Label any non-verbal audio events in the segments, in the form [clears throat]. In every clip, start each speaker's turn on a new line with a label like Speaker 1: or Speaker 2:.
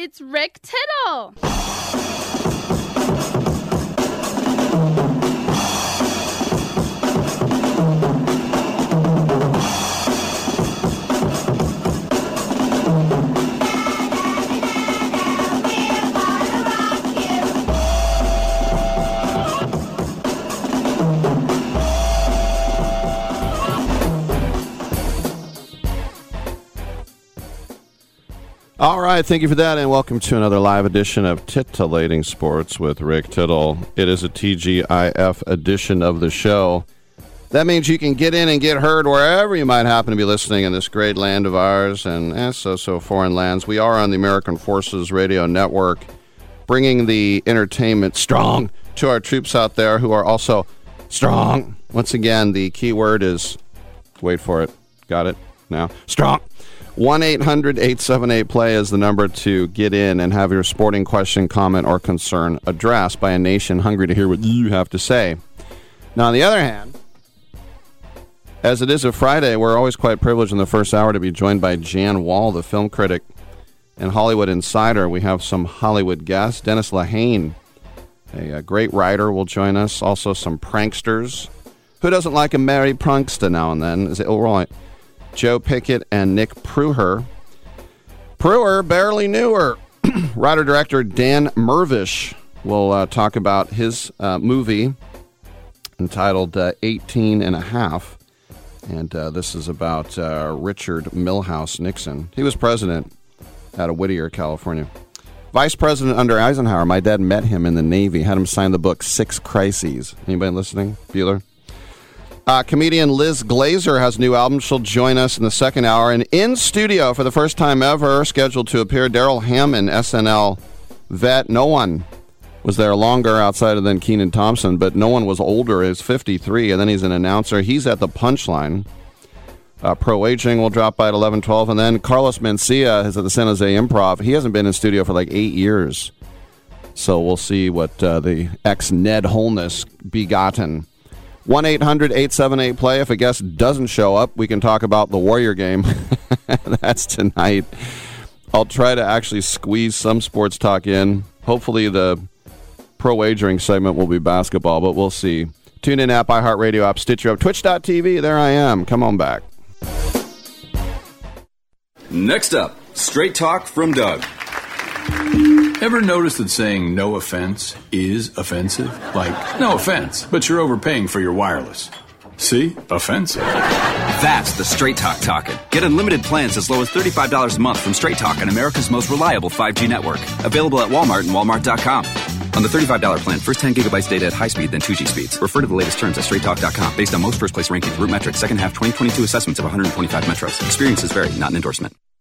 Speaker 1: It's Rick Tittle.
Speaker 2: All right, thank you for that, and welcome to another live edition of Titillating Sports with Rick Tittle. It is a TGIF edition of the show. That means you can get in and get heard wherever you might happen to be listening in this great land of ours and eh, so so foreign lands. We are on the American Forces Radio Network, bringing the entertainment strong to our troops out there who are also strong. Once again, the key word is wait for it. Got it now? Strong. 1 800 878 play is the number to get in and have your sporting question, comment, or concern addressed by a nation hungry to hear what you have to say. Now, on the other hand, as it is a Friday, we're always quite privileged in the first hour to be joined by Jan Wall, the film critic and Hollywood insider. We have some Hollywood guests. Dennis Lehane, a, a great writer, will join us. Also, some pranksters. Who doesn't like a merry prankster now and then? Is it all right? Joe Pickett and Nick Prueher. Prueher barely knew her. [clears throat] Writer director Dan Mirvish will uh, talk about his uh, movie entitled uh, 18 and a half. And uh, this is about uh, Richard Milhous Nixon. He was president out of Whittier, California. Vice president under Eisenhower. My dad met him in the Navy, had him sign the book Six Crises. Anybody listening? Bueller? Uh, comedian Liz Glazer has new album. She'll join us in the second hour. And in studio for the first time ever, scheduled to appear, Darrell Hammond, SNL vet. No one was there longer outside of than Kenan Thompson, but no one was older. He's 53, and then he's an announcer. He's at the punchline. Uh, Pro Aging will drop by at 11, 12. And then Carlos Mencia is at the San Jose Improv. He hasn't been in studio for like eight years. So we'll see what uh, the ex Ned Holness begotten 1 800 878 play. If a guest doesn't show up, we can talk about the Warrior game. [laughs] That's tonight. I'll try to actually squeeze some sports talk in. Hopefully, the pro wagering segment will be basketball, but we'll see. Tune in app, iHeartRadio app, Stitcher up, Twitch.tv. There I am. Come on back.
Speaker 3: Next up, straight talk from Doug.
Speaker 4: Ever notice that saying no offense is offensive? Like, no offense, but you're overpaying for your wireless. See? Offensive.
Speaker 3: That's the Straight Talk talking. Get unlimited plans as low as $35 a month from Straight Talk on America's most reliable 5G network. Available at Walmart and Walmart.com. On the $35 plan, first 10 gigabytes data at high speed, then 2G speeds. Refer to the latest terms at straighttalk.com based on most first place rankings, root metrics, second half 2022 assessments of 125 metros. Experiences vary, not an endorsement.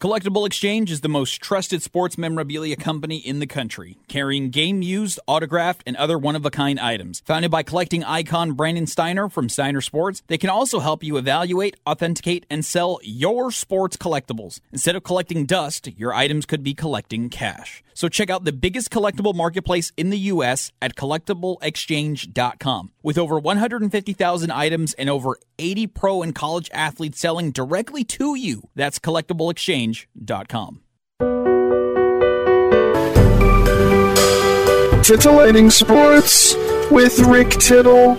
Speaker 5: Collectible Exchange is the most trusted sports memorabilia company in the country, carrying game used, autographed, and other one of a kind items. Founded by collecting icon Brandon Steiner from Steiner Sports, they can also help you evaluate, authenticate, and sell your sports collectibles. Instead of collecting dust, your items could be collecting cash. So check out the biggest collectible marketplace in the U.S. at collectibleexchange.com. With over 150,000 items and over 80 pro and college athletes selling directly to you, that's collectibleexchange.com.
Speaker 6: Titillating Sports with Rick Tittle.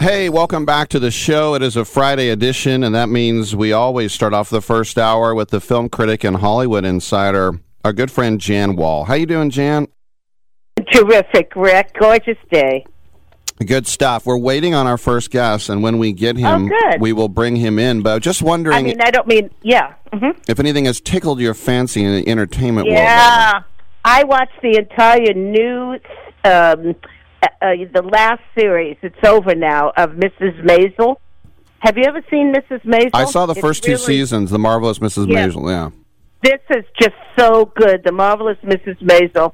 Speaker 2: Hey, welcome back to the show. It is a Friday edition, and that means we always start off the first hour with the film critic and Hollywood insider, our good friend Jan Wall. How you doing, Jan?
Speaker 7: Terrific, Rick. Gorgeous day.
Speaker 2: Good stuff. We're waiting on our first guest, and when we get him,
Speaker 7: oh,
Speaker 2: we will bring him in. But just wondering.
Speaker 7: I mean, I don't mean, yeah. Mm-hmm.
Speaker 2: If anything has tickled your fancy in the entertainment
Speaker 7: yeah.
Speaker 2: world.
Speaker 7: Yeah, I watched the entire new, um, uh, the last series. It's over now of Mrs. Maisel. Have you ever seen Mrs. Maisel?
Speaker 2: I saw the
Speaker 7: it's
Speaker 2: first
Speaker 7: really,
Speaker 2: two seasons, The Marvelous Mrs.
Speaker 7: Yeah.
Speaker 2: Maisel. Yeah.
Speaker 7: This is just so good. The Marvelous Mrs. Maisel.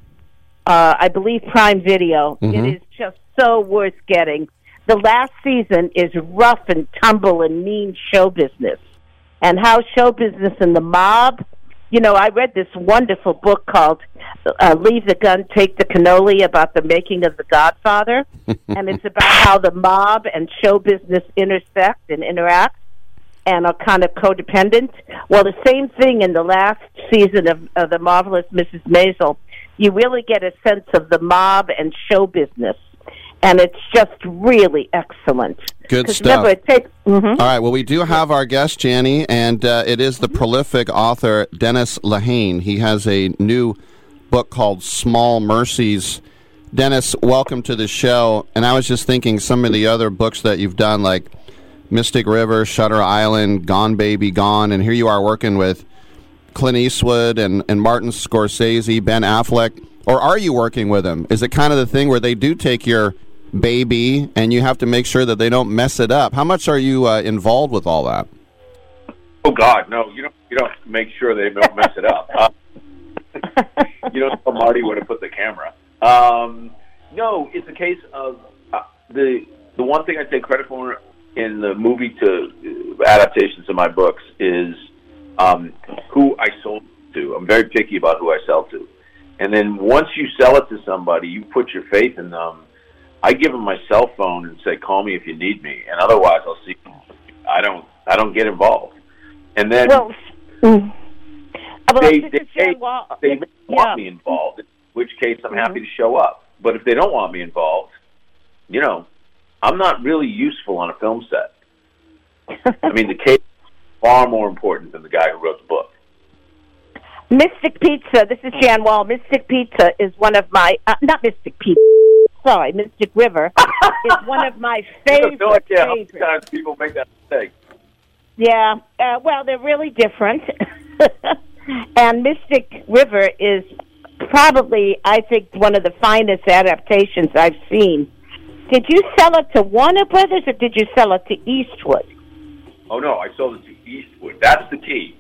Speaker 7: Uh, I believe Prime Video.
Speaker 2: Mhm.
Speaker 7: It is just so worth getting. The last season is rough and tumble and mean show business, and how show business and the mob. You know, I read this wonderful book called uh, "Leave the Gun, Take the Cannoli" about the making of The Godfather, [laughs] and it's about how the mob and show business intersect and interact and are kind of codependent. Well, the same thing in the last season of, of the marvelous Mrs. Maisel. You really get a sense of the mob and show business, and it's just really excellent.
Speaker 2: Good stuff.
Speaker 7: Remember, takes. mhm.
Speaker 2: All right. Well, we do have our guest, Janny, and uh, it is the prolific author Dennis Lehane. He has a new book called Small Mercies. Dennis, welcome to the show. And I was just thinking some of the other books that you've done, like Mystic River, Shutter Island, Gone Baby Gone, and here you are working with Clint Eastwood and, and Martin Scorsese, Ben Affleck. Or are you working with them? Is it kind of the thing where they do take your baby and you have to make sure that they don't mess it up? How much are you uh, involved with all that?
Speaker 8: Oh God, no! You don't. You don't make sure they don't mess it up. [laughs] Uh, [laughs] you don't tell Marty where to put the camera. Um, no, it's a case of uh, the the one thing I take credit for in the movie to uh, adaptations of my books is um, who I sold to. I'm very picky about who I sell to, and then once you sell it to somebody, you put your faith in them. I give them my cell phone and say, "Call me if you need me," and otherwise, I'll see. I don't. I don't get involved. And then
Speaker 7: Well, mm, Well,
Speaker 8: they they, they,
Speaker 7: Wall-
Speaker 8: they may want me involved, in which case I'm happy
Speaker 7: Mm-hmm.
Speaker 8: to show up. But if they don't want me involved, you know, I'm not really useful on a film set. I mean, the [laughs] case is far more important than the guy who wrote the book.
Speaker 7: Mystic Pizza. This is Jan Wall. Mystic Pizza is one of my uh, not Mystic Pizza. Sorry, Mystic River [laughs] is one of my favorite.
Speaker 8: no idea how many times people make that mistake.
Speaker 7: Yeah. Uh, well, they're really different. [laughs] and Mystic River is probably, I think, one of the finest adaptations I've seen. Did you sell it to Warner Brothers or did you sell it to Eastwood?
Speaker 8: Oh no, I sold it to Eastwood. That's the key.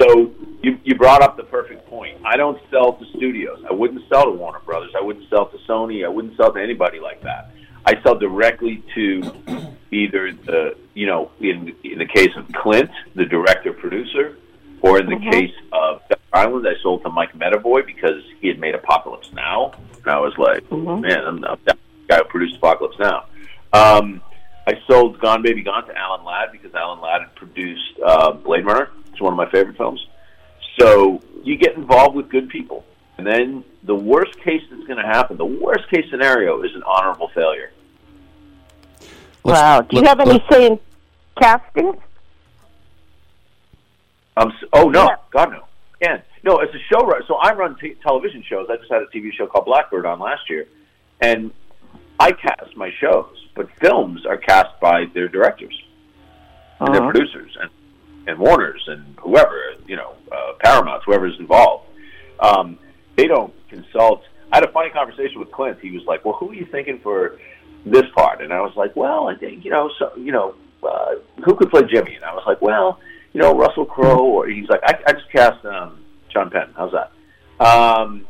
Speaker 8: So you you brought up the perfect point. I don't sell to studios. I wouldn't sell to Warner Brothers. I wouldn't sell to Sony. I wouldn't sell to anybody like that. I sell directly to either the you know in in the case of Clint, the director producer, or in the
Speaker 7: Mhm.
Speaker 8: case of Duck Island, I sold to Mike Medavoy because he had made Apocalypse Now. And I was like,
Speaker 7: Mhm.
Speaker 8: man, I'm, I'm that guy who produced Apocalypse Now. Um, I sold Gone Baby Gone to Alan Ladd because Alan Ladd had produced uh, Blade Runner. It's one of my favorite films. So you get involved with good people, and then the worst case that's going to happen, the worst case scenario, is an honorable failure.
Speaker 7: wow. Do you
Speaker 2: let-
Speaker 7: have any
Speaker 2: let-
Speaker 7: say in casting?
Speaker 8: Um, oh no,
Speaker 7: Yeah.
Speaker 8: God no, and no. As a show runner, so I run t- television shows. I just had a TV show called Blackbird on last year, and I cast my shows, but films are cast by their directors and their
Speaker 7: Uh-huh.
Speaker 8: producers and and Warner's and whoever you know, uh, Paramount, whoever's involved. Um, they don't consult. I had a funny conversation with Clint. He was like, "Well, who are you thinking for this part?" And I was like, "Well, I think you know, so you know, uh, who could play Jimmy?" And I was like, "Well, you know, Russell Crowe." Or he's like, "I, I just cast um, Sean Penn. How's that?" Um,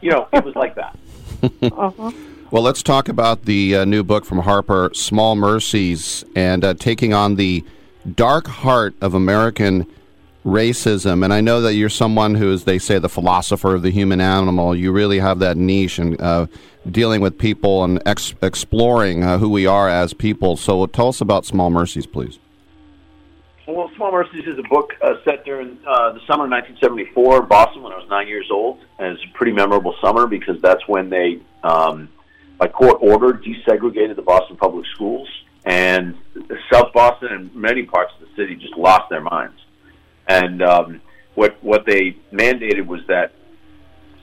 Speaker 8: you know, it was like that. [laughs]
Speaker 7: Uh-huh.
Speaker 2: Well, let's talk about the uh, new book from Harper, Small Mercies, and uh, taking on the dark heart of American racism. And I know that you're someone who is, they say, the philosopher of the human animal. You really have that niche and uh, dealing with people and ex- exploring uh, who we are as people. So tell us about Small Mercies, please.
Speaker 8: Well, Small Mercies is a book uh, set during uh, the summer of 1974 in Boston when I was nine years old. And it's a pretty memorable summer because that's when they, um, by court order, desegregated the Boston public schools. And South Boston and many parts of the city just lost their minds. And um, what what they mandated was that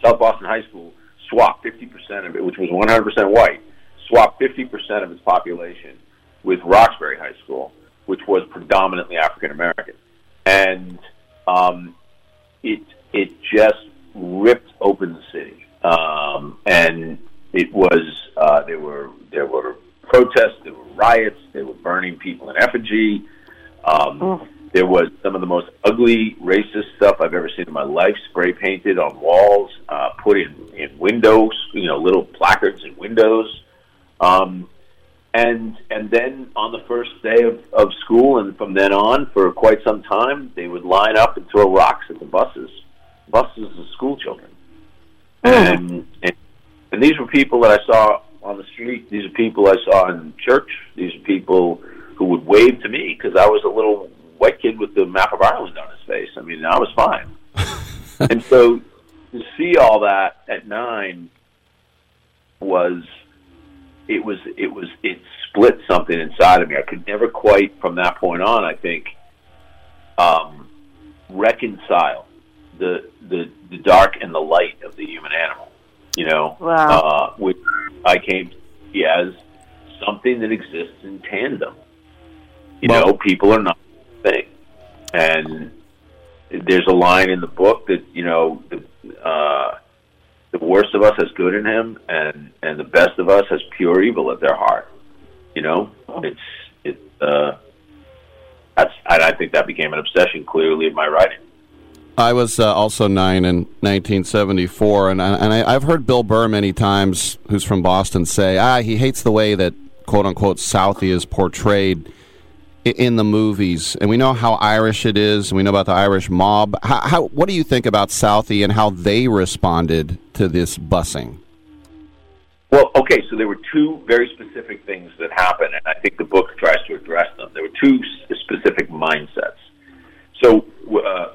Speaker 8: South Boston High School swap 50% of it, which was 100% white, swap 50% of its population with Roxbury High School, which was predominantly African American, and um, it it just ripped open the city, um, and it was uh, there were there were protests, there were riots, they were burning people in effigy. Um, There was some of the most ugly racist stuff I've ever seen in my life, spray painted on walls, uh, put in, in windows, you know, little placards in windows. Um, and and then on the first day of, of school and from then on for quite some time, they would line up and throw rocks at the buses, buses of school children. Hmm. And, and and these were people that I saw on the street. These are people I saw in church. These are people who would wave to me because I was a little white kid with the map of Ireland on his face. I mean, I was fine. [laughs] and so to see all that at nine was it was it was it split something inside of me. I could never quite from that point on. I think um, reconcile the the the dark and the light of the human animal. You know,
Speaker 7: Wow.
Speaker 8: uh, which I came to see as something that exists in tandem. You
Speaker 2: Well-
Speaker 8: know, people are not the thing, and there's a line in the book that you know the uh, the worst of us has good in him, and and the best of us has pure evil at their heart. You know, it's it's uh, that's I, I think that became an obsession clearly in my writing.
Speaker 2: I was uh, also nine in 1974, and, I, and I, I've heard Bill Burr many times, who's from Boston, say, ah, he hates the way that quote unquote Southie is portrayed in the movies. And we know how Irish it is, and we know about the Irish mob. How, how, what do you think about Southie and how they responded to this busing?
Speaker 8: Well, okay, so there were two very specific things that happened, and I think the book tries to address them. There were two specific mindsets. So, uh,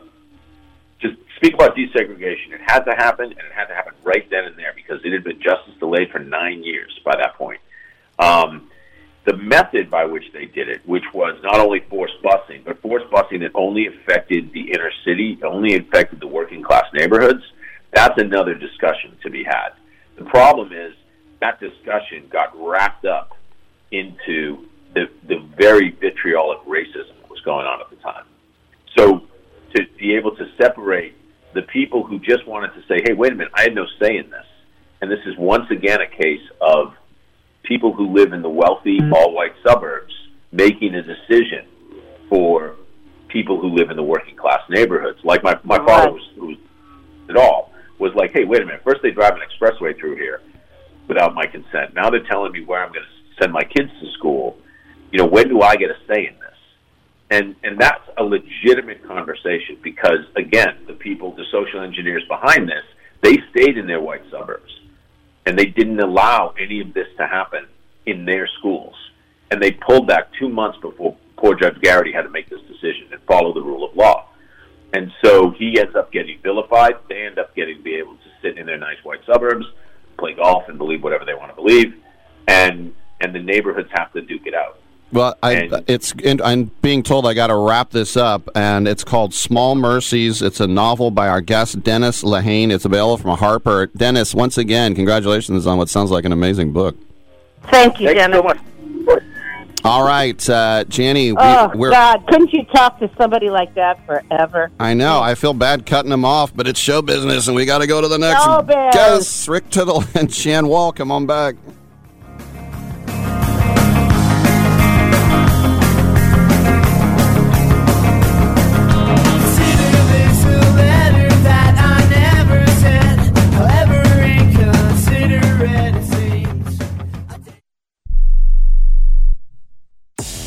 Speaker 8: just speak about desegregation. It had to happen, and it had to happen right then and there because it had been justice delayed for nine years by that point. Um, the method by which they did it, which was not only forced busing, but forced busing that only affected the inner city, only affected the working class neighborhoods, that's another discussion to be had. The problem is that discussion got wrapped up into the, the very vitriolic racism that was going on at the time. So to be able to separate the people who just wanted to say, hey, wait a minute, I had no say in this. And this is once again a case of people who live in the wealthy, mm-hmm. all white suburbs making a decision for people who live in the working class neighborhoods. Like my, my father was, who was at all, was like, hey, wait a minute. First they drive an expressway through here without my consent. Now they're telling me where I'm going to send my kids to school. You know, when do I get a say in this? And and that's a legitimate conversation because again, the people, the social engineers behind this, they stayed in their white suburbs and they didn't allow any of this to happen in their schools. And they pulled back two months before poor Judge Garrity had to make this decision and follow the rule of law. And so he ends up getting vilified. They end up getting to be able to sit in their nice white suburbs, play golf, and believe whatever they want to believe, and and the neighborhoods have to duke it out.
Speaker 2: Well, I, it's I'm being told I got to wrap this up, and it's called Small Mercies. It's a novel by our guest Dennis Lehane. It's available from Harper. Dennis, once again, congratulations on what sounds like an amazing book.
Speaker 7: Thank you, Dennis. So
Speaker 2: All right, uh, Jenny. We,
Speaker 7: oh God, couldn't you talk to somebody like that forever?
Speaker 2: I know. I feel bad cutting him off, but it's show business, and we got to go to the next
Speaker 7: Showbiz.
Speaker 2: guest. Rick Tittle and Jan Wall, come on back.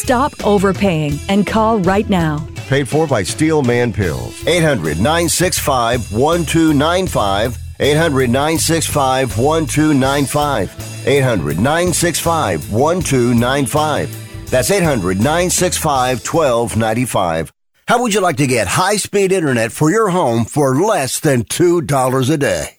Speaker 9: Stop overpaying and call right now.
Speaker 10: Paid for by Steelman Pills. 800 965 1295. 800 965 1295. 800 965 1295. That's 800 965 1295. How would you like to get high speed internet for your home for less than $2 a day?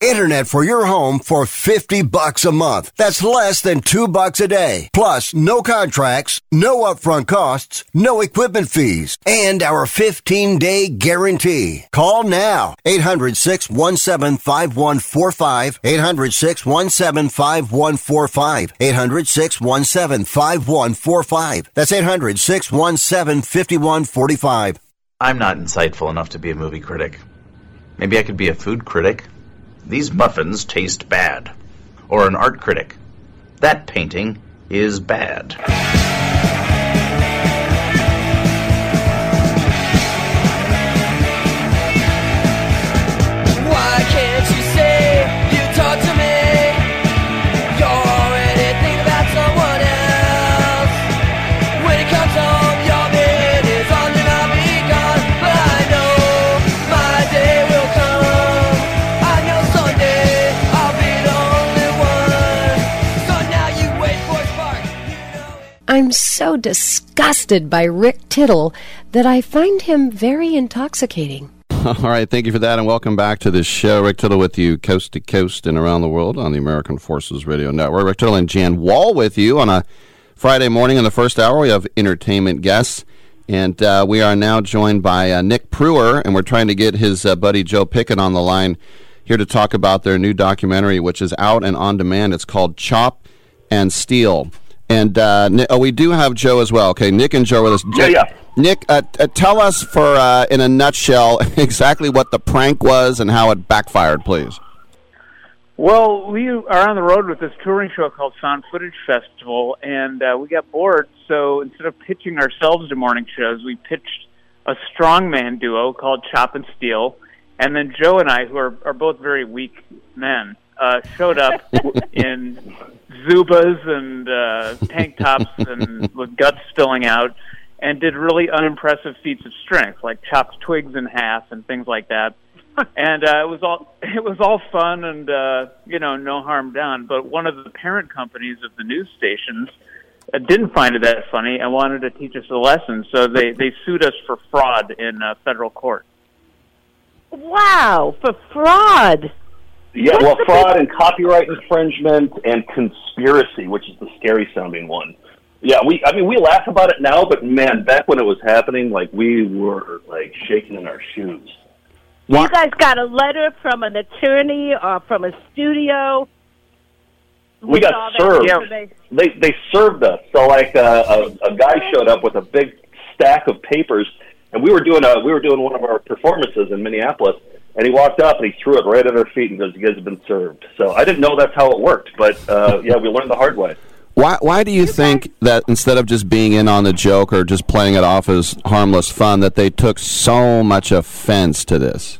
Speaker 10: Internet for your home for 50 bucks a month. That's less than 2 bucks a day. Plus, no contracts, no upfront costs, no equipment fees, and our 15-day guarantee. Call now. 800-617-5145. 800-617-5145. 800-617-5145. That's 800-617-5145.
Speaker 11: I'm not insightful enough to be a movie critic. Maybe I could be a food critic. These muffins taste bad. Or an art critic. That painting is bad.
Speaker 12: I'm so disgusted by Rick Tittle that I find him very intoxicating. [laughs]
Speaker 2: All right, thank you for that, and welcome back to the show. Rick Tittle with you, coast to coast and around the world on the American Forces Radio Network. Rick Tittle and Jan Wall with you on a Friday morning in the first hour. We have entertainment guests, and uh, we are now joined by uh, Nick Prueher, and we're trying to get his uh, buddy Joe Pickett on the line here to talk about their new documentary, which is out and on demand. It's called Chop and Steele. And uh, Ni- oh, we do have Joe as well. Okay, Nick and Joe with us.
Speaker 13: Yeah, yeah.
Speaker 2: Nick, uh, uh, tell us for uh, in a nutshell [laughs] exactly what the prank was and how it backfired, please.
Speaker 14: Well, we are on the road with this touring show called Found Footage Festival, and uh, we got bored. So instead of pitching ourselves to morning shows, we pitched a strongman duo called Chop and Steele, And then Joe and I, who are, are both very weak men, uh, showed up in Zubaz and uh, tank tops and with guts spilling out, and did really unimpressive feats of strength, like chopped twigs in half and things like that. and uh, it was all [laughs] it was all fun and uh, you know no harm done. But one of the parent companies of the news stations uh, didn't find it that funny and wanted to teach us a lesson, so they they sued us for fraud in uh, federal court.
Speaker 7: Wow, for fraud.
Speaker 13: Yeah,
Speaker 7: What's
Speaker 13: well, fraud
Speaker 7: big-
Speaker 13: and copyright infringement and conspiracy, which is the scary sounding one. Yeah, we. I mean, we laugh about it now, but man, back when it was happening, like we were like shaking in our shoes.
Speaker 7: You guys got a letter from an attorney or from a studio?
Speaker 13: We got served.
Speaker 7: information?
Speaker 13: They they served us. So like uh, a a guy showed up with a big stack of papers, and we were doing a we were doing one of our performances in Minneapolis, and he walked up and he threw it right at her feet and goes, "You guys have been served." So I didn't know that's how it worked, but uh, yeah, we learned the hard way.
Speaker 2: Why, why do you think that instead of just being in on the joke or just playing it off as harmless fun, that they took so much offense to this?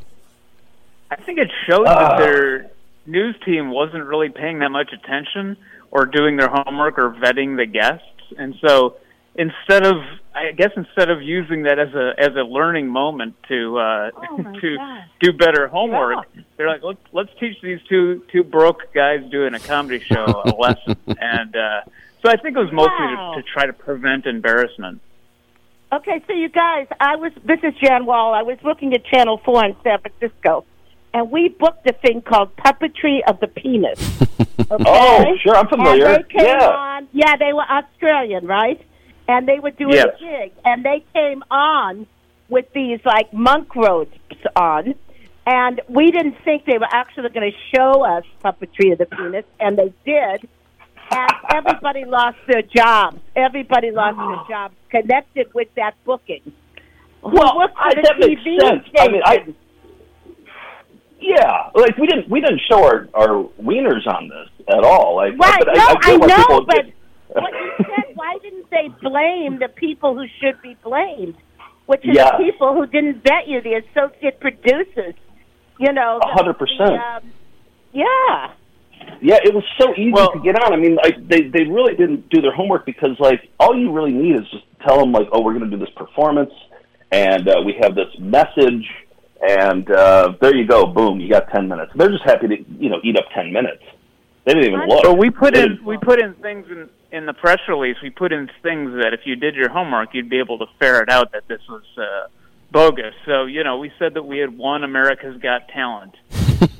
Speaker 14: I think it showed
Speaker 13: Uh.
Speaker 14: that their news team wasn't really paying that much attention or doing their homework or vetting the guests. And so instead of I guess instead of using that as a as a learning moment to uh [laughs] to do better homework, they're like, let's let's teach these two two broke guys doing a comedy show a [laughs] lesson. and uh so I think it was mostly
Speaker 7: Wow.
Speaker 14: to, to try to prevent embarrassment.
Speaker 7: Okay, so you guys, I was. This is Jan Wall. I was looking at Channel Four in San Francisco, and we booked a thing called Puppetry of the Penis. [laughs] Okay?
Speaker 13: Oh, sure, I'm familiar.
Speaker 7: And they came
Speaker 13: Yeah.
Speaker 7: on. Yeah, they were Australian, right? And they were doing
Speaker 13: Yes.
Speaker 7: a gig, and they came on with these like monk robes on, and we didn't think they were actually going to show us puppetry of the penis, and they did. And everybody [laughs] lost their jobs. Everybody lost their [sighs] jobs connected with that booking.
Speaker 13: Well,
Speaker 7: for
Speaker 13: I, that makes
Speaker 7: TV
Speaker 13: sense. I mean, I yeah, like we didn't we didn't show our our wieners on this at all. Like,
Speaker 7: Right,
Speaker 13: but
Speaker 7: no,
Speaker 13: I, I,
Speaker 7: I
Speaker 13: like
Speaker 7: know, but
Speaker 13: get-
Speaker 7: what you said, why didn't they blame the people who should be blamed? Which are
Speaker 13: Yeah.
Speaker 7: the people who didn't vet you, the associate producers. You know,
Speaker 13: A hundred percent.
Speaker 7: um, yeah.
Speaker 13: Yeah, it was so easy to get on. I mean, like they they really didn't do their homework because like all you really need is just tell them like, oh, we're going to do this performance, and uh, we have this message, and uh, there you go, boom, you got ten minutes. They're just happy to you know eat up ten minutes. They didn't even look.
Speaker 14: So we put
Speaker 13: They
Speaker 14: in
Speaker 13: didn't-
Speaker 14: we put in things in in the press release. We put in things that if you did your homework, you'd be able to ferret out that this was uh, bogus. So you know, we said that we had won America's Got Talent,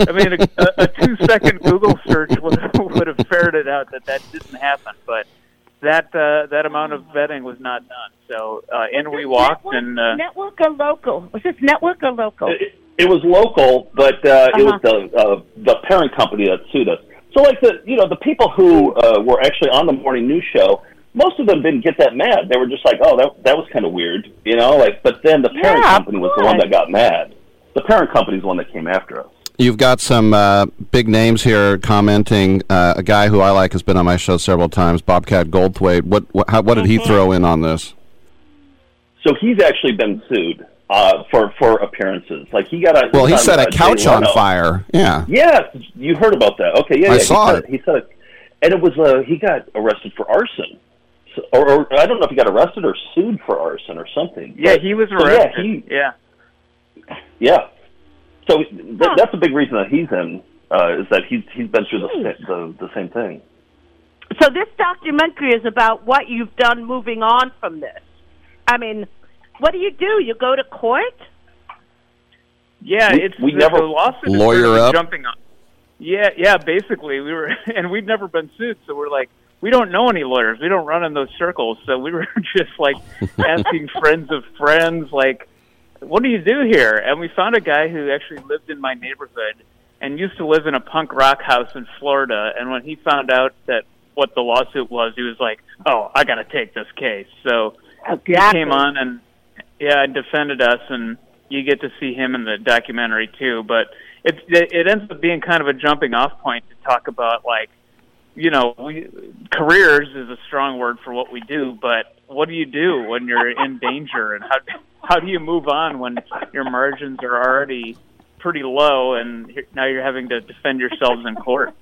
Speaker 14: I mean, a, a, a two-second Google search would would have ferreted out that that didn't happen, but that uh, that amount of vetting was not done. So uh, in we walked,
Speaker 7: network,
Speaker 14: and uh,
Speaker 7: network or local? Was this network or local?
Speaker 13: It, it was local, but uh, it was the uh, the parent company that sued us. So, like the you know the people who uh, were actually on the morning news show, most of them didn't get that mad. They were just like, "Oh, that that was kind of weird," you know. Like, but then the parent
Speaker 7: Yeah,
Speaker 13: company was the one that got mad. The parent company's the one that came after us.
Speaker 2: You've got some uh, big names here commenting. Uh, a guy who I like has been on my show several times, Bobcat Goldthwait. What what, how, what did he throw in on this?
Speaker 13: So he's actually been sued uh, for for appearances. Like he got a
Speaker 2: Well, he
Speaker 13: on,
Speaker 2: set
Speaker 13: uh,
Speaker 2: a couch on fire. Yeah.
Speaker 13: yeah, you heard about that. Okay, yeah,
Speaker 2: I
Speaker 13: yeah.
Speaker 2: saw
Speaker 13: he said,
Speaker 2: it.
Speaker 13: He said, it, and it was uh, he got arrested for arson, so, or, or I don't know if he got arrested or sued for arson or something.
Speaker 14: yeah,
Speaker 13: But-
Speaker 14: he was
Speaker 13: so,
Speaker 14: arrested.
Speaker 13: yeah, he,
Speaker 14: yeah.
Speaker 13: yeah. So th- that's a big reason that he's in uh, is that he's he's been through the, the the same thing.
Speaker 7: So this documentary is about what you've done moving on from this. I mean, what do you do? You go to court?
Speaker 14: Yeah,
Speaker 13: We-
Speaker 14: it's
Speaker 13: we
Speaker 14: the,
Speaker 13: never-
Speaker 14: the lawsuit
Speaker 2: Lawyer up.
Speaker 14: jumping on. Yeah, yeah. Basically, we were, [laughs] and we'd never been sued, so we're like, we don't know any lawyers. We don't run in those circles, so we [laughs] were just like [laughs] asking friends of friends, like, what do you do here? And we found a guy who actually lived in my neighborhood and used to live in a punk rock house in Florida. And when he found out that what the lawsuit was, he was like, "Oh, I got to take this case." So he came on and yeah, and defended us, and you get to see him in the documentary too. But it it, it ends up being kind of a jumping off point to talk about like you know we careers is a strong word for what we do, but what do you do when you're in danger, and how how do you move on when your margins are already pretty low, and now you're having to defend yourselves in court.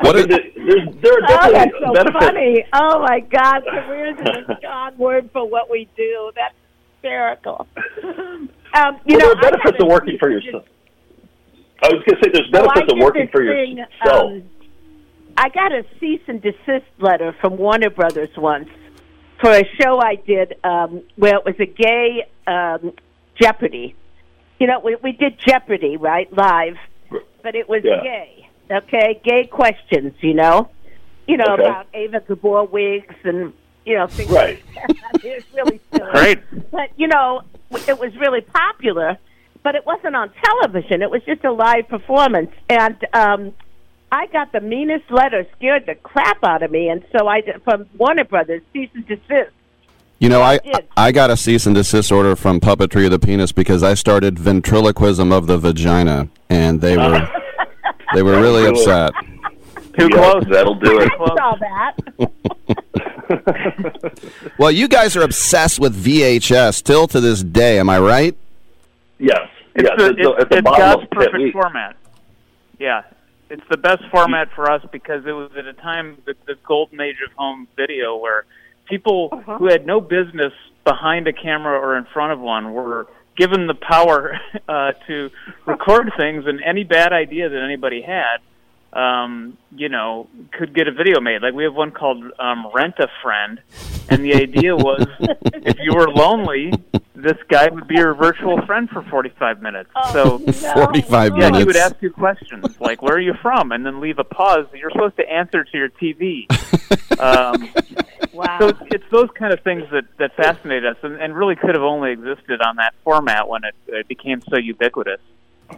Speaker 2: What is,
Speaker 13: There's, there are
Speaker 7: Oh,
Speaker 13: definitely
Speaker 7: that's so
Speaker 13: benefits.
Speaker 7: funny. Oh my God, careers is a strong word for what we do. That's hysterical. [laughs] Um, you
Speaker 13: well,
Speaker 7: know,
Speaker 13: there are benefits of working for yourself. I was going to say there's benefits of working for
Speaker 7: thing,
Speaker 13: yourself.
Speaker 7: um, I got a cease and desist letter from Warner Brothers once for a show I did um, where it was a gay um, Jeopardy. You know, we, we did Jeopardy, right, live, but it was
Speaker 13: Yeah.
Speaker 7: gay. Okay, gay questions. You know, you know
Speaker 13: Okay.
Speaker 7: about Eva Gabor wigs and you know things.
Speaker 13: Right.
Speaker 7: Like. [laughs] It's really silly.
Speaker 14: Great.
Speaker 7: But you know, it was really popular, but it wasn't on television. It was just a live performance, and um, I got the meanest letter, scared the crap out of me, and so I from Warner Brothers cease and desist.
Speaker 2: You know, I
Speaker 7: did.
Speaker 2: I got a cease and desist order from Puppetry of the Penis because I started ventriloquism of the vagina, and they were [laughs] they were really upset.
Speaker 14: Too
Speaker 13: Yeah,
Speaker 14: close.
Speaker 13: That'll do it.
Speaker 7: I saw that. [laughs] [laughs]
Speaker 2: Well, you guys are obsessed with VHS still to this day. Am I right?
Speaker 13: Yes.
Speaker 14: It's
Speaker 13: yes.
Speaker 14: the,
Speaker 13: it's, the-
Speaker 14: it's,
Speaker 13: the
Speaker 14: it's God's
Speaker 13: of the pit.
Speaker 14: perfect
Speaker 13: We-
Speaker 14: format. Yeah, it's the best format for us because it was at a time the, the golden age of home video where people
Speaker 7: Uh-huh.
Speaker 14: who had no business behind a camera or in front of one were given the power [laughs] uh, to record things, and any bad idea that anybody had, um, you know, could get a video made. Like we have one called um, Rent a Friend, and the idea was [laughs] if you were lonely, this guy would be your virtual friend for 45 minutes. so
Speaker 2: Forty-five
Speaker 14: yeah,
Speaker 2: minutes.
Speaker 14: he would ask you questions like, "Where are you from?" and then leave a pause. You're supposed to answer to your TV. [laughs] um,
Speaker 7: Wow.
Speaker 14: so it's, it's those kind of things that that fascinate us, and, and really could have only existed on that format when it, it became so ubiquitous.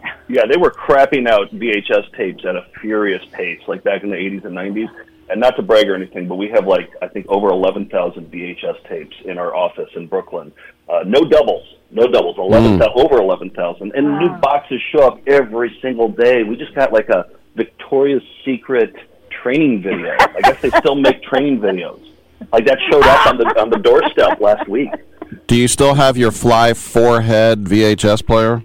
Speaker 14: [laughs]
Speaker 13: Yeah, they were crapping out VHS tapes at a furious pace, like back in the 80s and 90s. And not to brag or anything, but we have like I think over 11,000 VHS tapes in our office in Brooklyn. Uh, no doubles, no doubles, 11,
Speaker 2: Mm.
Speaker 13: over 11,000, and new boxes show up every single day. We just got like a Victoria's Secret training video. I guess they still make training videos. Like that showed up on the on the doorstep last week.
Speaker 2: Do you still have your fly four-head VHS player?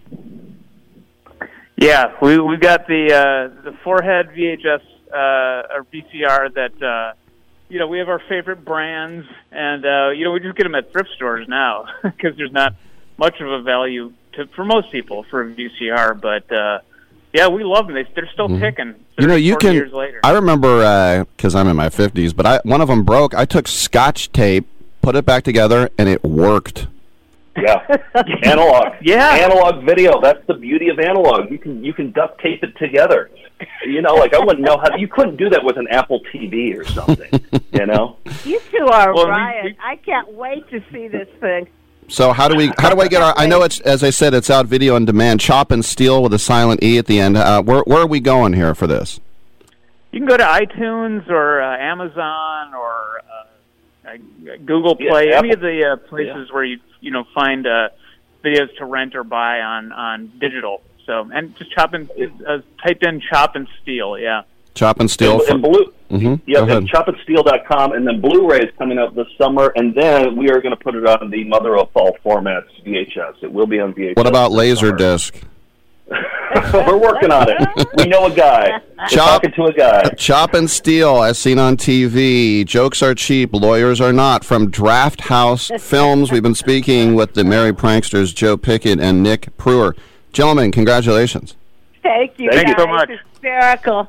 Speaker 14: Yeah, we we got the uh, the four-head VHS uh, or VCR that uh, you know we have our favorite brands, and uh, you know we just get them at thrift stores now [laughs] because there's not much of a value to for most people for a VCR, but uh, yeah, we love them. They, they're still ticking.
Speaker 2: You know, you can. I remember because I'm in my 50s, but I one of them broke. I took Scotch tape, put it back together, and it worked.
Speaker 13: Yeah, [laughs] analog.
Speaker 14: Yeah.
Speaker 13: analog video. That's the beauty of analog. You can you can duct tape it together. You know, like I wouldn't know how you couldn't do that with an Apple TV or something. you know. [laughs]
Speaker 7: You two are
Speaker 13: Well, we-
Speaker 7: riot. I can't wait to see this thing.
Speaker 2: So how do we how do I get our? I know it's as I said, it's out video on demand. Chop and Steele with a silent e at the end. Uh, where where are we going here for this?
Speaker 14: You can go to iTunes or uh, Amazon or Google
Speaker 13: Yeah,
Speaker 14: Play, any of the uh, places where you you know find uh, videos to rent or buy on on digital. So and just chop and uh, typed in chop and steele. Yeah.
Speaker 2: Chop and Steele.
Speaker 13: And,
Speaker 2: for-
Speaker 13: and blue.
Speaker 2: Mhm.
Speaker 13: Yeah,
Speaker 2: Go ahead.
Speaker 13: and chopandsteele.com, and then Blu-ray is coming out this summer, and then we are going to put it on the mother of all formats, VHS. It will be on VHS.
Speaker 2: What about Laserdisc? [laughs]
Speaker 13: We're working on it. We know a guy. We're
Speaker 2: Chop-
Speaker 13: talking to a guy.
Speaker 2: Chop and Steele, as seen on TV. Jokes are cheap, lawyers are not. From Drafthouse Films, we've been speaking with the Merry Pranksters, Joe Pickett and Nick Prueher. Gentlemen, congratulations.
Speaker 7: Thank you.
Speaker 2: Thank you so much.
Speaker 7: Hysterical.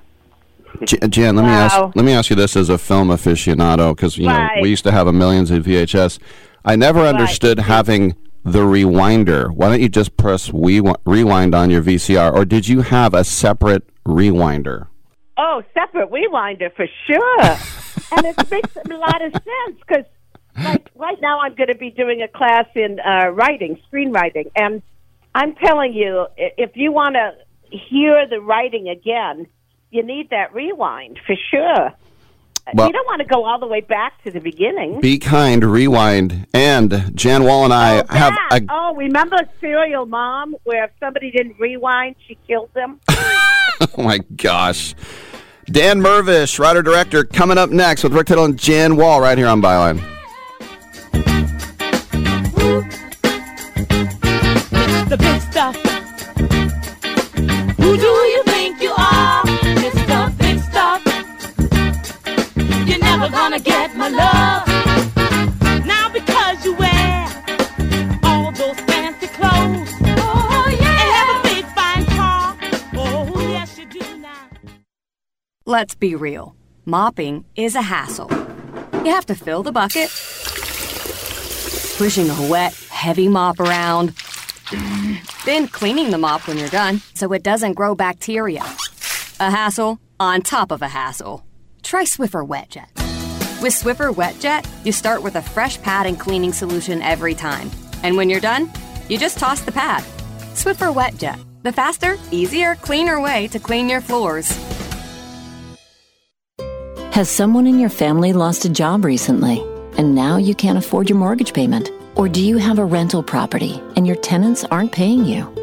Speaker 2: J- Jan, let me
Speaker 7: Wow.
Speaker 2: ask let me ask you this as a film aficionado because you know we used to have a millions of VHS. I never understood having the rewinder. Why don't you just press we- rewind on your VCR, or did you have a separate rewinder?
Speaker 7: Oh, separate rewinder for sure. [laughs] and it makes a lot of sense because, like, right now I'm going to be doing a class in uh, writing, screenwriting, and I'm telling you, if you want to hear the writing again, you need that rewind for sure.
Speaker 2: Well-
Speaker 7: you don't want to go all the way back to the beginning.
Speaker 2: Be kind, rewind, and Jan Wall and I oh, have a
Speaker 7: oh, remember Serial Mom, where if somebody didn't rewind, she killed them? [laughs]
Speaker 2: oh my gosh. Dan Mirvish, writer director, coming up next with Rick Tittle and Jan Wall right here on Byline.
Speaker 15: the big stuff. Who do gonna get my love. Now because you wear all those fancy clothes. Oh, yeah. And have a big fine car. Oh, yes, you do now.
Speaker 16: Let's be real. Mopping is a hassle. You have to fill the bucket, pushing a wet, heavy mop around, [sighs] then cleaning the mop when you're done so it doesn't grow bacteria. A hassle on top of a hassle. Try Swiffer WetJet. With Swiffer WetJet, you start with a fresh pad and cleaning solution every time. And when you're done, you just toss the pad. Swiffer WetJet, the faster, easier, cleaner way to clean your floors.
Speaker 17: Has someone in your family lost a job recently and now you can't afford your mortgage payment? Or do you have a rental property and your tenants aren't paying you?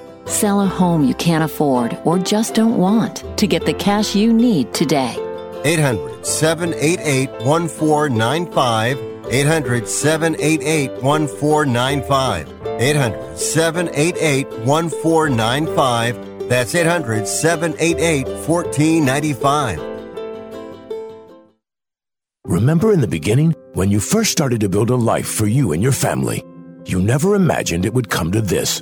Speaker 17: Sell a home you can't afford or just don't want to get the cash you need today.
Speaker 10: 800 788 1495. 800 788 1495. 800 788 1495. That's 800 788 1495.
Speaker 18: Remember in the beginning, when you first started to build a life for you and your family, you never imagined it would come to this.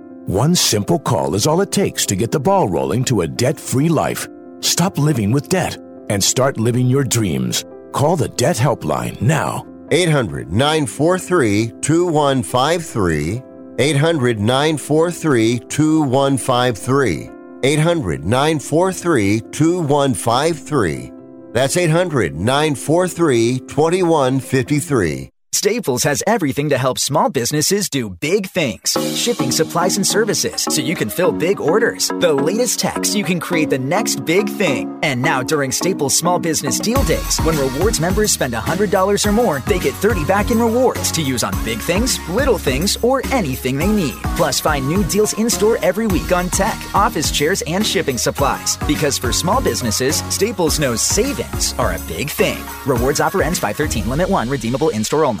Speaker 18: One simple call is all it takes to get the ball rolling to a debt free life. Stop living with debt and start living your dreams. Call the Debt Helpline now.
Speaker 10: 800 943 2153. 800 943 2153. 800 943 2153. That's 800 943 2153.
Speaker 19: Staples has everything to help small businesses do big things. Shipping supplies and services so you can fill big orders. The latest tech so you can create the next big thing. And now during Staples Small Business Deal Days, when rewards members spend $100 or more, they get 30 back in rewards to use on big things, little things, or anything they need. Plus, find new deals in store every week on tech, office chairs, and shipping supplies. Because for small businesses, Staples knows savings are a big thing. Rewards offer ends 513, limit 1, redeemable in store only.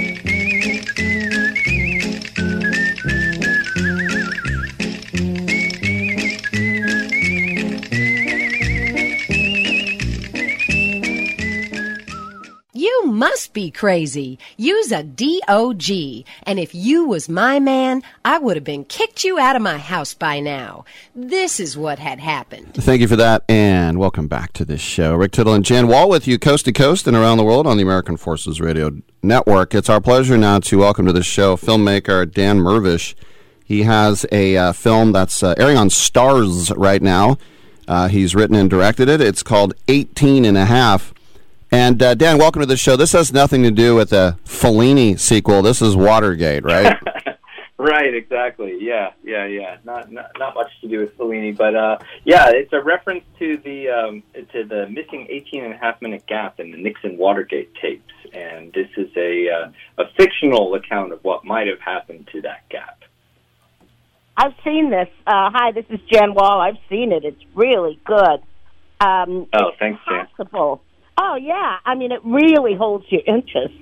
Speaker 12: You must be crazy. Use a DOG. And if you was my man, I would have been kicked you out of my house by now. This is what had happened.
Speaker 2: Thank you for that, and welcome back to this show. Rick Tittle and Jan Wall with you coast to coast and around the world on the American Forces Radio Network. It's our pleasure now to welcome to the show filmmaker Dan Mirvish. He has a uh, film that's uh, airing on Starz right now. Uh, he's written and directed it. It's called 18 and a half. And uh, Dan, welcome to the show. This has nothing to do with the Fellini sequel. This is Watergate, right? [laughs]
Speaker 20: Right, exactly. Yeah, yeah, yeah. Not not, not much to do with Fellini, but uh, yeah, it's a reference to the um, to the missing 18 and a half minute gap in the Nixon Watergate tapes, and this is a uh, a fictional account of what might have happened to that gap.
Speaker 7: I've seen this. Uh, hi, this is Jan Wall. I've seen it. It's really good. Um,
Speaker 20: Oh, thanks, Jan.
Speaker 7: possible. Oh yeah, I mean it really holds your interest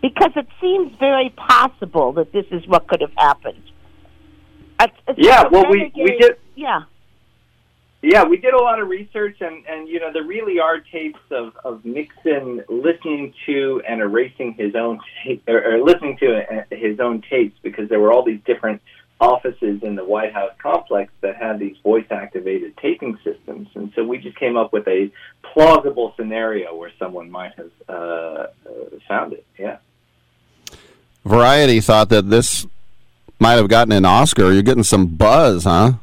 Speaker 7: because it seems very possible that this is what could have happened. It's, it's
Speaker 20: Yeah, well, we- we did-
Speaker 7: Yeah,
Speaker 20: Yeah, we did a lot of research, and, and you know, there really are tapes of, of Nixon listening to and erasing his own ta- or, or listening to uh, his own tapes because there were all these different offices in the White House complex that had these voice activated taping systems, and so we just came up with a plausible scenario where someone might have uh, found it. Yeah.
Speaker 2: Variety thought that this might have gotten an Oscar. You're getting some buzz, huh?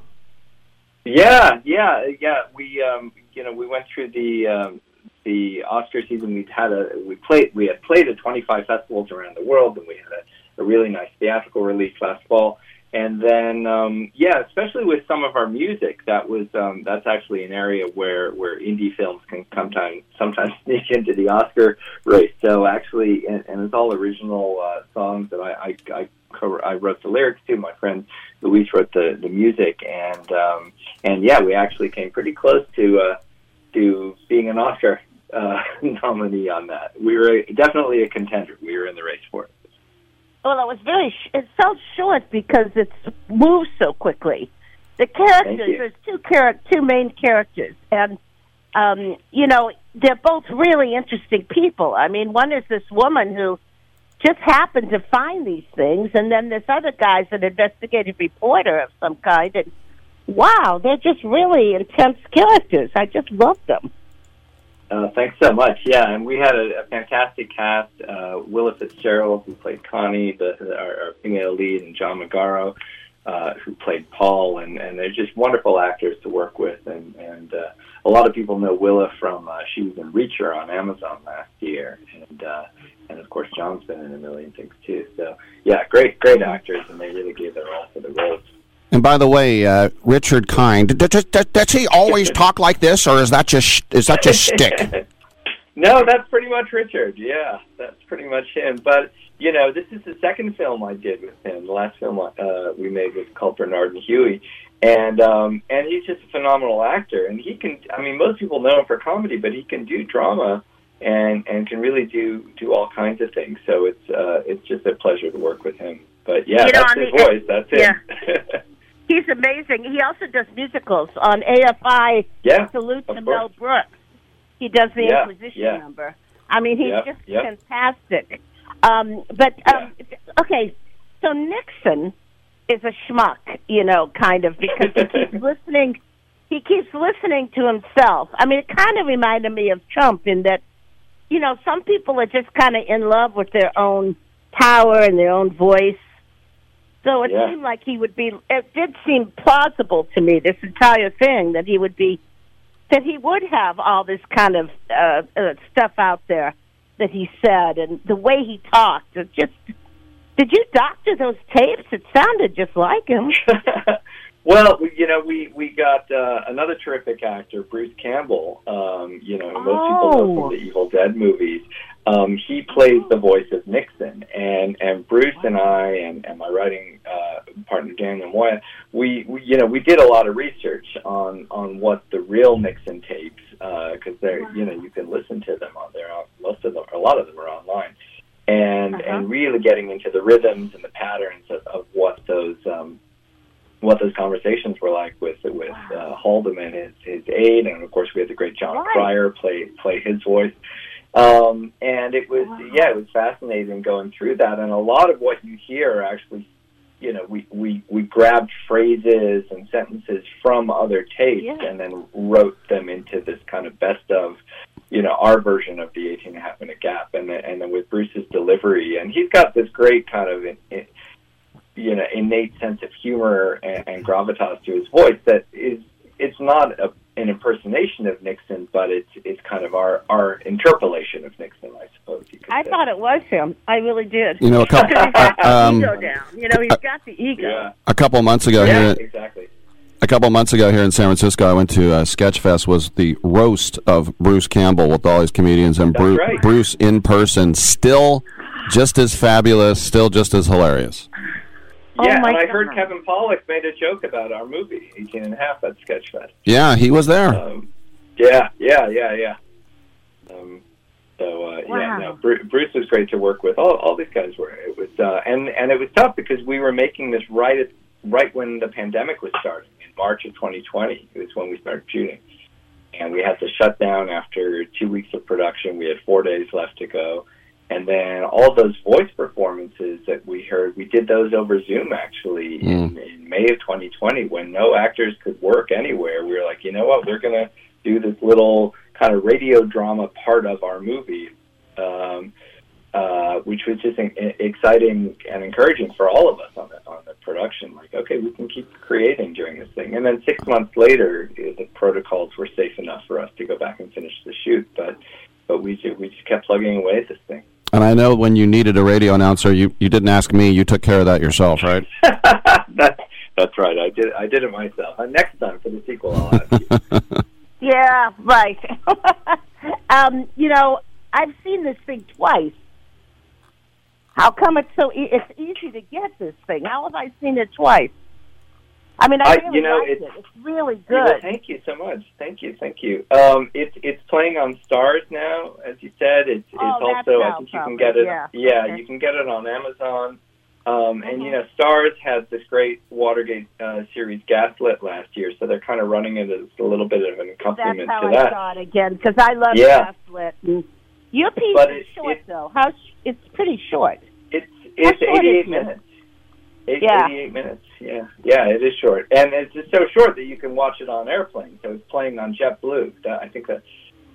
Speaker 20: Yeah, yeah, yeah. We, um, you know, we went through the um, the Oscar season. We had a we played we had played at 25 festivals around the world, and we had a, a really nice theatrical release last fall. And then, um, yeah, especially with some of our music, that was um, that's actually an area where where indie films can sometimes sometimes [laughs] sneak into the Oscar race. So actually, and, and it's all original uh, songs that I I, I, co- I wrote the lyrics to. My friend Luis wrote the the music, and um, and yeah, we actually came pretty close to uh, to being an Oscar uh, [laughs] nominee on that. We were definitely a contender. We were in the race for it.
Speaker 7: Well, it was very. Sh- it felt short because it moves so quickly. The characters, there's two char- two main characters, and um, you know they're both really interesting people. I mean, one is this woman who just happened to find these things, and then this other guy's an investigative reporter of some kind. And wow, they're just really intense characters. I just love them.
Speaker 20: Uh, thanks so much. Yeah, and we had a, a fantastic cast. Uh, Willa Fitzgerald, who played Connie, the, the, our, our female lead, and John Magaro, uh, who played Paul, and, and they're just wonderful actors to work with. And, and uh, a lot of people know Willa from uh, she was in Reacher on Amazon last year, and uh, and of course John's been in a million things too. So yeah, great great actors, and they really gave their all for the roles.
Speaker 2: And by the way, uh, Richard Kind, d- d- d- does he always [laughs] talk like this, or is that just is that just stick? [laughs]
Speaker 20: No, that's pretty much Richard. Yeah, that's pretty much him. But you know, this is the second film I did with him. The last film uh, we made was called Bernard and Huey, and um, and he's just a phenomenal actor. And he can, I mean, most people know him for comedy, but he can do drama and and can really do do all kinds of things. So it's uh, it's just a pleasure to work with him. But yeah,
Speaker 7: You know,
Speaker 20: that's
Speaker 7: on
Speaker 20: his voice. That's him. [laughs]
Speaker 7: He's amazing. He also does musicals on AFI.
Speaker 20: Yeah,
Speaker 7: Salute to. Mel Brooks. He does the
Speaker 20: Yeah,
Speaker 7: Inquisition
Speaker 20: yeah.
Speaker 7: number. I mean, he's
Speaker 20: Yep,
Speaker 7: just fantastic. Um, but um, okay, so Nixon is a schmuck, you know, kind of because he keeps [laughs] listening he keeps listening to himself. I mean, it kind of reminded me of Trump in that, you know, some people are just kind of in love with their own power and their own voice. So it
Speaker 20: Yeah.
Speaker 7: seemed like he would be. It did seem plausible to me. This entire thing that he would be, that he would have all this kind of uh, uh, stuff out there that he said, and the way he talked. It just. Did you doctor those tapes? It sounded just like him. [laughs]
Speaker 20: Well, you know, we we got uh, another terrific actor, Bruce Campbell. Um, you know, most people know
Speaker 7: Oh.
Speaker 20: from the Evil Dead movies. Um, he plays the voice of Nixon, and and Bruce and I and, and my writing uh, partner Daniel Moya, we, we you know we did a lot of research on on what the real Nixon tapes because they're you know you can listen to them on there. Most of them, a lot of them are online, and and really getting into the rhythms and the patterns of, of what those um, what those conversations were like with with uh, Haldeman, his his aide, and of course we had the great Jon Cryer play play his voice. Um, and it was yeah, it was fascinating going through that, and a lot of what you hear actually, you know, we we we grabbed phrases and sentences from other tapes and then wrote them into this kind of best of you know our version of the 18 and a half minute gap. And then, and then with Bruce's delivery and he's got this great kind of in, in, you know innate sense of humor and, and gravitas to his voice that is it's not a, an impersonation of Nixon but it's it's kind of our our interpolation of Nixon I suppose you could
Speaker 7: I
Speaker 20: say.
Speaker 7: thought it was him. I really did.
Speaker 2: You know, a couple- [laughs]
Speaker 7: he's got the
Speaker 2: um,
Speaker 7: ego down. You know, he's got the ego.
Speaker 2: A couple months ago
Speaker 20: yeah,
Speaker 2: here,
Speaker 20: exactly.
Speaker 2: a couple months ago here in San Francisco, I went to uh, Sketchfest. Was the roast of Bruce Campbell with all these comedians, and
Speaker 20: That's
Speaker 2: Bruce,
Speaker 20: right.
Speaker 2: Bruce in person, still just as fabulous, still just as hilarious.
Speaker 20: Yeah,
Speaker 7: my
Speaker 20: and I
Speaker 7: God.
Speaker 20: heard Kevin Pollak made a joke about our movie 18 and a half at Sketchfest.
Speaker 2: Yeah, he was there.
Speaker 20: Um, yeah, yeah, yeah, yeah. Um, so uh, yeah, no, Bruce, Bruce was great to work with. All, all these guys were. It was, uh, and and it was tough because we were making this right at right when the pandemic was starting in March of 2020. It was when we started shooting, and we had to shut down after two weeks of production. We had four days left to go. And then all those voice performances that we heard, we did those over Zoom actually in, in May of 2020 when no actors could work anywhere. We were like, you know what, we're going to do this little kind of radio drama part of our movie, um, uh, which was just in, exciting and encouraging for all of us on the, on the production. Like, okay, we can keep creating during this thing. And then six months later, the protocols were safe enough for us to go back and finish the shoot. But but we just, we just kept plugging away at this thing.
Speaker 2: And I know when you needed a radio announcer, you, you didn't ask me. You took care of that yourself, right? [laughs]
Speaker 20: that's that's right. I did I did it myself. Uh, next time for the sequel, I'll ask. you. [laughs]
Speaker 7: Yeah, right. [laughs] um, you know, I've seen this thing twice. How come it's so? E- it's easy to get this thing. How have I seen it twice? I mean, I,
Speaker 20: I-
Speaker 7: really
Speaker 20: you know,
Speaker 7: liked
Speaker 20: it's-
Speaker 7: it. It's really
Speaker 20: Well,
Speaker 7: good.
Speaker 20: thank you so much. Thank you, thank you. Um, it's it's playing on Starz now, as you said. It's it's
Speaker 7: Oh, that's
Speaker 20: also I think you can get it.
Speaker 7: yeah. Okay.
Speaker 20: you can get it on Amazon. Um, and you know, Starz had this great Watergate uh, series Gaslit last year, so they're kind of running it as a little bit of an accompaniment
Speaker 7: how
Speaker 20: to
Speaker 7: I
Speaker 20: that.
Speaker 7: saw it again because I love
Speaker 20: Yeah.
Speaker 7: Gaslit. And your piece
Speaker 20: But
Speaker 7: is
Speaker 20: it-
Speaker 7: short, though. How sh- it's pretty short.
Speaker 20: It's it's 88
Speaker 7: is
Speaker 20: minutes. Eight,
Speaker 7: Yeah.
Speaker 20: 88 minutes. Yeah, yeah, it is short, and it's just so short that you can watch it on airplane. So it's playing on JetBlue. I think that's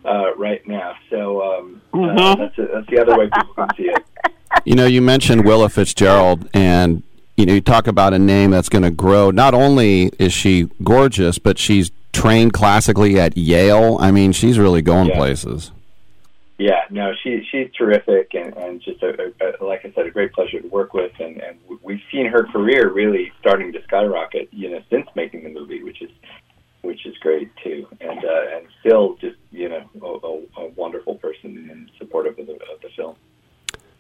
Speaker 20: uh, right now. So um, uh,
Speaker 7: Mhm.
Speaker 20: that's that's the other way people can see it. [laughs]
Speaker 2: You know, you mentioned Willa Fitzgerald, and you know, you talk about a name that's going to grow. Not only is she gorgeous, but she's trained classically at Yale. I mean, she's really going
Speaker 20: Yeah.
Speaker 2: places.
Speaker 20: Yeah, no, she she's terrific, and and just a, a, like I said, a great pleasure to work with, and and we've seen her career really starting to skyrocket, you know, since making the movie, which is which is great too, and uh, and still just you know a, a, a wonderful person and supportive of the of the film.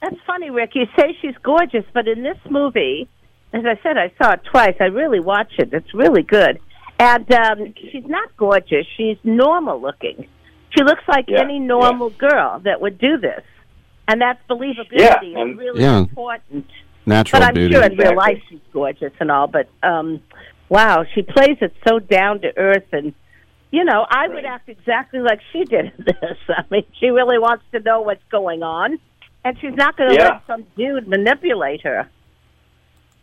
Speaker 7: That's funny, Rick. You say she's gorgeous, but in this movie, as I said, I saw it twice. I really watched it. It's really good. And um, she's not gorgeous. She's normal looking. She looks like
Speaker 20: Yeah,
Speaker 7: any normal girl that would do this. And that's believability
Speaker 20: Yeah,
Speaker 7: is
Speaker 20: and-
Speaker 7: really
Speaker 2: Yeah.
Speaker 7: important.
Speaker 2: Natural
Speaker 7: but I'm
Speaker 2: beauty.
Speaker 7: sure in real life she's gorgeous and all. But um, wow, she plays it so down to earth, and you know, I would act exactly like she did in [laughs] this. I mean, she really wants to know what's going on, and she's not going to
Speaker 20: Yeah.
Speaker 7: let some dude manipulate her.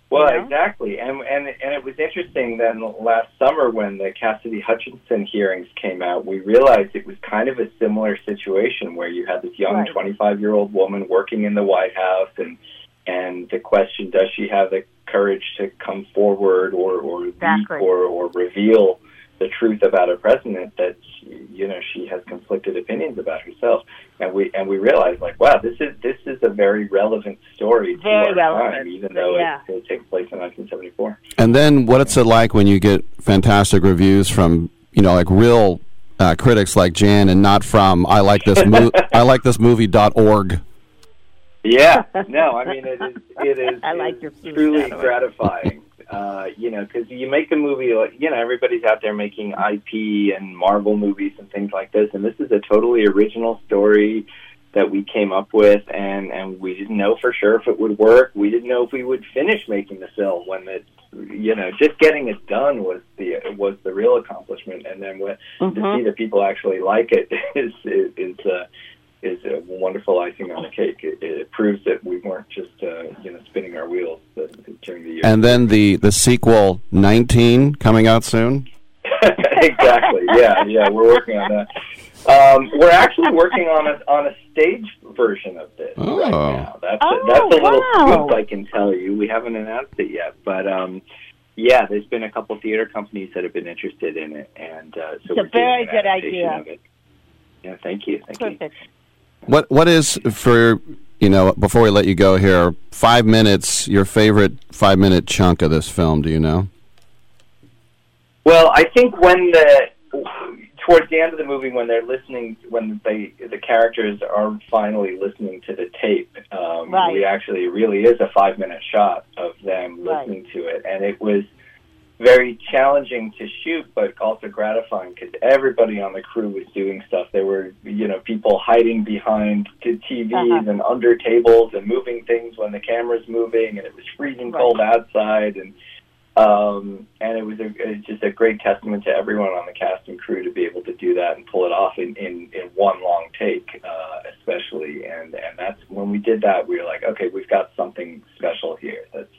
Speaker 20: Well,
Speaker 7: you know?
Speaker 20: exactly, and and and it was interesting. Then last summer, when the Cassidy Hutchinson hearings came out, we realized it was kind of a similar situation where you had this young
Speaker 7: Right.
Speaker 20: 25 year old woman working in the White House, and and the question: Does she have the courage to come forward or or leak
Speaker 7: Exactly.
Speaker 20: or or reveal the truth about a president that you know she has conflicted opinions about herself? And we and we realized like, wow, this is this is a very relevant story to
Speaker 7: Very
Speaker 20: our
Speaker 7: relevant,
Speaker 20: time, even though
Speaker 7: yeah.
Speaker 20: it, it takes place in 1974.
Speaker 2: And then what's it like when you get fantastic reviews from you know like real uh, critics like Jan and not from I like this mo- I like this movie dot org.
Speaker 20: Yeah, no, I mean it is it is [laughs]
Speaker 7: I like
Speaker 20: it's
Speaker 7: your food,
Speaker 20: truly
Speaker 7: by
Speaker 20: gratifying. Uh, you know, because you make a movie, like you know, everybody's out there making IP and Marvel movies and things like this, and this is a totally original story that we came up with, and and we didn't know for sure if it would work. We didn't know if we would finish making the film when it, you know, just getting it done was the was the real accomplishment, and then when, to
Speaker 7: Mhm.
Speaker 20: see that people actually like it [laughs] is is is. Uh, is a wonderful icing on the cake. It, it proves that we weren't just uh, you know spinning our wheels uh, during the year.
Speaker 2: And then the the sequel 19 coming out soon. [laughs]
Speaker 20: exactly. Yeah, yeah. We're working on that. Um, we're actually working on a on a stage version of this right
Speaker 2: Oh.
Speaker 20: now. That's
Speaker 7: Oh,
Speaker 20: a, that's a little
Speaker 7: wow.
Speaker 20: scoop I can tell you. We haven't announced it yet, but um, yeah, there's been a couple theater companies that have been interested in it, and uh, so
Speaker 7: It's a
Speaker 20: we're doing
Speaker 7: very
Speaker 20: an
Speaker 7: good
Speaker 20: adaptation
Speaker 7: idea.
Speaker 20: Of it. Yeah, thank you, thank you.
Speaker 7: Perfect.
Speaker 2: What what is for you know before we let you go here five minutes your favorite five minute chunk of this film? Do you know?
Speaker 20: Well, I think when the towards the end of the movie, when they're listening, when they the characters are finally listening to the tape, um,
Speaker 7: Right.
Speaker 20: we actually really is a five minute shot of them
Speaker 7: Right.
Speaker 20: listening to it, and it was very challenging to shoot, but also gratifying because everybody on the crew was doing stuff. There were, you know, people hiding behind TVs
Speaker 7: Uh-huh.
Speaker 20: and under tables and moving things when the camera's moving, and it was freezing
Speaker 7: Right.
Speaker 20: cold outside, and um, and it was a, it's just a great testament to everyone on the cast and crew to be able to do that and pull it off in in, in one long take, uh, especially. And and that's when we did that, we were like, okay, we've got something special here. That's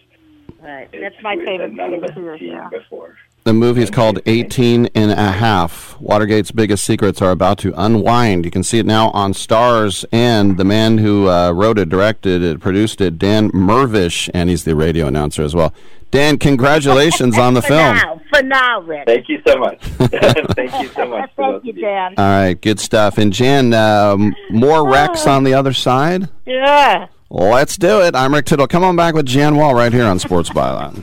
Speaker 7: Right.
Speaker 20: it's
Speaker 7: That's my favorite
Speaker 20: that of us
Speaker 7: scene
Speaker 20: have
Speaker 7: too,
Speaker 20: seen
Speaker 7: yeah.
Speaker 20: before.
Speaker 2: The movie is called 18 and a half. Watergate's biggest secrets are about to unwind. You can see it now on Starz, and the man who uh, wrote it, directed it, produced it, Dan Mirvish, and he's the radio announcer as well. Dan, congratulations [laughs] on the
Speaker 7: For
Speaker 2: film.
Speaker 7: now, for now, Rick.
Speaker 20: Thank you so much. [laughs] [laughs] Thank you so much.
Speaker 7: Thank you,
Speaker 20: of.
Speaker 7: Dan.
Speaker 2: All right, good stuff. And Jan, um, more Rex on the other side?
Speaker 7: Yeah.
Speaker 2: Let's do it. I'm Rick Tittle. Come on back with Jan Wall right here on Sports Byline.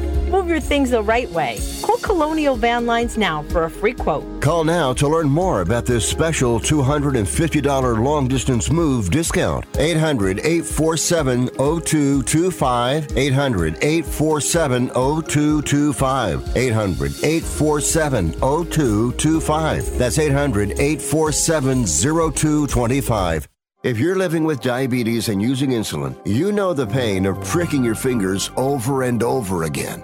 Speaker 21: Move your things the right way. Call Colonial Van Lines now for a free quote.
Speaker 10: Call now to learn more about this special $250 long distance move discount. 800 847 0225. 800 847 0225. 800 847 0225. That's 800 847 0225. If you're living with diabetes and using insulin, you know the pain of pricking your fingers over and over again.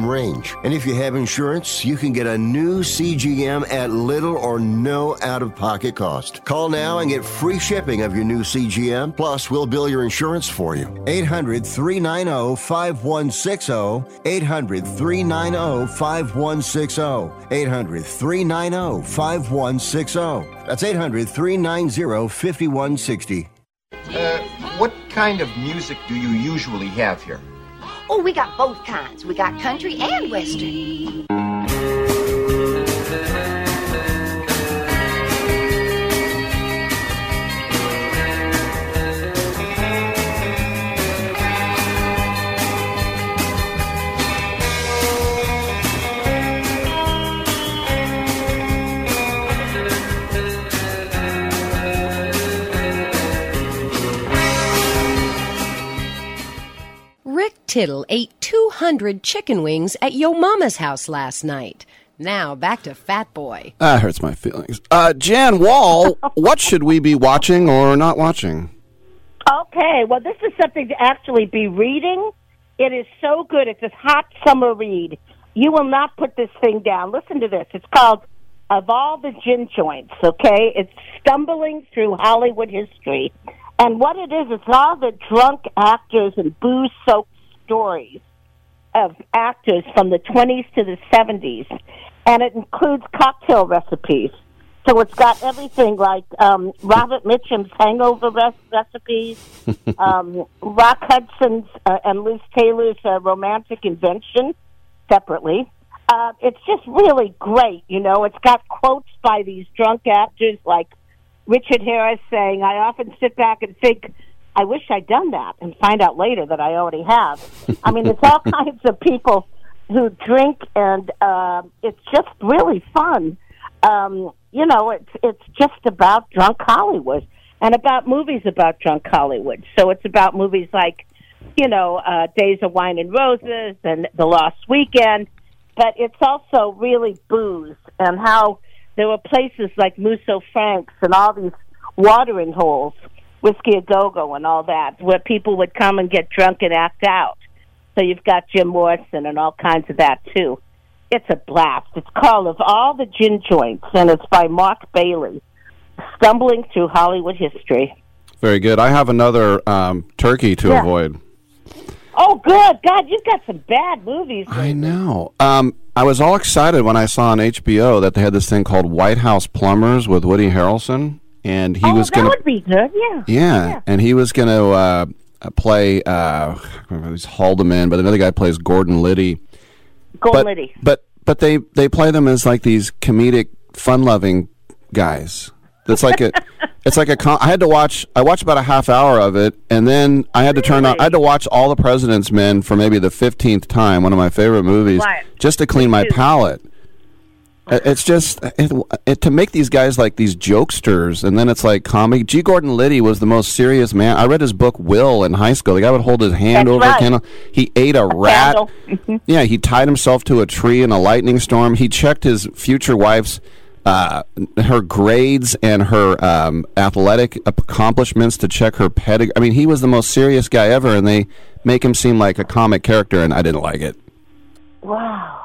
Speaker 10: range. And if you have insurance, you can get a new CGM at little or no out of pocket cost. Call now and get free shipping of your new CGM. Plus, we'll bill your insurance for you. 800 390 5160. 800 390 5160. 800 390 5160. That's 800 390 5160.
Speaker 22: Uh, what kind of music do you usually have here?
Speaker 23: Oh, we got both kinds. We got country and western.
Speaker 12: Tittle ate 200 chicken wings at Yo Mama's house last night. Now back to Fat Boy.
Speaker 2: That hurts my feelings. Uh, Jan Wall, [laughs] what should we be watching or not watching?
Speaker 7: Okay, well, this is something to actually be reading. It is so good. It's a hot summer read. You will not put this thing down. Listen to this. It's called Of All the Gin Joints, okay? It's stumbling through Hollywood history. And what it is, it's all the drunk actors and booze soaked stories of actors from the 20s to the 70s. And it includes cocktail recipes. So it's got everything like um, Robert Mitchum's hangover res- recipes, [laughs] um, Rock Hudson's uh, and Liz Taylor's uh, romantic invention separately. Uh, it's just really great, you know. It's got quotes by these drunk actors like Richard Harris saying, I often sit back and think, I wish I'd done that, and find out later that I already have. I mean, it's all [laughs] kinds of people who drink, and uh, it's just really fun. Um, you know, it's it's just about drunk Hollywood and about movies about drunk Hollywood. So it's about movies like, you know, uh, Days of Wine and Roses and The Lost Weekend, but it's also really booze and how there were places like Musso Frank's and all these watering holes, Whiskey a Go Go and all that, where people would come and get drunk and act out. So you've got Jim Morrison and all kinds of that too. It's a blast. It's called Of All the Gin Joints, and it's by Mark Bailey. Stumbling through Hollywood history.
Speaker 2: Very good. I have another um, turkey to
Speaker 7: Yeah.
Speaker 2: avoid.
Speaker 7: Oh, good God! You've got some bad movies.
Speaker 2: I know. Um, I was all excited when I saw on HBO that they had this thing called White House Plumbers with Woody Harrelson, and he
Speaker 7: oh,
Speaker 2: was going to
Speaker 7: would be good. Yeah.
Speaker 2: Yeah, and he was going to uh, play. Uh, he's Haldeman, but another guy plays Gordon Liddy.
Speaker 7: Gordon
Speaker 2: but,
Speaker 7: Liddy.
Speaker 2: But but they they play them as like these comedic, fun-loving guys. That's like a. It's like a. [laughs] Con- I had to watch. I watched about a half hour of it, and then I had to turn on. I had to watch all the President's Men for maybe the fifteenth time. One of my favorite movies,
Speaker 7: Right.
Speaker 2: just to clean my palate. It- It's just it, it, to make these guys like these jokesters, and then it's like comedy. G. Gordon Liddy was the most serious man. I read his book Will in high school. The guy would hold his hand
Speaker 7: That's
Speaker 2: over
Speaker 7: right.
Speaker 2: a candle. He ate a, rat.
Speaker 7: Candle. [laughs]
Speaker 2: Yeah, he tied himself to a tree in a lightning storm. He checked his future wife's uh, her grades and her um, athletic accomplishments to check her pedigree. I mean, he was the most serious guy ever, and they make him seem like a comic character, and I didn't like it.
Speaker 7: Wow.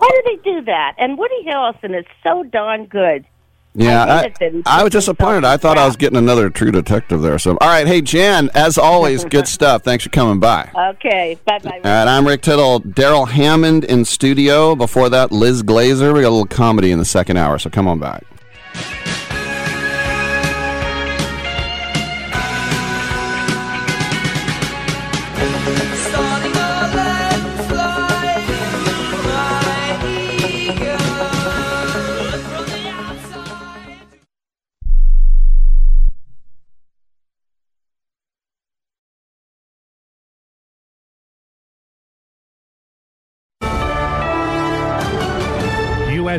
Speaker 7: Why do they do that? And Woody Harrelson is so darn good.
Speaker 2: Yeah,
Speaker 7: I
Speaker 2: I,
Speaker 7: hate it that
Speaker 2: I was disappointed. I thought I was getting another True Detective there. So, all right, hey Jan, as always, good [laughs] stuff. Thanks for coming by.
Speaker 7: Okay, bye bye.
Speaker 2: All right, I'm Rick Tittle. Darrell Hammond in studio. Before that, Liz Glazer. We got a little comedy in the second hour, so come on back.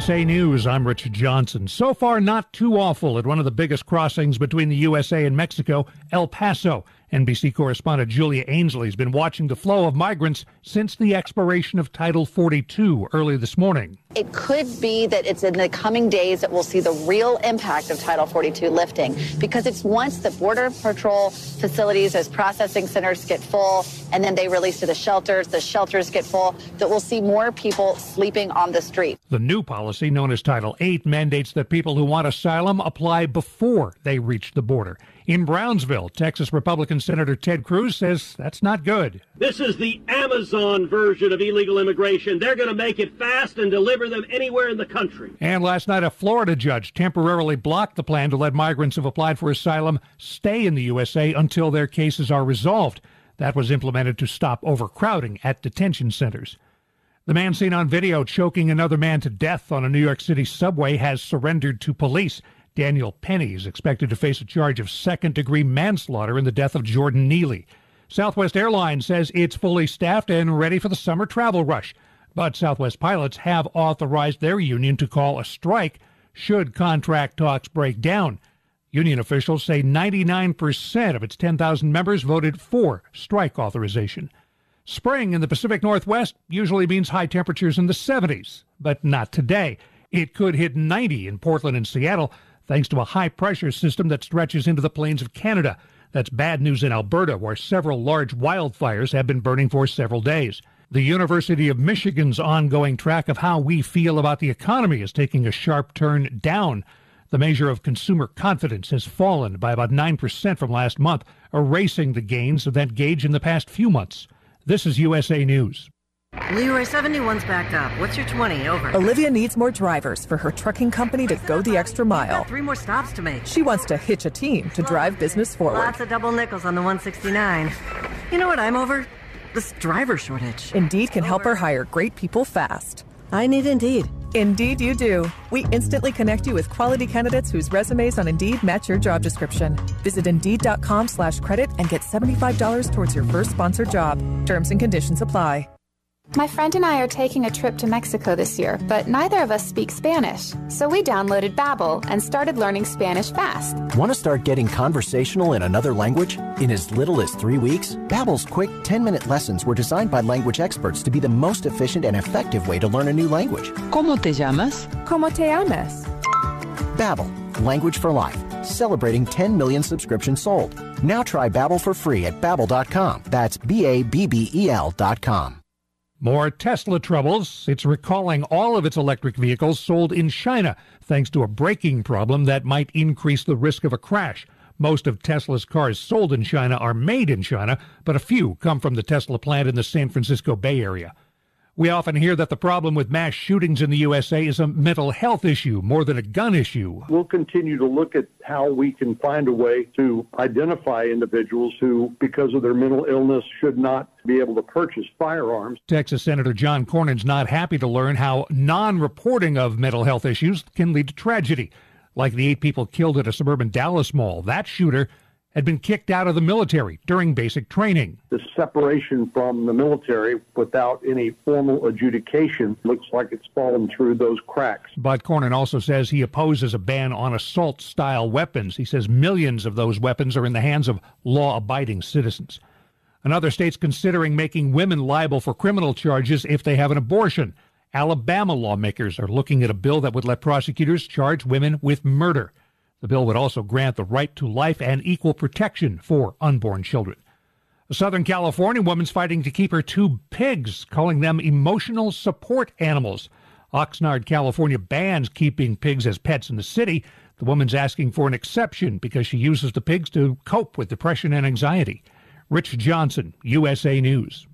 Speaker 24: USA News, I'm Richard Johnson. So far, not too awful at one of the biggest crossings between the USA and Mexico, El Paso. NBC correspondent Julia Ainsley has been watching the flow of migrants since the expiration of Title 42 early this morning.
Speaker 25: It could be that it's in the coming days that we'll see the real impact of Title 42 lifting because it's once the Border Patrol facilities, those processing centers get full, and then they release to the shelters, the shelters get full, that we'll see more people sleeping on the street.
Speaker 24: The new policy, known as Title 8, mandates that people who want asylum apply before they reach the border. In Brownsville, Texas Republican Senator Ted Cruz says that's not good.
Speaker 26: This is the Amazon version of illegal immigration. They're going to make it fast and deliver them anywhere in the country.
Speaker 24: And last night, a Florida judge temporarily blocked the plan to let migrants who've applied for asylum stay in the USA until their cases are resolved. That was implemented to stop overcrowding at detention centers. The man seen on video choking another man to death on a New York City subway has surrendered to police. Daniel Penny is expected to face a charge of second degree manslaughter in the death of Jordan Neely. Southwest Airlines says it's fully staffed and ready for the summer travel rush. But Southwest pilots have authorized their union to call a strike should contract talks break down. Union officials say 99% of its 10,000 members voted for strike authorization. Spring in the Pacific Northwest usually means high temperatures in the 70s, but not today. It could hit 90 in Portland and Seattle thanks to a high pressure system that stretches into the plains of Canada. That's bad news in Alberta, where several large wildfires have been burning for several days. The University of Michigan's ongoing track of how we feel about the economy is taking a sharp turn down. The measure of consumer confidence has fallen by about 9% from last month, erasing the gains of that gauge in the past few months. This is USA News.
Speaker 27: Leroy 71's backed up. What's your 20? Over.
Speaker 28: Olivia needs more drivers for her trucking company to go the extra mile.
Speaker 27: Three more stops to make.
Speaker 28: She wants to hitch a team to drive business forward.
Speaker 27: Lots of double nickels on the 169. You know what I'm over? This driver shortage.
Speaker 28: Indeed can help her hire great people fast.
Speaker 27: I need Indeed.
Speaker 28: Indeed, you do. We instantly connect you with quality candidates whose resumes on Indeed match your job description. Visit Indeed.com slash credit and get $75 towards your first sponsored job. Terms and conditions apply.
Speaker 29: My friend and I are taking a trip to Mexico this year, but neither of us speak Spanish. So we downloaded Babbel and started learning Spanish fast.
Speaker 30: Want to start getting conversational in another language? In as little as three weeks, Babbel's quick 10-minute lessons were designed by language experts to be the most efficient and effective way to learn a new language.
Speaker 31: ¿Cómo te llamas?
Speaker 29: ¿Cómo te llamas?
Speaker 30: Babbel, language for life. Celebrating 10 million subscriptions sold. Now try Babbel for free at babbel.com. That's B-A-B-B-E-L dot com.
Speaker 24: More Tesla troubles. It's recalling all of its electric vehicles sold in China thanks to a braking problem that might increase the risk of a crash. Most of Tesla's cars sold in China are made in China, but a few come from the Tesla plant in the San Francisco Bay Area. We often hear that the problem with mass shootings in the USA is a mental health issue more than a gun issue.
Speaker 32: We'll continue to look at how we can find a way to identify individuals who, because of their mental illness, should not be able to purchase firearms.
Speaker 24: Texas Senator John Cornyn's not happy to learn how non reporting of mental health issues can lead to tragedy. Like the eight people killed at a suburban Dallas mall, that shooter had been kicked out of the military during basic training.
Speaker 32: The separation from the military without any formal adjudication looks like it's fallen through those cracks.
Speaker 24: But Cornyn also says he opposes a ban on assault style weapons. He says millions of those weapons are in the hands of law abiding citizens. Another state's considering making women liable for criminal charges if they have an abortion. Alabama lawmakers are looking at a bill that would let prosecutors charge women with murder. The bill would also grant the right to life and equal protection for unborn children. A Southern California woman's fighting to keep her two pigs, calling them emotional support animals. Oxnard, California bans keeping pigs as pets in the city. The woman's asking for an exception because she uses the pigs to cope with depression and anxiety. Rich Johnson, USA News.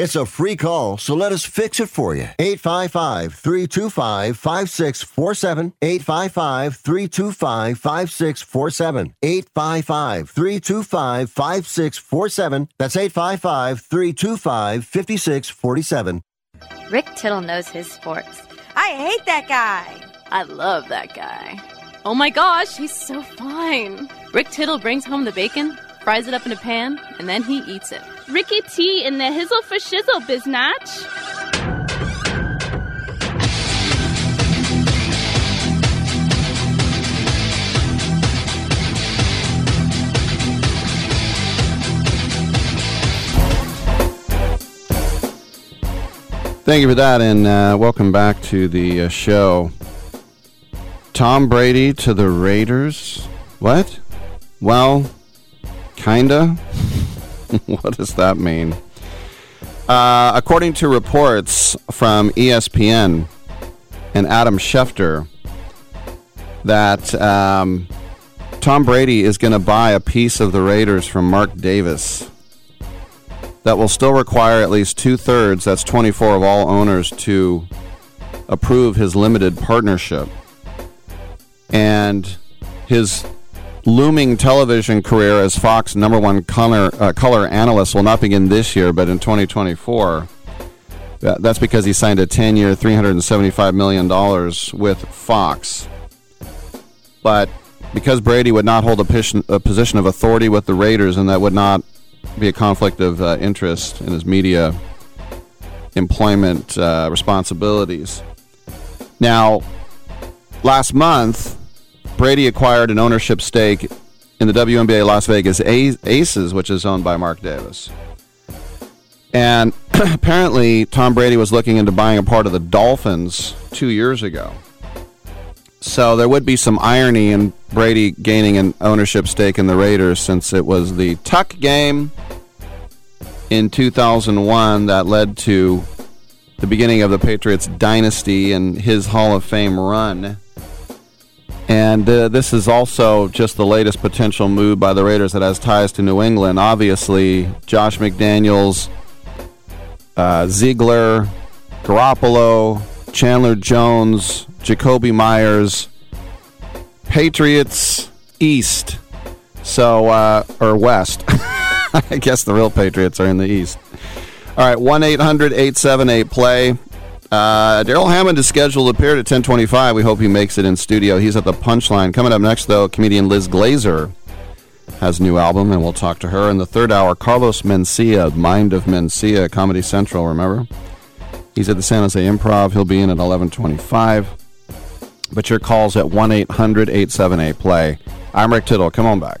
Speaker 10: It's a free call, so let us fix it for you. 855 325 5647. 855 325 5647. 855 325 5647. That's 855 325 5647.
Speaker 33: Rick Tittle knows his sports. I hate that guy.
Speaker 34: I love that guy. Oh my gosh, he's so fine. Rick Tittle brings home the bacon, fries it up in a pan, and then he eats it.
Speaker 35: Ricky T in the hizzle for shizzle, biznatch.
Speaker 2: Thank you for that, and uh, welcome back to the uh, show. Tom Brady to the Raiders? What? Well, kinda. [laughs] what does that mean? Uh, according to reports from ESPN and Adam Schefter, that um, Tom Brady is going to buy a piece of the Raiders from Mark Davis that will still require at least two thirds, that's 24 of all owners, to approve his limited partnership. And his looming television career as Fox number one color, uh, color analyst will not begin this year, but in 2024. That's because he signed a 10 year, $375 million with Fox. But because Brady would not hold a, position, a position of authority with the Raiders, and that would not be a conflict of uh, interest in his media employment uh, responsibilities. Now, last month, Brady acquired an ownership stake in the WNBA Las Vegas Aces, which is owned by Mark Davis. And [clears throat] apparently, Tom Brady was looking into buying a part of the Dolphins two years ago. So there would be some irony in Brady gaining an ownership stake in the Raiders since it was the Tuck game in 2001 that led to the beginning of the Patriots dynasty and his Hall of Fame run. And uh, this is also just the latest potential move by the Raiders that has ties to New England. Obviously, Josh McDaniels, uh, Ziegler, Garoppolo, Chandler Jones, Jakobi Meyers, Patriots East. So, uh, or West. [laughs] I guess the real Patriots are in the East. All right, 1 800 878 play. Uh, Darrell Hammond is scheduled to appear at 1025. We hope he makes it in studio. He's at the punchline. Coming up next, though, comedian Liz Glazer has a new album, and we'll talk to her. In the third hour, Carlos Mencia, Mind of Mencia, Comedy Central, remember? He's at the San Jose Improv. He'll be in at 1125. But your call's at 1 800 878 play. I'm Rick Tittle. Come on back.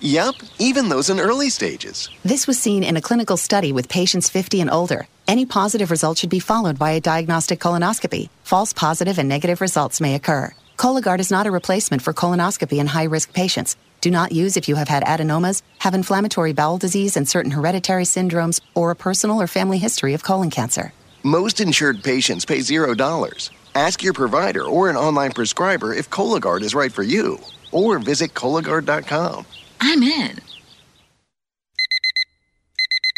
Speaker 36: Yep, even those in early stages.
Speaker 37: This was seen in a clinical study with patients 50 and older. Any positive result should be followed by a diagnostic colonoscopy. False positive and negative results may occur. Cologuard is not a replacement for colonoscopy in high risk patients. Do not use if you have had adenomas, have inflammatory bowel disease and certain hereditary syndromes, or a personal or family history of colon cancer.
Speaker 36: Most insured patients pay $0. Ask your provider or an online prescriber if Cologuard is right for you, or visit Cologuard.com.
Speaker 38: I'm in.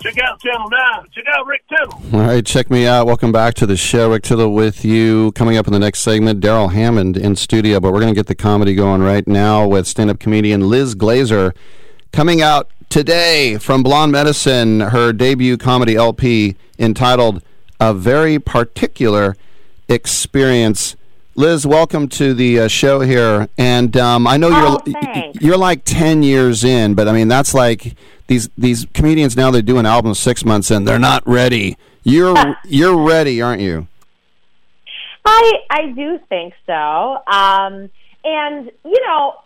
Speaker 39: check out Channel 9. Check out Rick Tittle.
Speaker 2: All right, check me out. Welcome back to the show. Rick Tittle with you. Coming up in the next segment, Darrell Hammond in studio, but we're going to get the comedy going right now with stand up comedian Liz Glazer. Coming out today from Blonde Medicine, her debut comedy LP entitled A Very Particular Experience. Liz, welcome to the uh, show here, and um, I know
Speaker 40: Oh,
Speaker 2: you're
Speaker 40: thanks.
Speaker 2: you're like ten years in, but I mean that's like these these comedians now they do an album six months in, they're not ready. You're you're ready, aren't you?
Speaker 40: I I do think so. Um, and you know,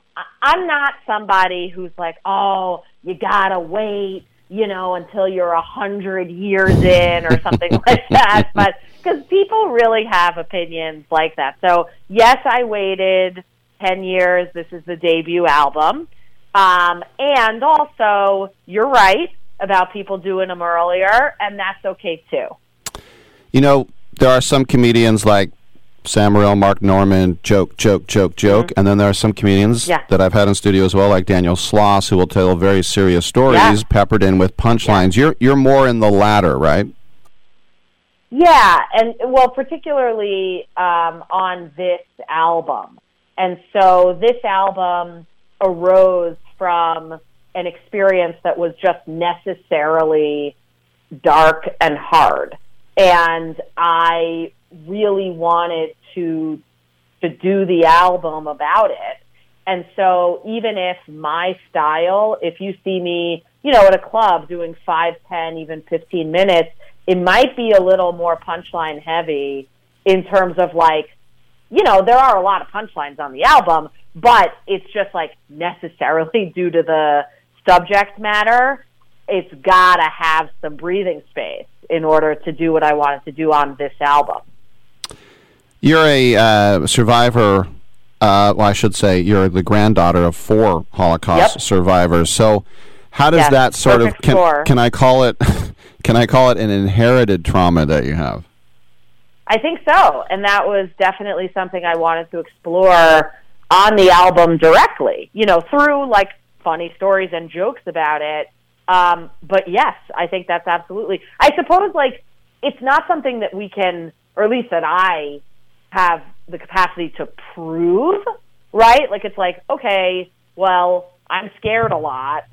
Speaker 40: I'm not somebody who's like, oh, you gotta wait, you know, until you're a hundred years in or something [laughs] like that. But because people really have opinions like that. So yes, I waited ten years. This is the debut album. Um, and also, you're right. about people doing them earlier, and that's okay too.
Speaker 2: You know, there are some comedians like Sam Morril, Mark Norman, joke, joke, joke, joke, and then there are some comedians
Speaker 40: Mm-hmm. Yeah.
Speaker 2: that I've had in studio as well, like Daniel Sloss, who will tell very serious stories,
Speaker 40: Yeah.
Speaker 2: peppered in with punchlines. You're you're more in the latter, right?
Speaker 40: Yeah, and well, particularly um, on this album. And so this album arose from an experience that was just necessarily dark and hard. And I really wanted to to do the album about it. And so even if my style, if you see me, you know, at a club doing five, ten, even 15 minutes, it might be a little more punchline heavy in terms of like, you know, there are a lot of punchlines on the album, but it's just like necessarily [laughs] due to the subject matter, it's got to have some breathing space in order to do what I wanted to do on this album.
Speaker 2: You're a uh, survivor. Uh, well, I should say you're the granddaughter of four Holocaust
Speaker 40: Yep.
Speaker 2: survivors. So, how does
Speaker 40: Yes,
Speaker 2: that sort of can, can I call it? [laughs] Can I call it an inherited trauma that you have?
Speaker 40: I think so. And that was definitely something I wanted to explore on the album directly, you know, through like funny stories and jokes about it. Um, but yes, I think that's absolutely. I suppose like it's not something that we can, or at least that I have the capacity to prove, right? Like it's like, okay, well, I'm scared a lot. [laughs]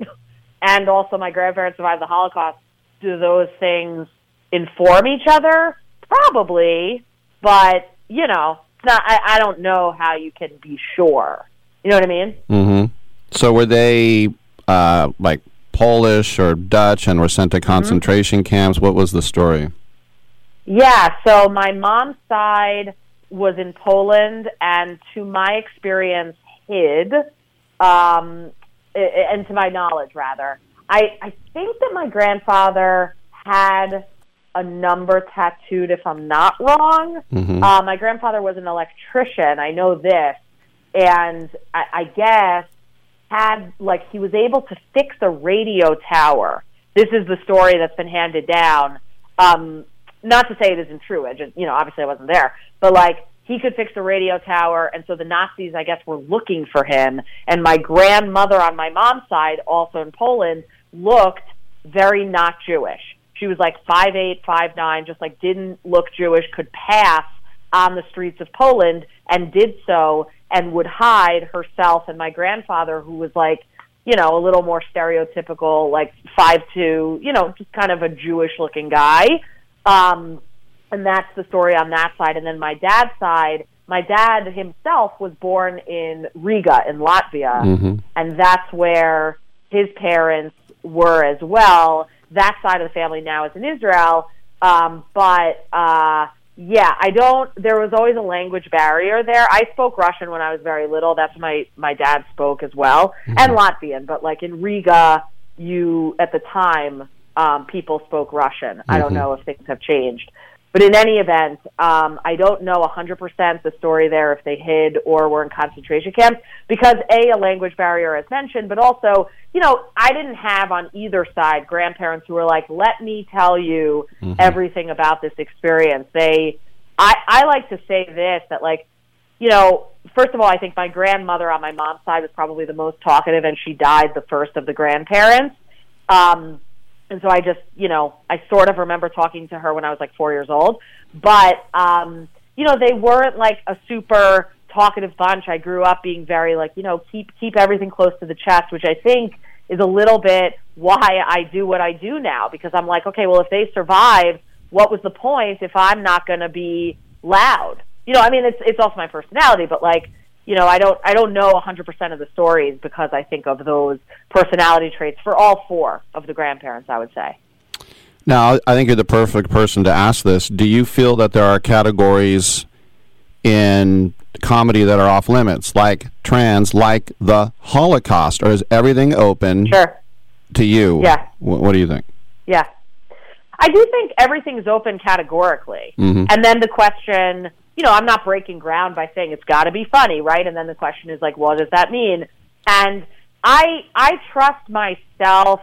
Speaker 40: And also my grandparents survived the Holocaust. Do those things inform each other? Probably, but you know, it's not. I, I don't know how you can be sure. You know what I mean?
Speaker 2: Mm-hmm. So, were they uh, like Polish or Dutch and were sent to
Speaker 40: Mm-hmm.
Speaker 2: concentration camps? What was the story?
Speaker 40: Yeah. So my mom's side was in Poland, and to my experience, hid. Um, and to my knowledge, rather, I I think that my grandfather had a number tattooed, if I'm not wrong.
Speaker 41: Mhm.
Speaker 40: Uh, my grandfather was an electrician. I know this, and I, I guess had like he was able to fix a radio tower. This is the story that's been handed down. Um, not to say it isn't true. I just you know obviously I wasn't there, but like he could fix the radio tower, and so the Nazis I guess were looking for him. And my grandmother on my mom's side, also in Poland, looked very not Jewish. She was like five eight, five nine, just like didn't look Jewish, could pass on the streets of Poland and did so and would hide herself and my grandfather who was like, you know, a little more stereotypical, like five two, you know, just kind of a Jewish looking guy. Um and that's the story on that side. And then my dad's side, my dad himself was born in Riga in Latvia
Speaker 2: Mm-hmm.
Speaker 40: and that's where his parents were as well. That side of the family now is in Israel, um, but uh, yeah, I don't. There was always a language barrier there. I spoke Russian when I was very little. That's my my dad spoke as well, and Latvian. But like in Riga, you at the time um, people spoke Russian. I don't
Speaker 41: Mhm.
Speaker 40: know if things have changed. But in any event, um, I don't know 100% the story there if they hid or were in concentration camps because A, a language barrier as mentioned, but also, you know, I didn't have on either side grandparents who were like, let me tell you
Speaker 41: Mhm.
Speaker 40: everything about this experience. They, I, I like to say this, that like, you know, first of all, I think my grandmother on my mom's side was probably the most talkative and she died the first of the grandparents. Um, and so I just, you know, I sort of remember talking to her when I was like four years old. But, um, you know, they weren't like a super talkative bunch. I grew up being very like, you know, keep keep everything close to the chest, which I think is a little bit why I do what I do now because I'm like, okay, well, if they survive, what was the point if I'm not going to be loud? You know, I mean, it's it's also my personality, but like, you know, I don't I don't know 100% of the stories because I think of those personality traits for all four of the grandparents, I would say.
Speaker 2: Now, I think you're the perfect person to ask this. Do you feel that there are categories in comedy that are off limits, like trans, like the Holocaust, or is everything open
Speaker 40: Sure.
Speaker 2: to you?
Speaker 40: Yeah.
Speaker 2: Wh- what do you think?
Speaker 40: Yeah. I do think everything's open categorically.
Speaker 2: Mhm.
Speaker 40: And then the question, you know, I'm not breaking ground by saying it's got to be funny, right? And then the question is like, what does that mean? And I I trust myself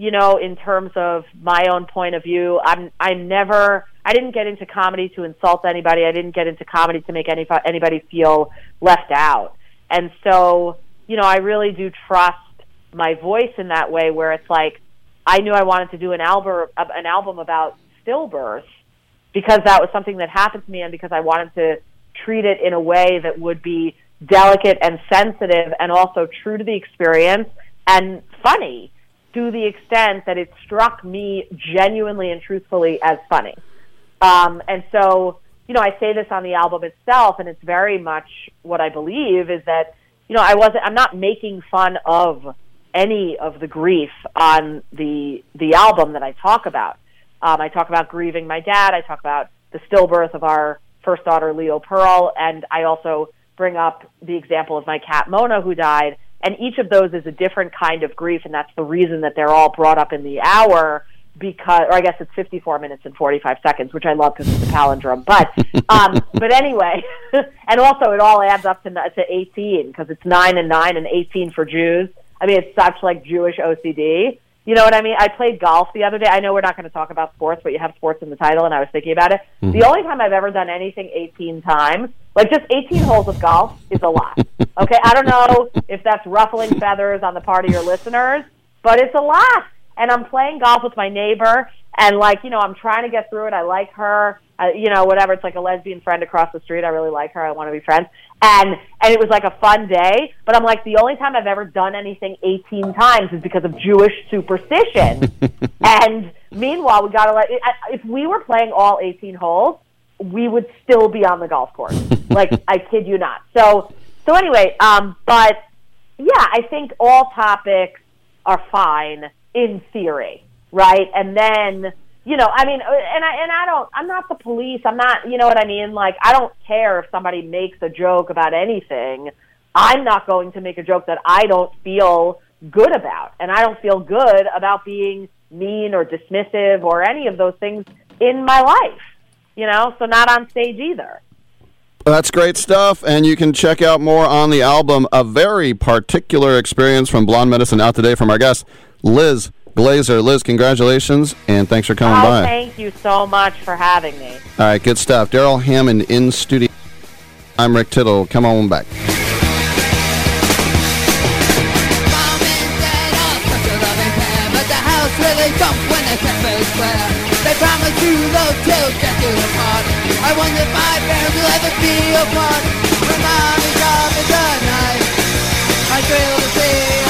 Speaker 40: you know, in terms of my own point of view, I'm I'm never I didn't get into comedy to insult anybody. I didn't get into comedy to make any anybody feel left out. And so, you know, I really do trust my voice in that way where it's like I knew I wanted to do an album an album about stillbirth because that was something that happened to me and because I wanted to treat it in a way that would be delicate and sensitive and also true to the experience and funny to the extent that it struck me genuinely and truthfully as funny. Um, and so, you know, I say this on the album itself, and it's very much what I believe is that, you know, I wasn't, I'm not making fun of any of the grief on the the album that I talk about. Um, I talk about grieving my dad. I talk about the stillbirth of our first daughter, Leo Pearl, and I also bring up the example of my cat Mona, who died and each of those is a different kind of grief, and that's the reason that they're all brought up in the hour because, or I guess it's 54 minutes and 45 seconds, which I love because it's a palindrome. But, [laughs] um, but anyway, [laughs] and also it all adds up to, to 18 because it's nine and nine and 18 for Jews. I mean, it's such like Jewish OCD. You know what I mean? I played golf the other day. I know we're not going to talk about sports, but you have sports in the title, and I was thinking about it. Mm-hmm. The only time I've ever done anything 18 times, like just 18 holes of golf, is a lot. [laughs] okay, I don't know if that's ruffling feathers on the part of your listeners, but it's a lot. And I'm playing golf with my neighbor, and like you know, I'm trying to get through it. I like her uh, you know, whatever. It's like a lesbian friend across the street. I really like her. I want to be friends. And and it was like a fun day. But I'm like, the only time I've ever done anything 18 times is because of Jewish superstition. [laughs] and meanwhile, we got to let. If we were playing all 18 holes, we would still be on the golf course. [laughs] like I kid you not. So so anyway, um, but yeah, I think all topics are fine in theory, right? And then you know, I mean, uh, and I and I don't. I'm not the police. I'm not. You know what I mean? Like, I don't care if somebody makes a joke about anything. I'm not going to make a joke that I don't feel good about, and I don't feel good about being mean or dismissive or any of those things in my life. You know, so not on stage either.
Speaker 2: That's great stuff, and you can check out more on the album. A very particular experience from Blonde Medicine out today from our guest Liz Glazer. Liz, congratulations, and thanks for coming
Speaker 40: oh,
Speaker 2: by.
Speaker 40: Thank you so much for having me.
Speaker 2: All right, good stuff. Darrell Hammond in studio. I'm Rick Tittle. Come on back. They promise you love till death do them part. I wonder if my parents will ever be apart. When mommy's off at the night, I thrill to see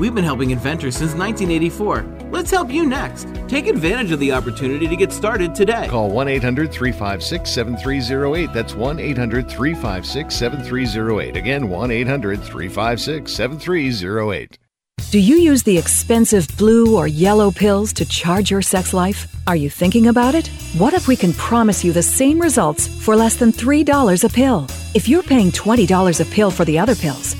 Speaker 42: We've been helping inventors since 1984 Let's help you next. Take advantage of the opportunity to get started today.
Speaker 43: Call 1 800 356 7308. That's 1 800 356 7308. Again, 1 800 356 7308.
Speaker 9: Do you use the expensive blue or yellow pills to charge your sex life? Are you thinking about it? What if we can promise you the same results for less than $3 a pill? If you're paying $20 a pill for the other pills,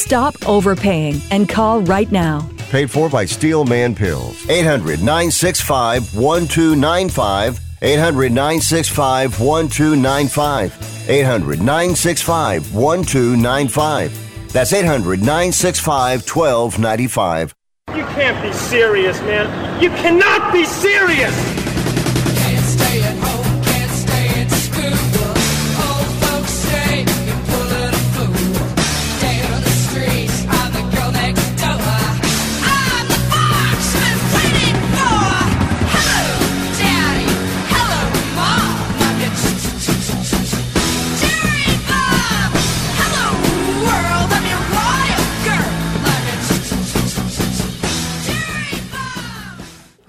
Speaker 9: Stop overpaying and call right now.
Speaker 10: Paid for by Steelman Pills. 800 965 1295. 800 965 1295. 800 965 1295. That's 800 965 1295.
Speaker 26: You can't be serious, man. You cannot be serious!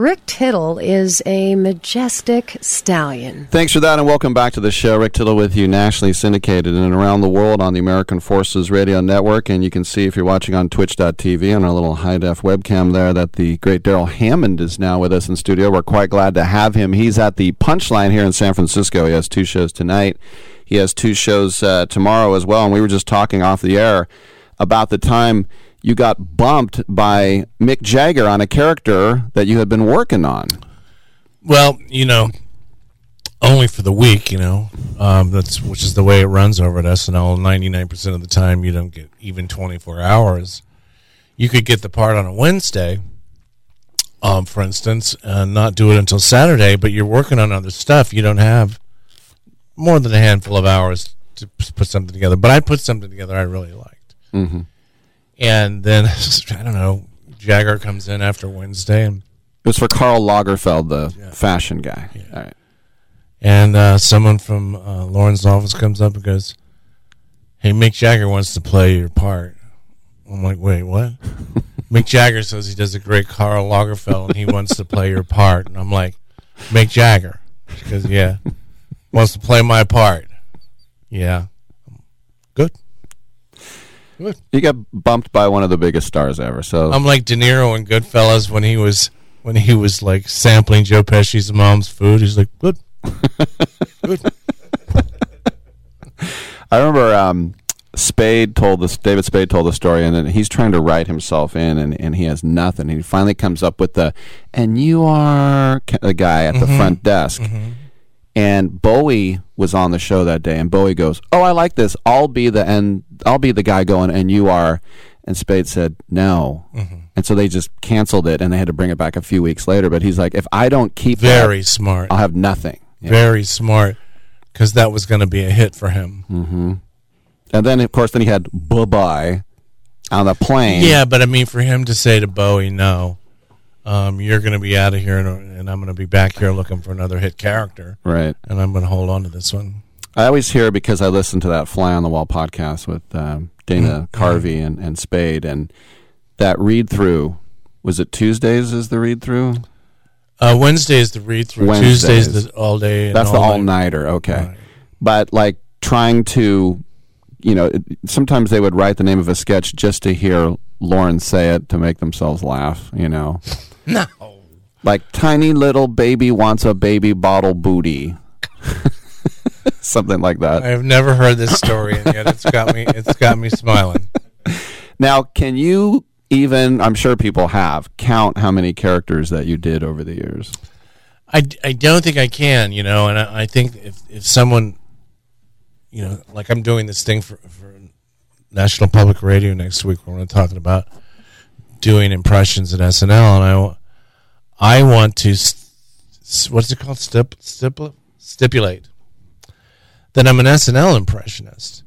Speaker 44: Rick Tittle is a majestic stallion.
Speaker 2: Thanks for that, and welcome back to the show. Rick Tittle with you, nationally syndicated and around the world on the American Forces Radio Network. And you can see if you're watching on twitch.tv on our little high def webcam there that the great Darrell Hammond is now with us in studio. We're quite glad to have him. He's at the Punchline here in San Francisco. He has two shows tonight, he has two shows uh, tomorrow as well. And we were just talking off the air about the time you got bumped by Mick Jagger on a character that you had been working on.
Speaker 45: Well, you know, only for the week, you know. Um, that's which is the way it runs over at SNL. Ninety nine percent of the time, you don't get even twenty four hours. You could get the part on a Wednesday, um, for instance, and not do it until Saturday. But you're working on other stuff. You don't have more than a handful of hours to put something together. But I put something together I really liked.
Speaker 2: Mm-hmm.
Speaker 45: And then [laughs] I don't know, Jagger comes in after Wednesday, and
Speaker 2: It was for Karl Lagerfeld, the fashion guy. All right.
Speaker 45: and uh, someone from uh, Lorne's office comes up and goes, "Hey, Mick Jagger wants to play your part." I'm like, "Wait, what?" [laughs] Mick Jagger says he does a great Karl Lagerfeld and he wants to play your part, and I'm like, "Mick Jagger?" Goes, "Yeah, wants to play my part." Yeah, good. Good.
Speaker 2: You got bumped by one of the biggest stars ever. So
Speaker 45: I'm like De Niro in Goodfellas when he was when he was like sampling Joe Pesci's mom's food. He's like, "Good, [laughs] good."
Speaker 2: I remember um, Spade told this. David Spade told the story, and then he's trying to write himself in, and, and he has nothing. He finally comes up with the, and you are ca- the guy at the
Speaker 45: Mhm.
Speaker 2: front desk. And Bowie was on the show that day, and Bowie goes, "Oh, I like this. I'll be the and I'll be the guy going, and you are." And Spade said no,
Speaker 45: Mhm.
Speaker 2: and so they just canceled it, and they had to bring it back a few weeks later. But he's like, "If I don't keep that,
Speaker 45: Very smart.
Speaker 2: I'll have nothing."
Speaker 45: Very smart, because that was going to be a hit for him.
Speaker 2: hmm And then, of course, then he had "Bye Bye" on the plane.
Speaker 45: Yeah, but I mean, for him to say to Bowie, "No, um, you're going to be out of here, and, and I'm going to be back here looking for another hit character,"
Speaker 2: Right.
Speaker 45: and I'm going to hold on to this one.
Speaker 2: I always hear because I listen to that Fly on the Wall podcast with um, Dana
Speaker 45: Mhm.
Speaker 2: Carvey and, and Spade, and that read through was it Tuesdays? Is the read through?
Speaker 45: Uh, Wednesday is the read through. Tuesday's the all day. and
Speaker 2: That's the
Speaker 45: all
Speaker 2: all
Speaker 45: night.
Speaker 2: nighter. Okay, but like trying to, you know, it, sometimes they would write the name of a sketch just to hear Lorne say it to make themselves laugh. You know, [laughs]
Speaker 45: No.
Speaker 2: like tiny little baby wants a baby bottle booty. [laughs] Something like that.
Speaker 45: I have never heard this story, and yet it's got me. It's got me smiling.
Speaker 2: Now, can you even, I'm sure people have, count how many characters that you did over the years?
Speaker 45: I, I don't think I can, you know, and I, I think if, if someone, you know, like I'm doing this thing for, for National Public Radio next week, we're talking about doing impressions at SNL, and I, I want to what's it called? Stip, stipulate, stipulate that I'm an SNL impressionist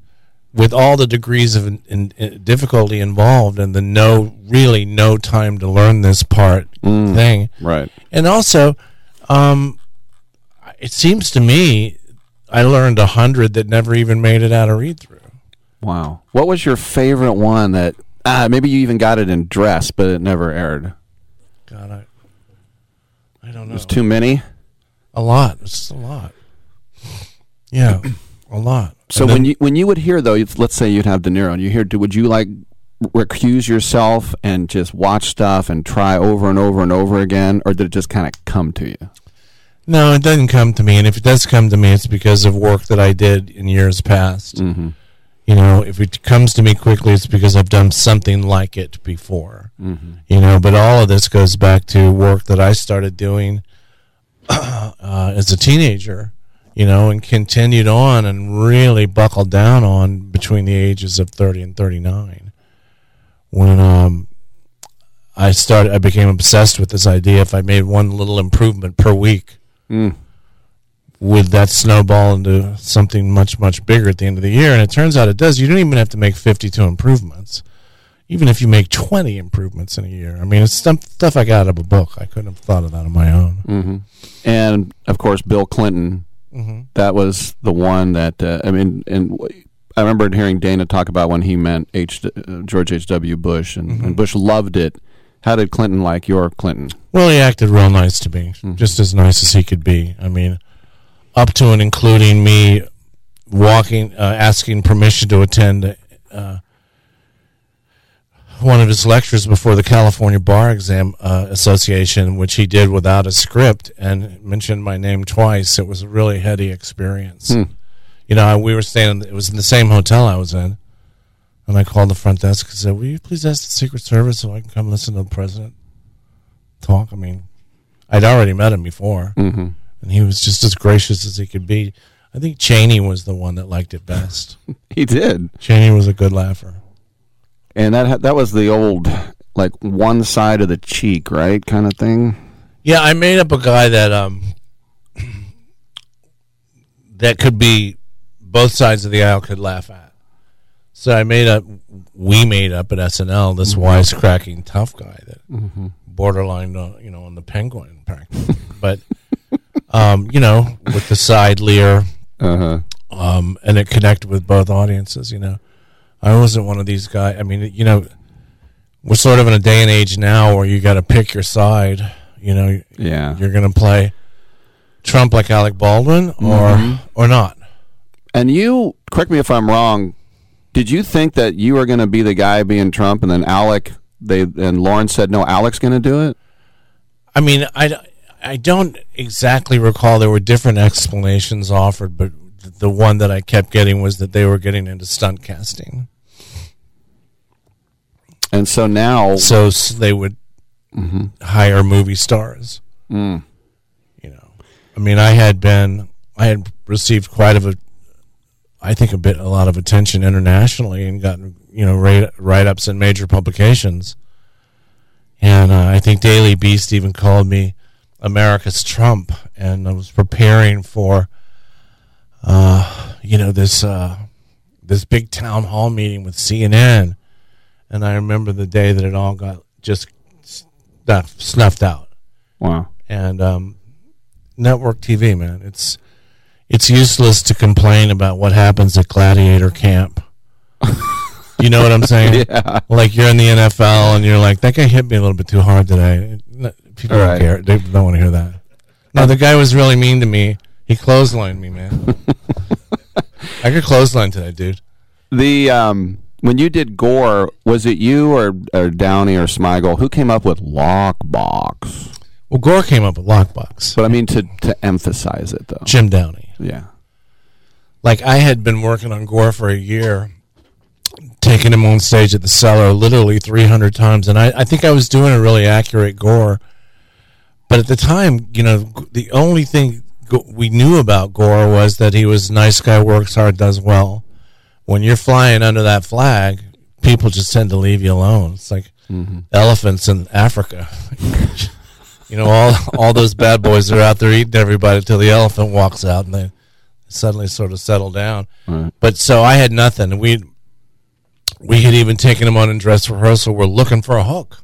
Speaker 45: with all the degrees of in, in, in difficulty involved and the no really no time to learn this part thing.
Speaker 2: Right.
Speaker 45: And also, um, it seems to me I learned a hundred that never even made it out of read through.
Speaker 2: Wow. What was your favorite one that uh, maybe you even got it in dress, but it never aired?
Speaker 45: God, I, I don't know.
Speaker 2: There's too many.
Speaker 45: A lot. It's just a lot. Yeah, a lot.
Speaker 2: So
Speaker 45: And
Speaker 2: when you when you would hear though, let's say you'd have De Niro, and you hear, would you like recuse yourself and just watch stuff and try over and over and over again, or did it just kind of come to you?
Speaker 45: No, it doesn't come to me, and if it does come to me, it's because of work that I did in years past.
Speaker 2: Mm-hmm.
Speaker 45: You know, if it comes to me quickly, it's because I've done something like it before.
Speaker 2: Mhm.
Speaker 45: You know, but all of this goes back to work that I started doing [clears throat] uh, as a teenager. You know, and continued on and really buckled down on between the ages of thirty and thirty nine. When um, I started, I became obsessed with this idea. If I made one little improvement per week,
Speaker 2: Mm.
Speaker 45: Would that snowball into something much much bigger at the end of the year? And it turns out it does. You don't even have to make fifty two improvements. Even if you make twenty improvements in a year, I mean, it's stuff, stuff I got out of a book. I couldn't have thought of that on my own.
Speaker 2: hmm And of course, Bill Clinton.
Speaker 45: Mhm.
Speaker 2: That was the one that uh, I mean, and I remember hearing Dana talk about when he meant H. Uh, George H. W. Bush, and,
Speaker 45: Mm-hmm.
Speaker 2: and Bush loved it. How did Clinton like your Clinton?
Speaker 45: Well, he acted real nice to me, just as nice as he could be. I mean, up to and including me walking, uh, asking permission to attend uh, one of his lectures before the California Bar Exam uh, Association, which he did without a script and mentioned my name twice. It was a really heady experience.
Speaker 2: Hmm.
Speaker 45: You know, we were staying. In the, it was in the same hotel I was in, and I called the front desk and said, "Will you please ask the Secret Service so I can come listen to the president talk?" I mean, I'd already met him before,
Speaker 2: Mhm.
Speaker 45: And he was just as gracious as he could be. I think Cheney was the one that liked it best. [laughs]
Speaker 2: He did.
Speaker 45: Cheney was a good laugher.
Speaker 2: And that that was the old like one side of the cheek, right, kind of thing.
Speaker 45: Yeah, I made up a guy that um that could be both sides of the aisle could laugh at. So I made up we made up at SNL this wisecracking tough guy that
Speaker 2: Mhm.
Speaker 45: borderline uh, you know on the penguin [laughs] but um you know with the side leer
Speaker 2: uh-huh.
Speaker 45: um and it connected with both audiences, you know. I wasn't one of these guys. I mean, you know, we're sort of in a day and age now where you got to pick your side. You know,
Speaker 2: Yeah.
Speaker 45: you're going to play Trump like Alec Baldwin or
Speaker 2: Mhm.
Speaker 45: or not.
Speaker 2: And you, correct me if I'm wrong. Did you think that you were going to be the guy being Trump, and then Alec, they and Lorne said no, Alec's going to do it?
Speaker 45: I mean, I, I don't exactly recall. There were different explanations offered, but the one that I kept getting was that they were getting into stunt casting.
Speaker 2: And so now,
Speaker 45: So they would hire movie stars.
Speaker 2: Mm.
Speaker 45: You know, I mean, I had been, I had received quite of a, I think a bit, a lot of attention internationally, and gotten you know write write ups in major publications. And uh, I think Daily Beast even called me America's Trump, and I was preparing for, uh, you know, this uh, this big town hall meeting with CNN, and I remember the day that it all got just snuff, snuffed out.
Speaker 2: Wow.
Speaker 45: And um, network TV, man, it's it's useless to complain about what happens at Gladiator Camp. you know what I'm saying? [laughs]
Speaker 2: Yeah.
Speaker 45: Like you're in the NFL and you're like, that guy hit me a little bit too hard today. People
Speaker 2: All
Speaker 45: don't
Speaker 2: right.
Speaker 45: care. They don't want to hear that. No, the guy was really mean to me. He clotheslined me, man. [laughs] I could clothesline today, dude.
Speaker 2: The um, when you did Gore, was it you or, or Downey or Smigel who came up with Lockbox?
Speaker 45: Well, Gore came up with Lockbox.
Speaker 2: But I mean to to emphasize it though.
Speaker 45: Jim Downey.
Speaker 2: Yeah.
Speaker 45: Like I had been working on Gore for a year, taking him on stage at the cellar literally 300 times, and I, I think I was doing a really accurate Gore. But at the time, you know, the only thing we knew about Gore was that he was a nice guy, works hard, does well. When you're flying under that flag, people just tend to leave you alone. It's like mm-hmm. elephants in Africa. you [laughs] You know, all all those bad boys are out there eating everybody until the elephant walks out and they suddenly sort of settle down.
Speaker 2: Right.
Speaker 45: But so I had nothing. We we had even taken him on in dress rehearsal. We're looking for a hook.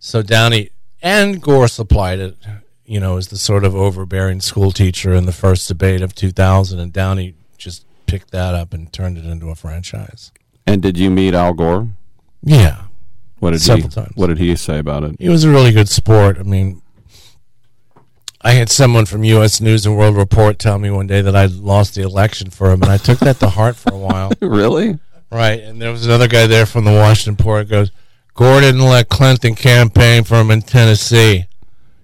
Speaker 45: So Downey and Gore supplied it. You know, as the sort of overbearing school teacher in the first debate of 2000, and Downey just picked that up and turned it into a franchise.
Speaker 2: And did you meet Al Gore?
Speaker 45: Yeah.
Speaker 2: What did
Speaker 45: Several
Speaker 2: he
Speaker 45: times.
Speaker 2: What did he say about it?
Speaker 45: He was a really good sport. I mean, I had someone from U.S. News and World Report tell me one day that I lost the election for him, and I took that to heart for a while. [laughs]
Speaker 2: really?
Speaker 45: Right. And there was another guy there from the Washington Post goes, Gore didn't let Clinton campaign for him in Tennessee.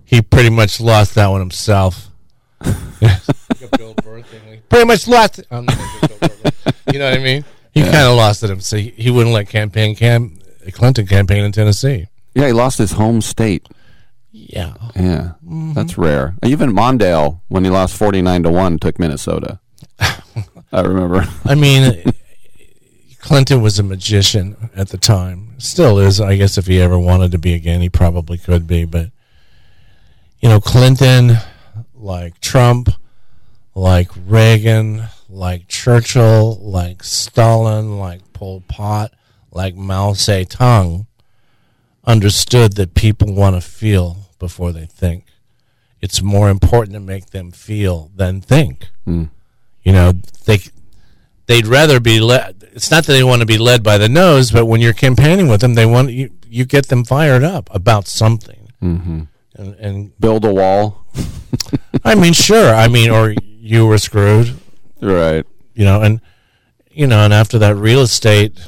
Speaker 45: He pretty much lost that one himself. [laughs] pretty much lost it. I'm not gonna do Bill Burr. you know what I mean? He
Speaker 2: Yeah.
Speaker 45: kind of lost it himself. He, he wouldn't let campaign cam Clinton campaign in Tennessee.
Speaker 2: Yeah, he lost his home state.
Speaker 45: Yeah.
Speaker 2: Yeah.
Speaker 45: Mhm.
Speaker 2: That's rare. Even Mondale, when he lost 49 to 1, took Minnesota. [laughs] I remember.
Speaker 45: I mean, Clinton was a magician at the time. Still is, I guess. If he ever wanted to be again, he probably could be. But you know, Clinton, like Trump, like Reagan, like Churchill, like Stalin, like Pol Pot, like Mao Zedong, understood that people want to feel before they think. It's more important to make them feel than think.
Speaker 2: Hmm.
Speaker 45: You know, they they'd rather be led. It's not that they want to be led by the nose, but when you're campaigning with them, they want you. You get them fired up about something.
Speaker 2: Mm-hmm.
Speaker 45: And, and
Speaker 2: build a wall. [laughs]
Speaker 45: I mean, sure. I mean, or you were screwed,
Speaker 2: right?
Speaker 45: You know, and you know, and after that real estate,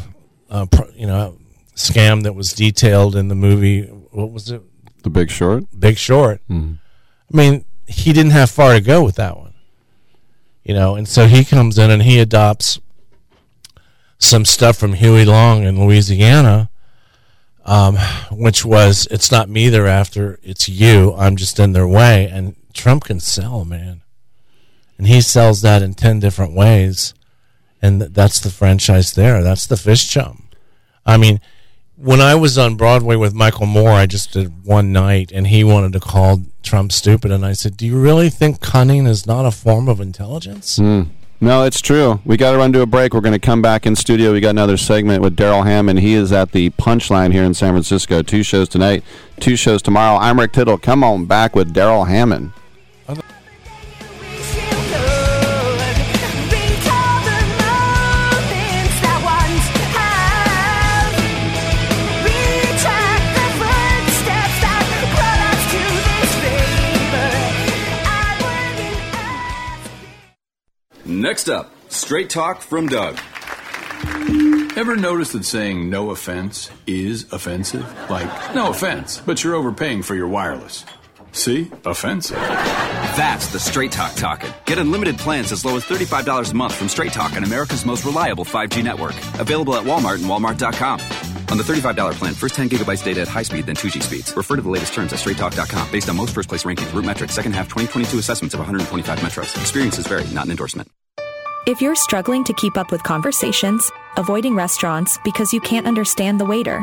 Speaker 45: uh, you know, scam that was detailed in the movie, what was it?
Speaker 2: The Big Short.
Speaker 45: Big Short.
Speaker 2: Mhm.
Speaker 45: I mean, he didn't have far to go with that one. You know, and so he comes in and he adopts some stuff from Huey Long in Louisiana, um, which was it's not me they're after, it's you. I'm just in their way. And Trump can sell, man. And he sells that in 10 different ways. And th- that's the franchise there. That's the fish chum. I mean, when I was on Broadway with Michael Moore, I just did one night, and he wanted to call Trump stupid, and I said, "Do you really think cunning is not a form of intelligence?"
Speaker 2: Hmm. No, it's true. We got to run to a break. We're going to come back in studio. We got another segment with Darrell Hammond. He is at the Punchline here in San Francisco. Two shows tonight, two shows tomorrow. I'm Rick Tittle. Come on back with Darrell Hammond.
Speaker 46: Next up, straight talk from Doug. Ever notice that saying no offense is offensive? Like, no offense, but you're overpaying for your wireless. See? Offensive.
Speaker 47: That's the Straight Talk talking. Get unlimited plans as low as $35 a month from Straight Talk on America's most reliable 5G network. Available at Walmart and Walmart.com. On the $35 plan, first 10 gigabytes data at high speed, then 2G speeds. Refer to the latest terms at straighttalk.com based on most first place rankings, root metrics, second half 2022 assessments of 125 metros. Experiences vary, not an endorsement.
Speaker 48: If you're struggling to keep up with conversations, avoiding restaurants because you can't understand the waiter,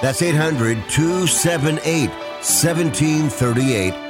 Speaker 10: That's 800 278 1738.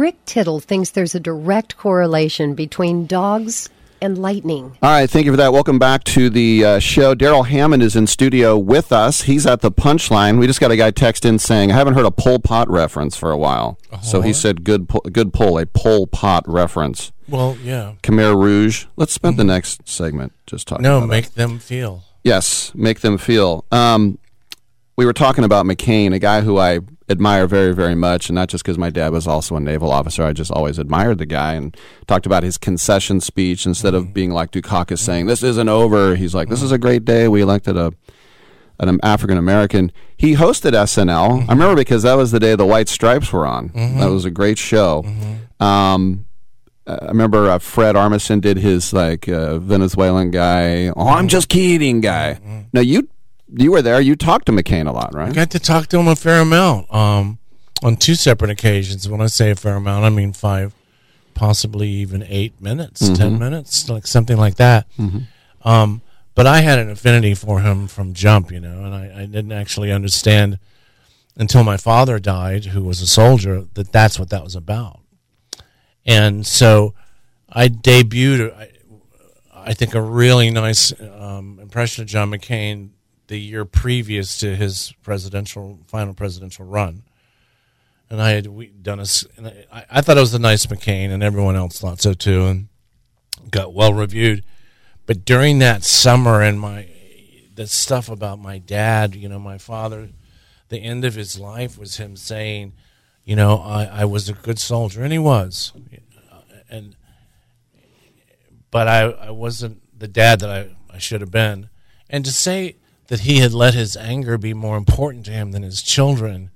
Speaker 44: Rick Tittle thinks there's a direct correlation between dogs and lightning.
Speaker 2: All right, thank you for that. Welcome back to the uh, show. Darrell Hammond is in studio with us. He's at the punchline. We just got a guy text in saying, "I haven't heard a Pol Pot reference for a while." So he said, "Good, pu- good pull, a Pol Pot reference."
Speaker 45: Well, yeah.
Speaker 2: Khmer Rouge. Let's spend the next segment just talking.
Speaker 45: No,
Speaker 2: about
Speaker 45: make
Speaker 2: that.
Speaker 45: them feel.
Speaker 2: Yes, make them feel. Um, we were talking about McCain, a guy who I admire very, very much, and not just because my dad was also a naval officer. I just always admired the guy and talked about his concession speech instead of mm-hmm. being like Dukakis saying, mm-hmm. "This isn't over." He's like, "This is a mm-hmm. great day. We elected a." An African American. He hosted SNL. I remember because that was the day the White Stripes were on. That was a great show. Um, uh, I remember uh, Fred Armisen did his like uh, Venezuelan guy. Oh, I'm just kidding, guy. Now you you were there. You talked to McCain a lot, right?
Speaker 45: I got to talk to him a fair amount um, on two separate occasions. When I say a fair amount, I mean five, possibly even eight minutes, ten
Speaker 2: Mhm.
Speaker 45: minutes, like something like that.
Speaker 2: Mhm.
Speaker 45: Um, but I had an affinity for him from jump, you know, and I, I didn't actually understand until my father died, who was a soldier, that that's what that was about. And so I debuted, I, I think, a really nice um, impression of John McCain the year previous to his presidential final presidential run. And I had we done a, I thought it was a nice McCain, and everyone else thought so too, and got well reviewed. But during that summer, and my the stuff about my dad, you know, my father, the end of his life was him saying, you know, I, I was a good soldier, and he was, and but I, I wasn't the dad that I, I should have been. And to say that he had let his anger be more important to him than his children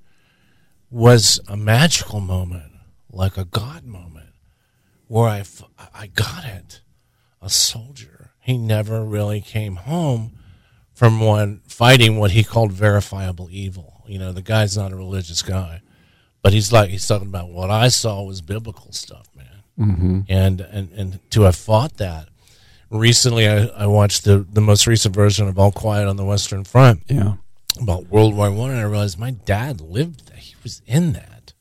Speaker 45: was a magical moment, like a God moment, where I, f- I got it. A soldier. He never really came home from one fighting what he called verifiable evil. You know, the guy's not a religious guy, but he's like he's talking about what I saw was biblical stuff, man.
Speaker 2: Mhm.
Speaker 45: And and and to have fought that recently, I, I watched the the most recent version of All Quiet on the Western Front.
Speaker 2: Yeah.
Speaker 45: about World War One, and I realized my dad lived that. He was in that,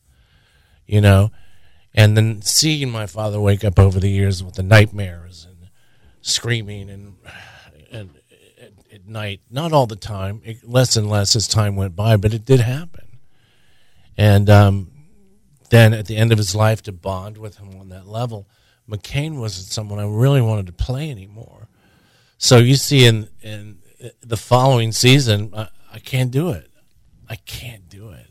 Speaker 45: you know. And then seeing my father wake up over the years with the nightmares and screaming and and at, at night, not all the time, it, less and less as time went by, but it did happen. and um, then at the end of his life to bond with him on that level. McCain wasn't someone I really wanted to play anymore. So you see in in the following season, I, I can't do it. I can't do it.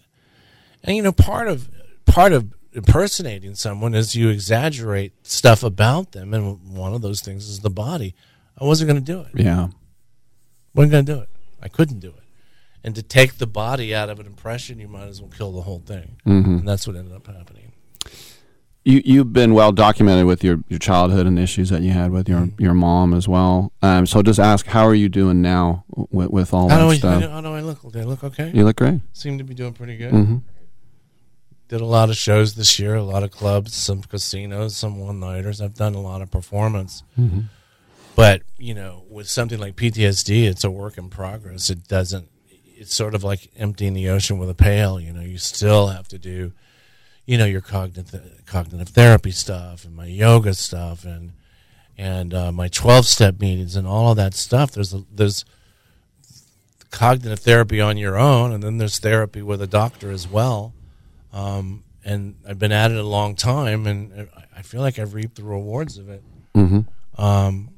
Speaker 45: And you know, part of part of impersonating someone is you exaggerate stuff about them, and one of those things is the body. I wasn't going to do it.
Speaker 2: Yeah,
Speaker 45: wasn't going to do it. I couldn't do it. And to take the body out of an impression, you might as well kill the whole thing.
Speaker 2: Mhm.
Speaker 45: And that's what ended up happening.
Speaker 2: You you've been well documented with your, your childhood and issues that you had with your
Speaker 45: Mm-hmm.
Speaker 2: your mom as well. Um, so just ask, how are you doing now with, with all
Speaker 45: How do,
Speaker 2: that
Speaker 45: I,
Speaker 2: stuff?
Speaker 45: how do I look? Do I look okay?
Speaker 2: You look great.
Speaker 45: Seem to be doing pretty good.
Speaker 2: Mhm.
Speaker 45: Did a lot of shows this year, a lot of clubs, some casinos, some one nighters. I've done a lot of performance.
Speaker 2: Mhm.
Speaker 45: But, you know, with something like PTSD, it's a work in progress. It doesn't, it's sort of like emptying the ocean with a pail. You know, you still have to do, you know, your cognitive, cognitive therapy stuff and my yoga stuff and, and uh, my 12 step meetings and all of that stuff. There's, a, there's, cognitive therapy on your own, and then there's therapy with a doctor as well. Um, and I've been at it a long time, and I- feel like I've reaped the rewards of it.
Speaker 2: Mhm.
Speaker 45: Um,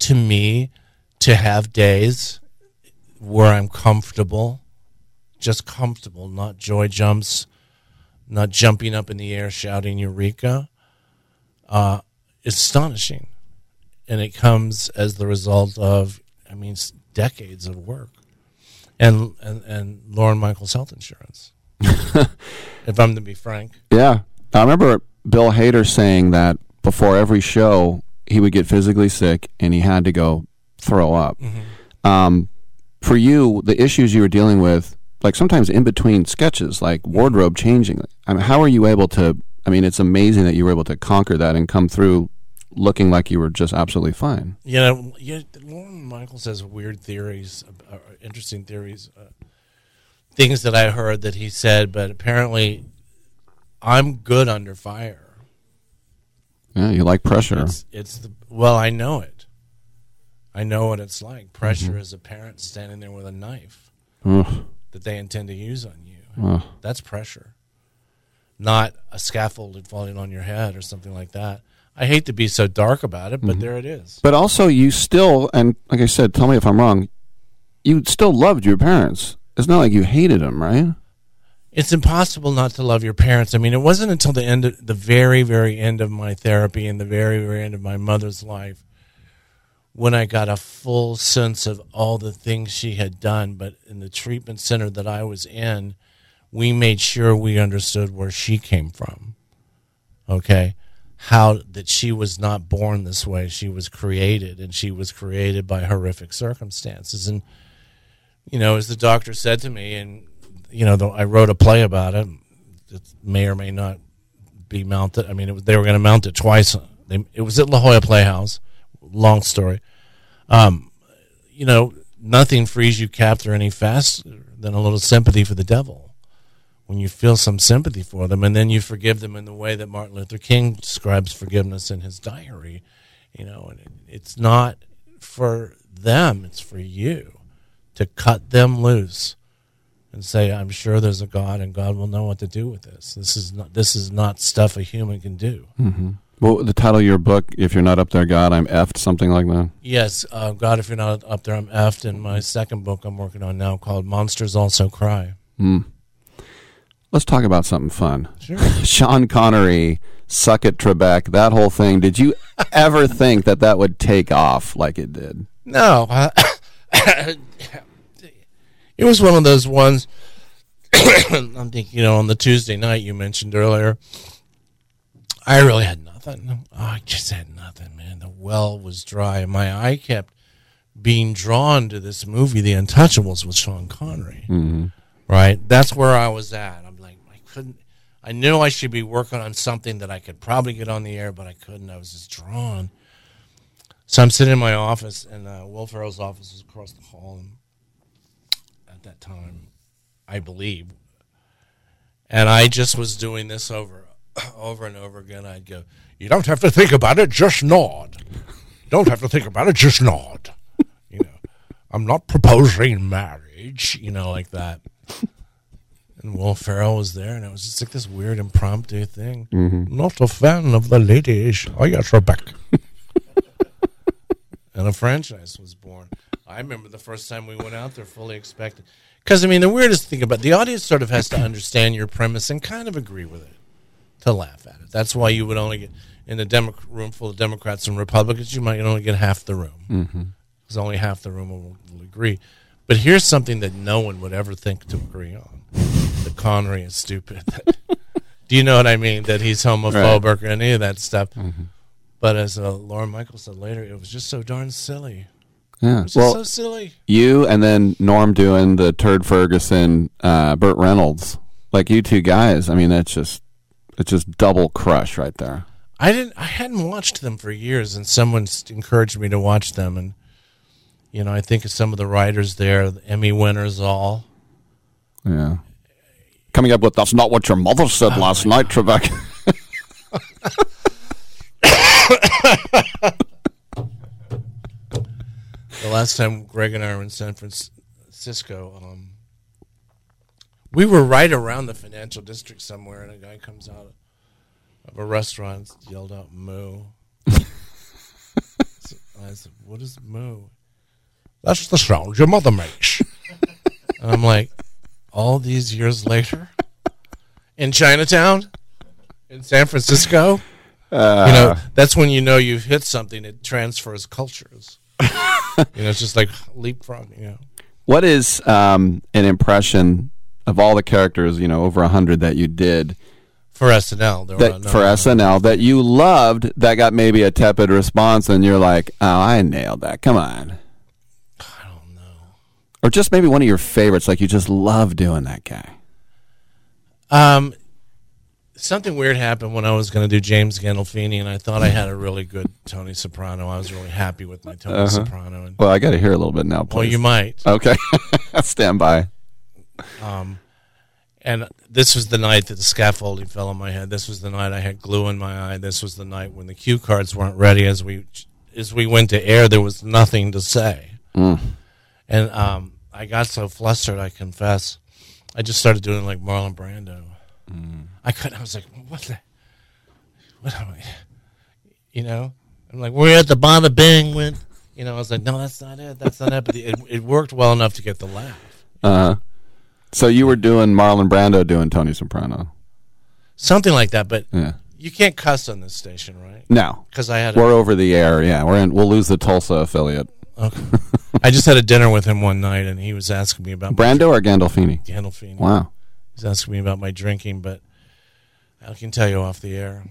Speaker 45: to me, to have days where I'm comfortable, just comfortable, not joy jumps, not jumping up in the air shouting Eureka, uh, astonishing. And it comes as the result of, I mean, decades of work. And, and, and Lorne Michaels Health Insurance. [laughs] if I'm to be frank.
Speaker 2: Yeah, I remember Bill Hader saying that before every show he would get physically sick and he had to go throw up.
Speaker 45: Mm-hmm.
Speaker 2: Um, for you, the issues you were dealing with, like sometimes in between sketches, like wardrobe changing. I mean, how are you able to? I mean, it's amazing that you were able to conquer that and come through looking like you were just absolutely fine.
Speaker 45: You know, yeah, Lorne Michaels has weird theories, uh, interesting theories, uh, things that I heard that he said, but apparently I'm good under fire.
Speaker 2: Yeah, you like pressure.
Speaker 45: It's, it's the well, I know it. I know what it's like. Pressure
Speaker 2: Mhm.
Speaker 45: is a parent standing there with a knife
Speaker 2: Ugh.
Speaker 45: That they intend to use on you.
Speaker 2: Ugh.
Speaker 45: That's pressure, not a scaffolded falling on your head or something like that. I hate to be so dark about it, but
Speaker 2: Mhm.
Speaker 45: there it is.
Speaker 2: But also, you still, and like I said, tell me if I'm wrong. You still loved your parents. It's not like you hated them, right?
Speaker 45: it's impossible not to love your parents. I mean, it wasn't until the end, of, the very, very end of my therapy and the very, very end of my mother's life when I got a full sense of all the things she had done. But in the treatment center that I was in, we made sure we understood where she came from. Okay. How that she was not born this way. She was created, and she was created by horrific circumstances. And, you know, as the doctor said to me, and you know, I wrote a play about it. It may or may not be mounted. I mean, it they were going to mount it twice. They, it was at La Jolla Playhouse. Long story. Um, you know, nothing frees you captor any faster than a little sympathy for the devil. When you feel some sympathy for them, and then you forgive them in the way that Martin Luther King describes forgiveness in his diary, you know, and it's not for them; it's for you to cut them loose and say, "I'm sure there's a God, and God will know what to do with this. This is not this is not stuff a human can do."
Speaker 2: Mm-hmm. Well, the title of your book, if you're not up there, God, I'm effed, something like that.
Speaker 45: Yes, uh, God, if you're not up there, I'm effed. And my second book I'm working on now called Monsters Also Cry.
Speaker 2: Mm. Let's talk about something fun.
Speaker 45: Sure. [laughs]
Speaker 2: Sean Connery, Suck It Trebek, that whole thing. Did you [laughs] ever think that that would take off like it did?
Speaker 45: No, uh, [coughs] it was one of those ones. [coughs] I'm thinking, you know, on the Tuesday night you mentioned earlier, I really had nothing. Oh, I just had nothing, man. The well was dry, my eye kept being drawn to this movie, The Untouchables, with Sean Connery.
Speaker 2: Mm-hmm.
Speaker 45: Right, that's where I was at. I'm like, I couldn't. I knew I should be working on something that I could probably get on the air, but I couldn't. I was just drawn. So I'm sitting in my office, and uh, Will Ferrell's office was across the hall. And at that time, I believe, and I just was doing this over, [clears throat] over and over again. I'd go, "You don't have to think about it; just nod. You don't have to think about it; just nod." You know, I'm not proposing marriage. You know, like that. And Will Ferrell was there, and it was just like this weird impromptu thing.
Speaker 2: Mhm.
Speaker 45: Not a fan of the ladies. Oh, yes, Rebecca. and a franchise was born. I remember the first time we went out there fully expecting. Because, I mean, the weirdest thing about the audience sort of has to understand your premise and kind of agree with it to laugh at it. That's why you would only get in a Demo- room full of Democrats and Republicans, you might only get half the room.
Speaker 2: Mhm.
Speaker 45: Because only half the room will, will agree. But here's something that no one would ever think to agree on: that Connery is stupid. [laughs] Do you know what I mean? That he's homophobic or any of that stuff. But as uh, Lorne Michaels said later, it was just so darn silly.
Speaker 2: Yeah. Well,
Speaker 45: so silly.
Speaker 2: You and then Norm doing the Turd Ferguson, uh, Burt Reynolds, like you two guys. I mean, that's just it's just double crush right there.
Speaker 45: I didn't. I hadn't watched them for years, and someone encouraged me to watch them. And you know, I think of some of the writers there, the Emmy winners, all.
Speaker 2: Yeah. Coming up with that's not what your mother said
Speaker 45: Oh,
Speaker 2: last night, Trebek. [laughs]
Speaker 45: The last time Greg and I were in San Francisco, um, we were right around the financial district somewhere, and a guy comes out of a restaurant and yelled out "moo." So [laughs] I said, "What is moo?" That's the sound your mother makes. and I'm like, all these years later, in Chinatown, in San Francisco, you know, that's when you know you've hit something. It transfers cultures. [laughs] you know, it's just like leapfrog. You know,
Speaker 2: What is um, an impression of all the characters, you know, over a hundred that you did
Speaker 45: for SNL, there were
Speaker 2: that for. SNL that you loved that got maybe a tepid response, and you're like, "Oh, I nailed that! Come on." I don't know. Or just maybe one of your favorites, like you just love doing that guy.
Speaker 45: Um, something weird happened when I was going to do James Gandolfini, and I thought I had a really good Tony Soprano. I was really happy with my Tony
Speaker 2: Uh-huh.
Speaker 45: Soprano. And,
Speaker 2: Well, I got to hear a little bit now, please.
Speaker 45: Well, you might.
Speaker 2: Okay, [laughs] stand by.
Speaker 45: Um, and this was the night that the scaffolding fell on my head. This was the night I had glue in my eye. This was the night when the cue cards weren't ready. As we as we went to air, there was nothing to say.
Speaker 2: Mm.
Speaker 45: And um, I got so flustered, I confess. I just started doing like Marlon Brando. I couldn't. I was like, what the? What am I? You know? I'm like, we're at the Bada Bing when. You know, I was like, no, that's not it. That's not it. But it, it worked well enough to get the laugh.
Speaker 2: Uh, so you were doing Marlon Brando doing Tony Soprano.
Speaker 45: Something like that. But
Speaker 2: Yeah.
Speaker 45: you can't cuss on this station, right?
Speaker 2: No,
Speaker 45: Because I had.
Speaker 2: we're
Speaker 45: A,
Speaker 2: over the air. Yeah, we're in. We'll lose the Tulsa affiliate.
Speaker 45: okay. [laughs] I just had a dinner with him one night, and he was asking me about my
Speaker 2: Brando or Gandolfini?
Speaker 45: Gandolfini.
Speaker 2: Wow.
Speaker 45: He's asking me about my drinking, but I can tell you off the air,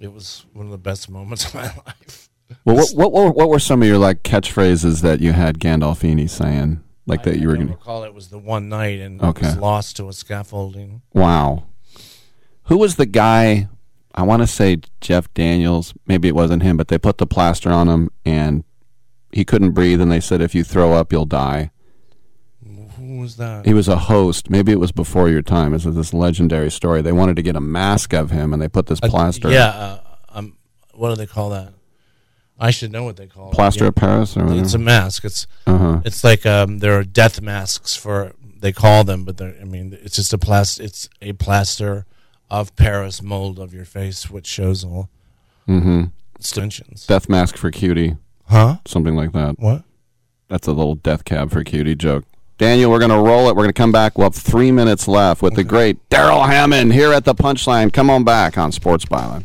Speaker 45: it was one of the best moments of my [laughs] life.
Speaker 2: Well, what, what what what were some of your like catchphrases that you had Gandolfini saying, like that you were going? to
Speaker 45: recall it was the one night, and
Speaker 2: Okay.
Speaker 45: was lost to a scaffolding.
Speaker 2: Wow. Who was the guy? I want to say Jeff Daniels. Maybe it wasn't him, but they put the plaster on him and he couldn't breathe, and they said, "If you throw up, you'll die."
Speaker 45: Who was that?
Speaker 2: He was a host. Maybe it was before your time. Is this legendary story. They wanted to get a mask of him, and they put this
Speaker 45: Uh,
Speaker 2: plaster.
Speaker 45: yeah, uh, um, what do they call that? I should know what they call it.
Speaker 2: Plaster
Speaker 45: it.
Speaker 2: of Paris or
Speaker 45: It's a mask. It's
Speaker 2: Uh-huh.
Speaker 45: it's like um, there are death masks for they call them, but they're I mean it's just a plast. It's a plaster of Paris mold of your face, which shows all
Speaker 2: Mm-hmm.
Speaker 45: extensions.
Speaker 2: Death mask for cutie.
Speaker 45: Huh?
Speaker 2: Something like that.
Speaker 45: What?
Speaker 2: That's a little death cab for cutie joke. Daniel, we're going to roll it. We're going to come back. We'll have three minutes left with the great Darrell Hammond here at the Punchline. Come on back on Sports Byline.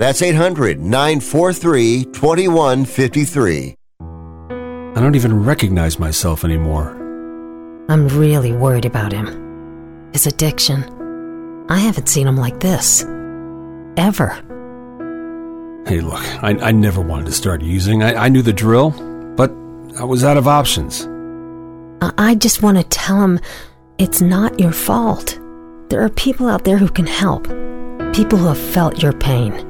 Speaker 10: That's 800 943 2153.
Speaker 49: I don't even recognize myself anymore.
Speaker 50: I'm really worried about him. His addiction. I haven't seen him like this. Ever.
Speaker 49: Hey, look, I, I never wanted to start using. I, I knew the drill, but I was out of options.
Speaker 50: I, I just want to tell him it's not your fault. There are people out there who can help. People who have felt your pain.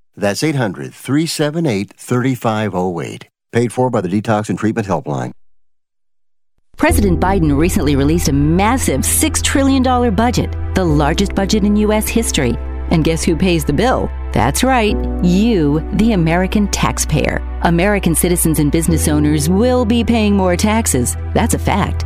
Speaker 10: That's 800 378 3508. Paid for by the Detox and Treatment Helpline.
Speaker 17: President Biden recently released a massive $6 trillion budget, the largest budget in U.S. history. And guess who pays the bill? That's right, you, the American taxpayer. American citizens and business owners will be paying more taxes. That's a fact.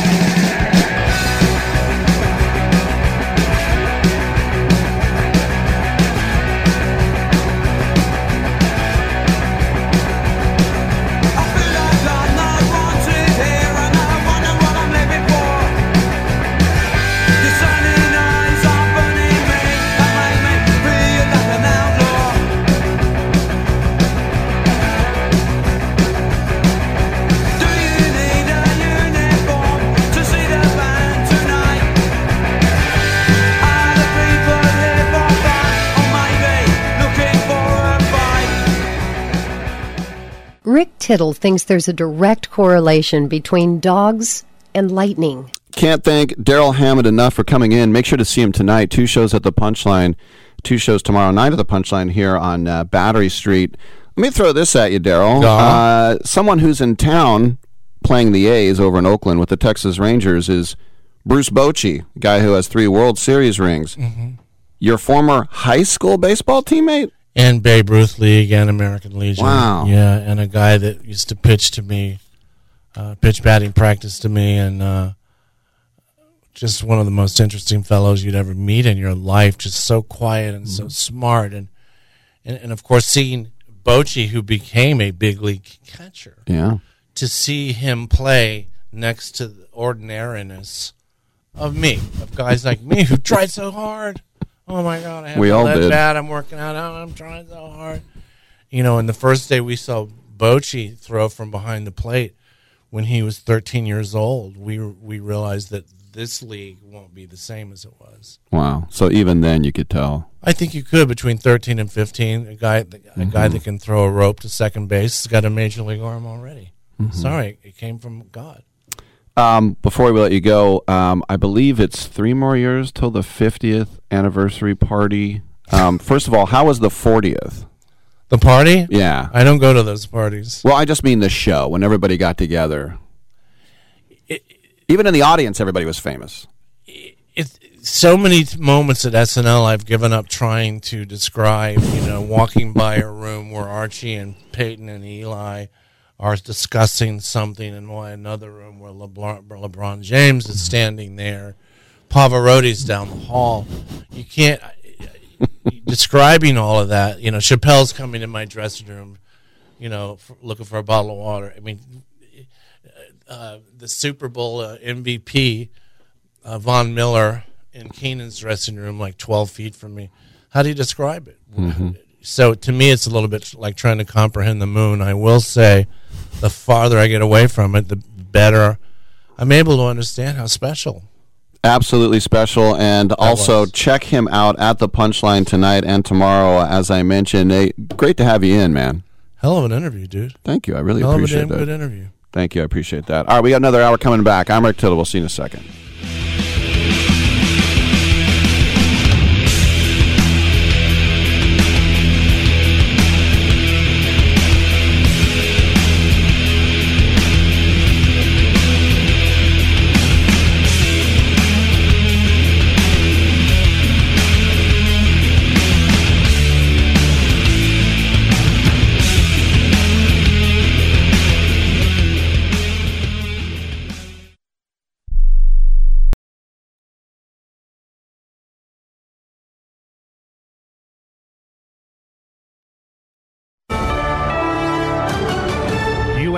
Speaker 44: Tittle thinks there's a direct correlation between dogs and lightning.
Speaker 2: Can't thank Darrell Hammond enough for coming in. Make sure to see him tonight. Two shows at the Punchline, two shows tomorrow night at the Punchline here on uh, Battery Street. Let me throw this at you, Darrell. Uh, someone who's in town playing the A's over in Oakland with the Texas Rangers is Bruce Bochy, guy who has three World Series rings.
Speaker 45: Mhm.
Speaker 2: Your former high school baseball teammate?
Speaker 45: And Babe Ruth League and American Legion.
Speaker 2: Wow.
Speaker 45: Yeah, and a guy that used to pitch to me, uh, pitch batting practice to me, and uh, just one of the most interesting fellows you'd ever meet in your life. Just so quiet and so smart, and, and and of course seeing Bochy, who became a big league catcher,
Speaker 2: Yeah.
Speaker 45: to see him play next to the ordinariness of me, of guys like me who tried so hard. Oh my God, I have
Speaker 2: We
Speaker 45: all that
Speaker 2: did.
Speaker 45: bad. I'm working out. Oh, I'm trying so hard. You know, and the first day we saw Bochy throw from behind the plate when he was 13 years old, we we realized that this league won't be the same as it was.
Speaker 2: Wow. So even then you could tell.
Speaker 45: I think you could between 13 and 15. A guy, a guy
Speaker 2: Mhm.
Speaker 45: that can throw a rope to second base has got a major league arm already.
Speaker 2: Mhm.
Speaker 45: Sorry, it came from God.
Speaker 2: Um, before we let you go, um, I believe it's three more years till the 50th anniversary party. Um, first of all, how was the 40th?
Speaker 45: The party?
Speaker 2: Yeah.
Speaker 45: I don't go to those parties.
Speaker 2: Well, I just mean the show when everybody got together. Even in the audience, everybody was famous.
Speaker 45: It's so many moments at SNL I've given up trying to describe, you know, walking by a room where Archie and Peyton and Eli are discussing something why another room where LeBron, LeBron James is standing there, Pavarotti's down the hall. You can't [laughs] describing all of that. You know, Chappelle's coming in my dressing room, you know, for, looking for a bottle of water. I mean, uh, the Super Bowl uh, MVP, uh, Von Miller, in Kenan's dressing room, like 12 feet from me. How do you describe it?
Speaker 2: Mm-hmm.
Speaker 45: So to me, it's a little bit like trying to comprehend the moon. I will say, the farther I get away from it, the better I'm able to understand how special.
Speaker 2: Absolutely special, and also check him out at the Punchline tonight and tomorrow. As I mentioned, hey, great to have you in, man.
Speaker 45: Hell of an interview, dude.
Speaker 2: Thank you. I really
Speaker 45: Hell of a
Speaker 2: appreciate that.
Speaker 45: good interview.
Speaker 2: Thank you. I appreciate that. All right, we got another hour coming back. I'm Rick Tittle. We'll see you in a second.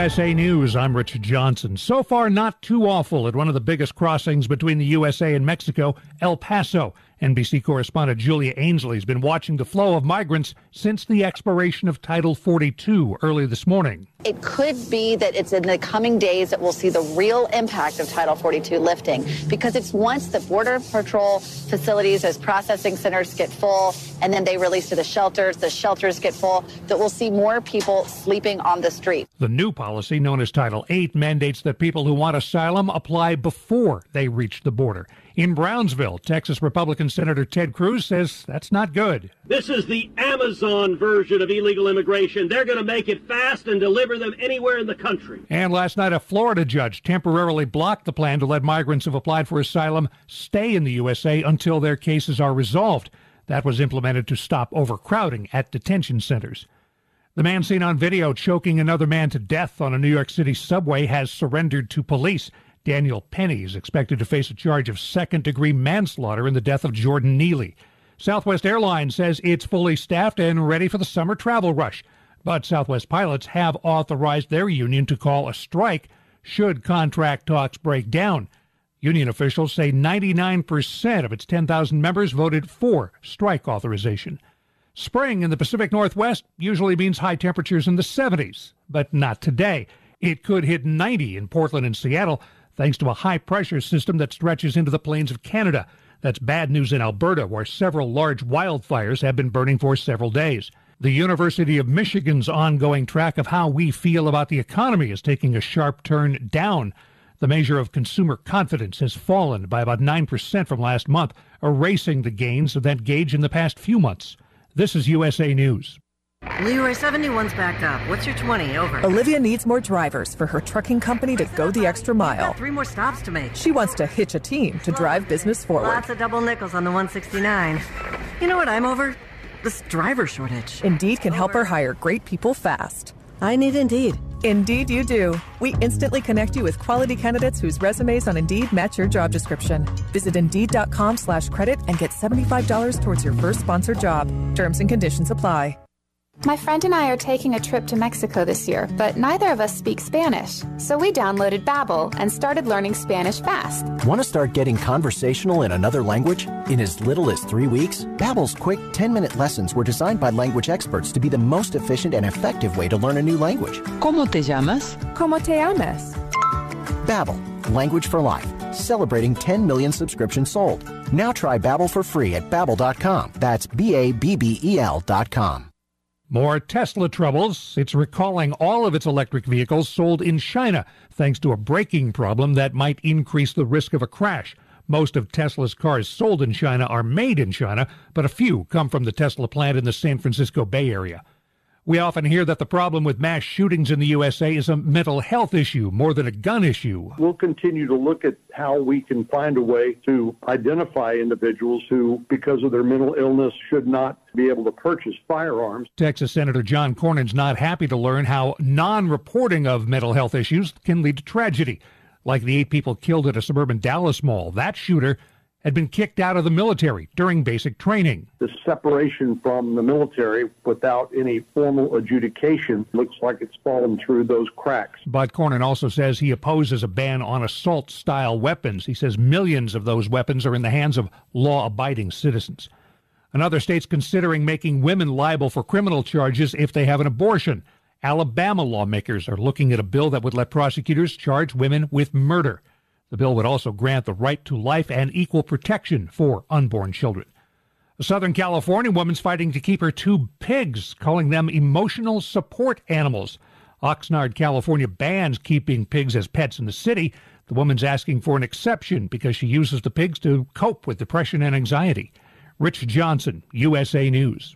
Speaker 24: USA News, I'm Richard Johnson. So far, not too awful at one of the biggest crossings between the USA and Mexico, El Paso. NBC correspondent Julia Ainsley has been watching the flow of migrants since the expiration of Title 42 early this morning.
Speaker 17: It could be that it's in the coming days that we'll see the real impact of Title 42 lifting because it's once the Border Patrol facilities as processing centers get full and then they release to the shelters, the shelters get full, that we'll see more people sleeping on the street.
Speaker 24: The new policy, known as Title 8, mandates that people who want asylum apply before they reach the border. In Brownsville, Texas Republican Senator Ted Cruz says that's not good.
Speaker 51: This is the Amazon version of illegal immigration. They're going to make it fast and deliver them anywhere in the country.
Speaker 24: And last night, a Florida judge temporarily blocked the plan to let migrants who've applied for asylum stay in the USA until their cases are resolved. That was implemented to stop overcrowding at detention centers. The man seen on video choking another man to death on a New York City subway has surrendered to police. Daniel Penny is expected to face a charge of second degree manslaughter in the death of Jordan Neely. Southwest Airlines says it's fully staffed and ready for the summer travel rush. But Southwest pilots have authorized their union to call a strike should contract talks break down. Union officials say 99% of its 10,000 members voted for strike authorization. Spring in the Pacific Northwest usually means high temperatures in the 70s, but not today. It could hit 90 in Portland and Seattle thanks to a high pressure system that stretches into the plains of Canada. That's bad news in Alberta, where several large wildfires have been burning for several days. The University of Michigan's ongoing track of how we feel about the economy is taking a sharp turn down. The measure of consumer confidence has fallen by about 9% from last month, erasing the gains of that gauge in the past few months. This is USA News.
Speaker 16: Leroy 71's backed up. What's your 20? Over.
Speaker 28: Olivia needs more drivers for her trucking company to go the extra mile.
Speaker 16: Three more stops to make.
Speaker 28: She wants to hitch a team to drive business forward.
Speaker 16: Lots of double nickels on the 169. You know what I'm over? This driver shortage.
Speaker 28: Indeed can help her hire great people fast.
Speaker 16: I need Indeed.
Speaker 28: Indeed, you do. We instantly connect you with quality candidates whose resumes on Indeed match your job description. Visit Indeed.com slash credit and get $75 towards your first sponsored job. Terms and conditions apply.
Speaker 50: My friend and I are taking a trip to Mexico this year, but neither of us speak Spanish. So we downloaded Babbel and started learning Spanish fast.
Speaker 30: Want to start getting conversational in another language in as little as 3 weeks? Babbel's quick 10-minute lessons were designed by language experts to be the most efficient and effective way to learn a new language.
Speaker 52: ¿Cómo te llamas?
Speaker 50: ¿Cómo te llamas?
Speaker 30: Babbel, language for life, celebrating 10 million subscriptions sold. Now try Babbel for free at babbel.com. That's B A B B E L.com.
Speaker 24: More Tesla troubles. It's recalling all of its electric vehicles sold in China thanks to a braking problem that might increase the risk of a crash. Most of Tesla's cars sold in China are made in China, but a few come from the Tesla plant in the San Francisco Bay Area. We often hear that the problem with mass shootings in the USA is a mental health issue more than a gun issue.
Speaker 53: We'll continue to look at how we can find a way to identify individuals who, because of their mental illness, should not be able to purchase firearms.
Speaker 24: Texas Senator John Cornyn's not happy to learn how non reporting of mental health issues can lead to tragedy, like the eight people killed at a suburban Dallas mall. That shooter had been kicked out of the military during basic training.
Speaker 53: The separation from the military without any formal adjudication looks like it's fallen through those cracks.
Speaker 24: But Cornyn also says he opposes a ban on assault style weapons. He says millions of those weapons are in the hands of law abiding citizens. Another state's considering making women liable for criminal charges if they have an abortion. Alabama lawmakers are looking at a bill that would let prosecutors charge women with murder. The bill would also grant the right to life and equal protection for unborn children. A Southern California woman's fighting to keep her two pigs, calling them emotional support animals. Oxnard, California bans keeping pigs as pets in the city. The woman's asking for an exception because she uses the pigs to cope with depression and anxiety. Rich Johnson, USA News.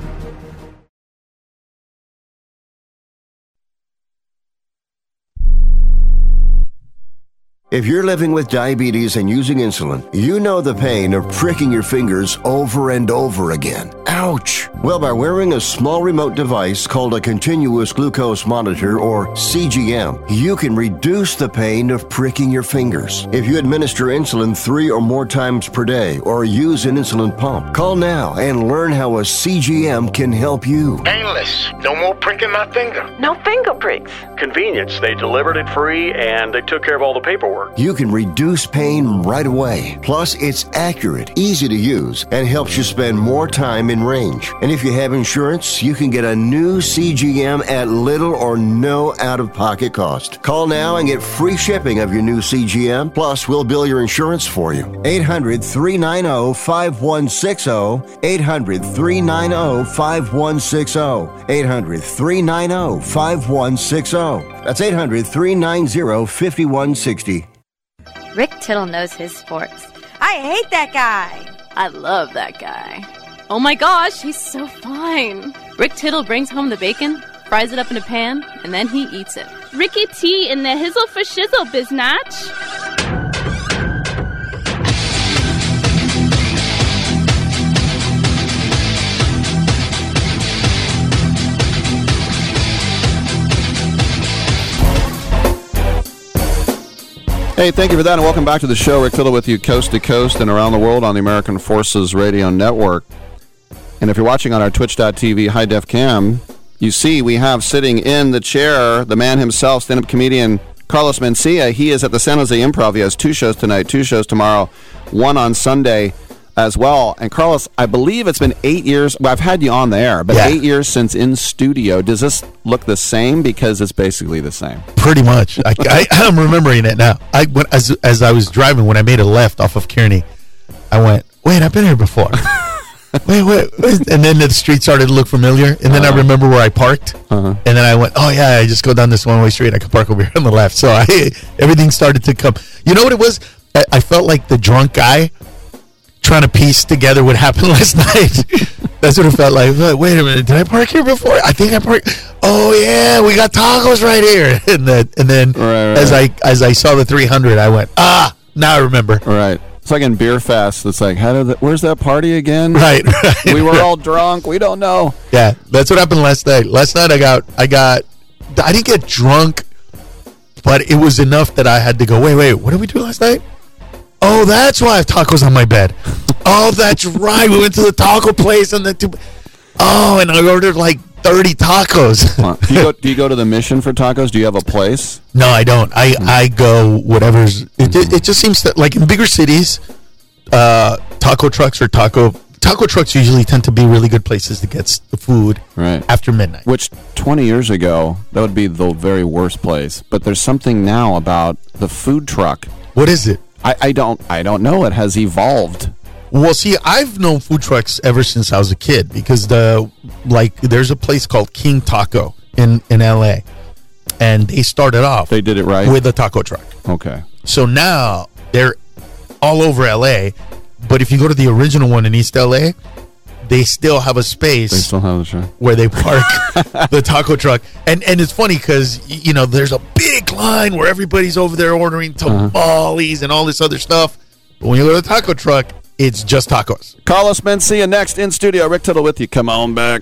Speaker 10: If you're living with diabetes and using insulin, you know the pain of pricking your fingers over and over again. Ouch! Well, by wearing a small remote device called a continuous glucose monitor or CGM, you can reduce the pain of pricking your fingers. If you administer insulin three or more times per day or use an insulin pump, call now and learn how a CGM can help you.
Speaker 54: Painless. No more pricking my finger.
Speaker 44: No finger pricks.
Speaker 55: Convenience. They delivered it free and they took care of all the paperwork.
Speaker 10: You can reduce pain right away. Plus, it's accurate, easy to use, and helps you spend more time in range. And if you have insurance, you can get a new CGM at little or no out of pocket cost. Call now and get free shipping of your new CGM. Plus, we'll bill your insurance for you. 800 390 5160. 800 390 5160. 800 390 5160. That's 800 390 5160.
Speaker 16: Rick Tittle knows his sports.
Speaker 56: I hate that guy.
Speaker 16: I love that guy. Oh my gosh, he's so fine. Rick Tittle brings home the bacon, fries it up in a pan, and then he eats it.
Speaker 57: Ricky T in the hizzle for shizzle, biznatch.
Speaker 2: Hey, thank you for that, and welcome back to the show. Rick Tittle with you, coast to coast and around the world on the American Forces Radio Network. And if you're watching on our Twitch.tv high def cam, you see we have sitting in the chair the man himself, stand up comedian Carlos Mencia. He is at the San Jose Improv. He has two shows tonight, two shows tomorrow, one on Sunday as well. And Carlos, I believe it's been eight years. Well, I've had you on the air, but
Speaker 58: Yeah.
Speaker 2: eight years since in studio. Does this look the same? Because it's basically the same.
Speaker 58: Pretty much. I, I, [laughs] I'm remembering it now. I when, as as I was driving when I made a left off of Kearny, I went, "Wait, I've been here before." [laughs] wait, wait, wait, and then the street started to look familiar, and then I uh-huh. remember where I parked, uh-huh. and then I went, "Oh yeah, I just go down this one way street. I can park over here on the left." So I [laughs] everything started to come. You know what it was? I, I felt like the drunk guy trying to piece together what happened [laughs] last night. That's what it felt like. Like, Wait a minute, did I park here before? I think I parked. Oh yeah, we got tacos right here. [laughs] And then, and then as I as I saw the 300, I went, ah, now I remember.
Speaker 2: Right. It's like in Beerfest. It's like, how did that, where's that party again?
Speaker 58: Right, [laughs] right.
Speaker 2: We were all drunk. We don't know.
Speaker 58: Yeah, that's what happened last night. Last night I got I got I didn't get drunk, but it was enough that I had to go. Wait, wait, what did we do last night? Oh, that's why I have tacos on my bed. oh, that's right. We went to the taco place and the two. Oh, and I ordered like thirty tacos.
Speaker 2: do, you go, do you go to the mission for tacos? Do you have a place?
Speaker 58: No, I don't. I, I go whatever's. It, it, it just seems that like in bigger cities, uh, taco trucks or taco taco trucks usually tend to be really good places to get the food
Speaker 2: right.
Speaker 58: after midnight.
Speaker 2: Which 20 years ago, that would be the very worst place. But there's something now about the food truck.
Speaker 58: What is it?
Speaker 2: I, I don't I don't know. It has evolved.
Speaker 58: Well, see, I've known food trucks ever since I was a kid because the like there's a place called King Taco in in L.A. and they started off
Speaker 2: They did it right.
Speaker 58: with a taco truck.
Speaker 2: Okay.
Speaker 58: So now they're all over LA, but if you go to the original one in East LA, they still have a space
Speaker 2: They still have the show.
Speaker 58: where they park [laughs] the taco truck. And and it's funny because you know there's a big line where everybody's over there ordering
Speaker 2: Uh-huh.
Speaker 58: tamales and all this other stuff. But when you go to the taco truck, it's just tacos.
Speaker 2: Carlos Mencia next in studio. Rick Tittle with you. Come on back.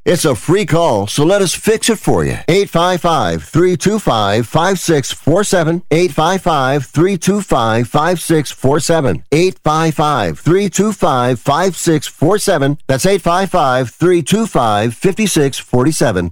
Speaker 10: It's a free call, so let us fix it for you. 855 325 5647. 855 325 5647. 855 325 5647. That's 855 325 5647.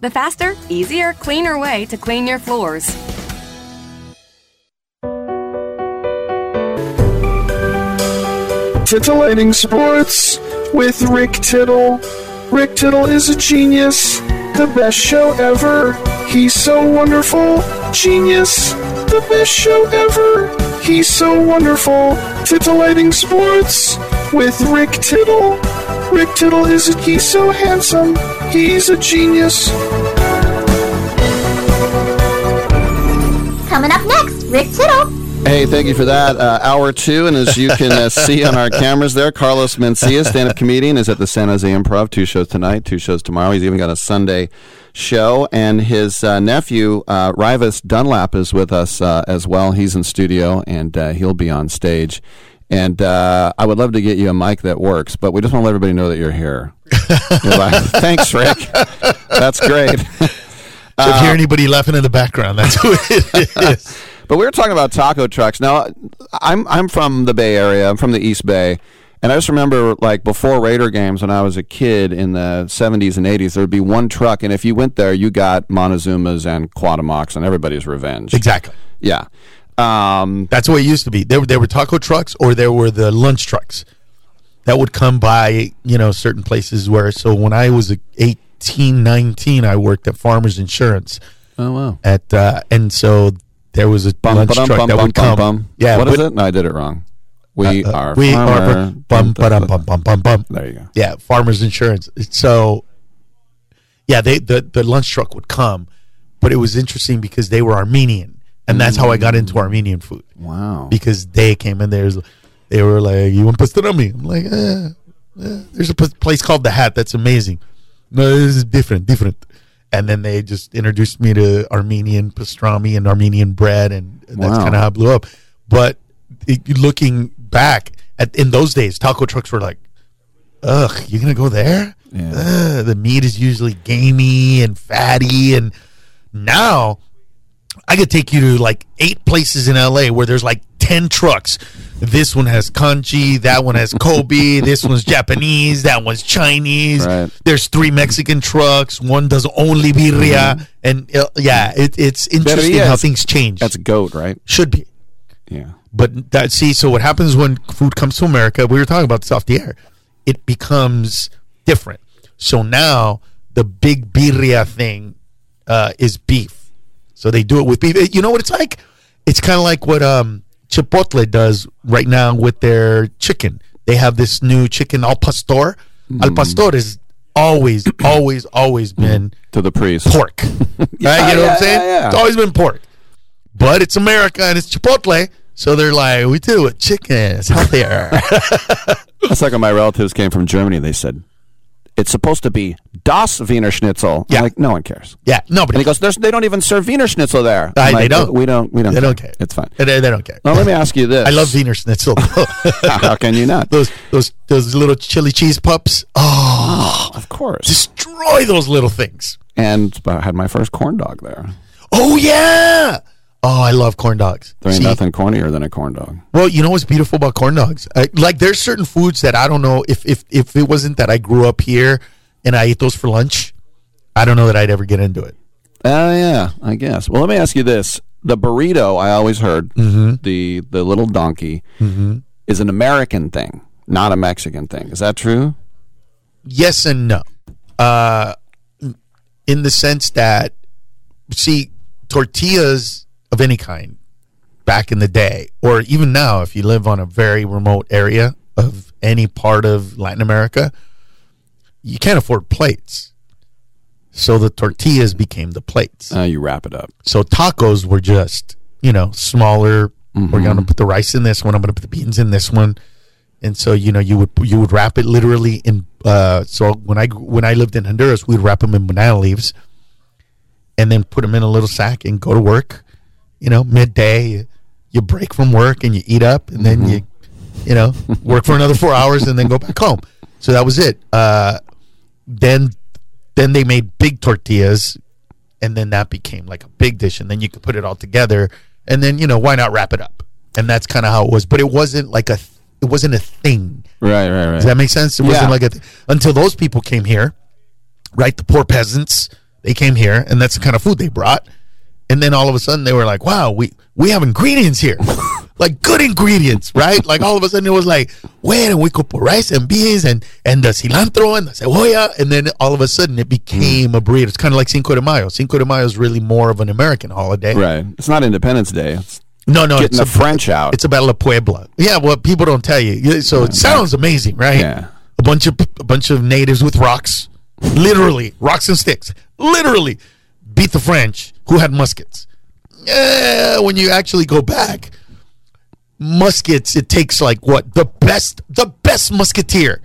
Speaker 16: the faster, easier, cleaner way to clean your floors.
Speaker 59: Titillating Sports with Rick Tittle. Rick Tittle is a genius, the best show ever. He's so wonderful, genius, the best show ever. He's so wonderful. Titillating Sports with Rick Tittle. Rick Tittle is a, he's so handsome, he's a genius.
Speaker 60: Coming up next, Rick Tittle.
Speaker 2: Hey, thank you for that. Uh, hour two, and as you can uh, [laughs] see on our cameras there, Carlos Mencia, stand-up comedian, is at the San Jose Improv. Two shows tonight, two shows tomorrow. He's even got a Sunday show, and his uh, nephew uh, Rivas Dunlap is with us uh, as well. He's in studio, and uh, he'll be on stage. And uh, I would love to get you a mic that works, but we just want to let everybody know that you're here. [laughs] You're like, Thanks, Rick. That's great. [laughs]
Speaker 58: So if you hear anybody laughing in the background, that's who it is. [laughs]
Speaker 2: But we were talking about taco trucks. Now, I'm I'm from the Bay Area. I'm from the East Bay, And I just remember, like before Raider games, when I was a kid in the '70s and '80s, there would be one truck, and if you went there, you got Montezuma's and Cuauhtemocs and everybody's revenge.
Speaker 58: Exactly.
Speaker 2: Yeah. Um,
Speaker 58: That's what it used to be. There, there were taco trucks, or there were the lunch trucks that would come by. You know, certain places where. So when I was 18, 19, I worked at Farmers Insurance.
Speaker 2: Oh wow!
Speaker 58: At uh, and so there was a
Speaker 2: bum,
Speaker 58: lunch
Speaker 2: ba-dum,
Speaker 58: truck
Speaker 2: bum,
Speaker 58: that
Speaker 2: bum,
Speaker 58: would
Speaker 2: bum,
Speaker 58: come.
Speaker 2: bum.
Speaker 58: Yeah,
Speaker 2: What is
Speaker 58: but-
Speaker 2: it? No, I did it wrong. We
Speaker 58: Uh, uh,
Speaker 2: are.
Speaker 58: we
Speaker 2: farmer,
Speaker 58: are bum, ba-dum, bum, bum, bum, bum.
Speaker 2: There you go.
Speaker 58: Yeah, Farmers Insurance. So, yeah, they the the lunch truck would come, but it was interesting because they were Armenian, and that's how I got into Armenian food.
Speaker 2: Wow!
Speaker 58: Because they came in there, they were like, "You want pastrami?" I'm like, eh, eh. "There's a p- place called the Hat that's amazing." No, this is different, different. And then they just introduced me to Armenian pastrami and Armenian bread, and that's
Speaker 2: Wow.
Speaker 58: kind of how it blew up. But it, looking back at in those days, taco trucks were like, "Ugh, you're gonna go there?" Ugh, the meat is usually gamey and fatty, and now I could take you to like eight places in LA where there's like 10 trucks. This one has kanji, that one has Kobe, [laughs] this one's Japanese, that one's Chinese.
Speaker 2: Right.
Speaker 58: There's three Mexican trucks, one does only birria. And uh, yeah, it, it's interesting how things change.
Speaker 2: That's goat, right?
Speaker 58: Should be.
Speaker 2: Yeah.
Speaker 58: But that see, so what happens when food comes to America? We were talking about this off the air. It becomes different. So now the big birria thing uh, is beef. So they do it with beef. You know what it's like? It's kind of like what um, Chipotle does right now with their chicken. They have this new chicken al pastor. Al pastor is always, always, always been
Speaker 2: to the priest
Speaker 58: pork. right? [laughs] You know what I'm saying?
Speaker 2: yeah, yeah.
Speaker 58: It's always been pork. But it's America and it's Chipotle. So they're like, we do it with chicken. It's healthier. [laughs]
Speaker 2: That's like when my relatives came from Germany. They said it's supposed to be Das Wiener Schnitzel. Yeah, like no one cares.
Speaker 58: Yeah, nobody.
Speaker 2: And he goes, There's, they don't even serve Wiener Schnitzel there.
Speaker 58: I-
Speaker 2: I'm
Speaker 58: they don't.
Speaker 2: We don't. We don't.
Speaker 58: They
Speaker 2: care.
Speaker 58: don't care.
Speaker 2: It's fine.
Speaker 58: they, they don't care.
Speaker 2: Now let me ask you this. [laughs]
Speaker 58: I love Wiener Schnitzel. [laughs] [laughs]
Speaker 2: How can you not?
Speaker 58: those those those little chili cheese pups. Oh, ah,
Speaker 2: of course.
Speaker 58: Destroy those little things.
Speaker 2: And I had my first corn dog there.
Speaker 58: Oh yeah. Oh, I love corn dogs.
Speaker 2: There ain't
Speaker 58: See,
Speaker 2: nothing cornier than a corn dog.
Speaker 58: Well, you know what's beautiful about corn dogs? I, like, there's certain foods that I don't know if if if it wasn't that I grew up here and I ate those for lunch, I don't know that I'd ever get into it.
Speaker 2: Oh yeah, I guess. Well, let me ask you this: the burrito, I always heard
Speaker 58: Mm-hmm.
Speaker 2: the the little donkey
Speaker 58: Mhm.
Speaker 2: is an American thing, not a Mexican thing. Is that true?
Speaker 58: Yes and no. Uh, in the sense that, see, tortillas of any kind back in the day, or even now, if you live on a very remote area of any part of Latin America, you can't afford plates. So the tortillas became the plates.
Speaker 2: Uh, you wrap it up.
Speaker 58: So tacos were just, you know, smaller. We're
Speaker 2: Mm-hmm.
Speaker 58: going to put the rice in this one. I'm going to put the beans in this one. And so, you know, you would you would wrap it literally in. Uh, so when I when I lived in Honduras, we'd wrap them in banana leaves, and then put them in a little sack and go to work. You know, midday, you, break from work and you eat up, and then you, you know, work for another four hours and then go back home. So that was it. Uh, then then they made big tortillas and then that became like a big dish and then you could put it all together and then you know why not wrap it up and that's kind of how it was but it wasn't like a it wasn't a thing
Speaker 2: Right, right, right.
Speaker 58: does that make sense it
Speaker 2: Yeah.
Speaker 58: wasn't like a th- until those people came here right the poor peasants they came here and that's the kind of food they brought and then all of a sudden they were like wow we we have ingredients here. [laughs] Like good ingredients right? Like all of a sudden it was like wait and we could put rice and beans and and the cilantro and the cebolla. And then all of a sudden it became a burrito. It's kind of like cinco de mayo. Cinco de mayo is really more of an american holiday.
Speaker 2: Right. It's not Independence Day. It's
Speaker 58: no no
Speaker 2: getting
Speaker 58: it's
Speaker 2: the
Speaker 58: a-
Speaker 2: French out.
Speaker 58: it's a battle of puebla. Yeah well people don't tell you. Yeah, so it sounds amazing right?
Speaker 2: Yeah.
Speaker 58: a bunch of a bunch of natives with rocks. Literally rocks and sticks. Literally beat the french who had muskets. Yeah when you actually go back muskets it takes like what the best the best musketeer.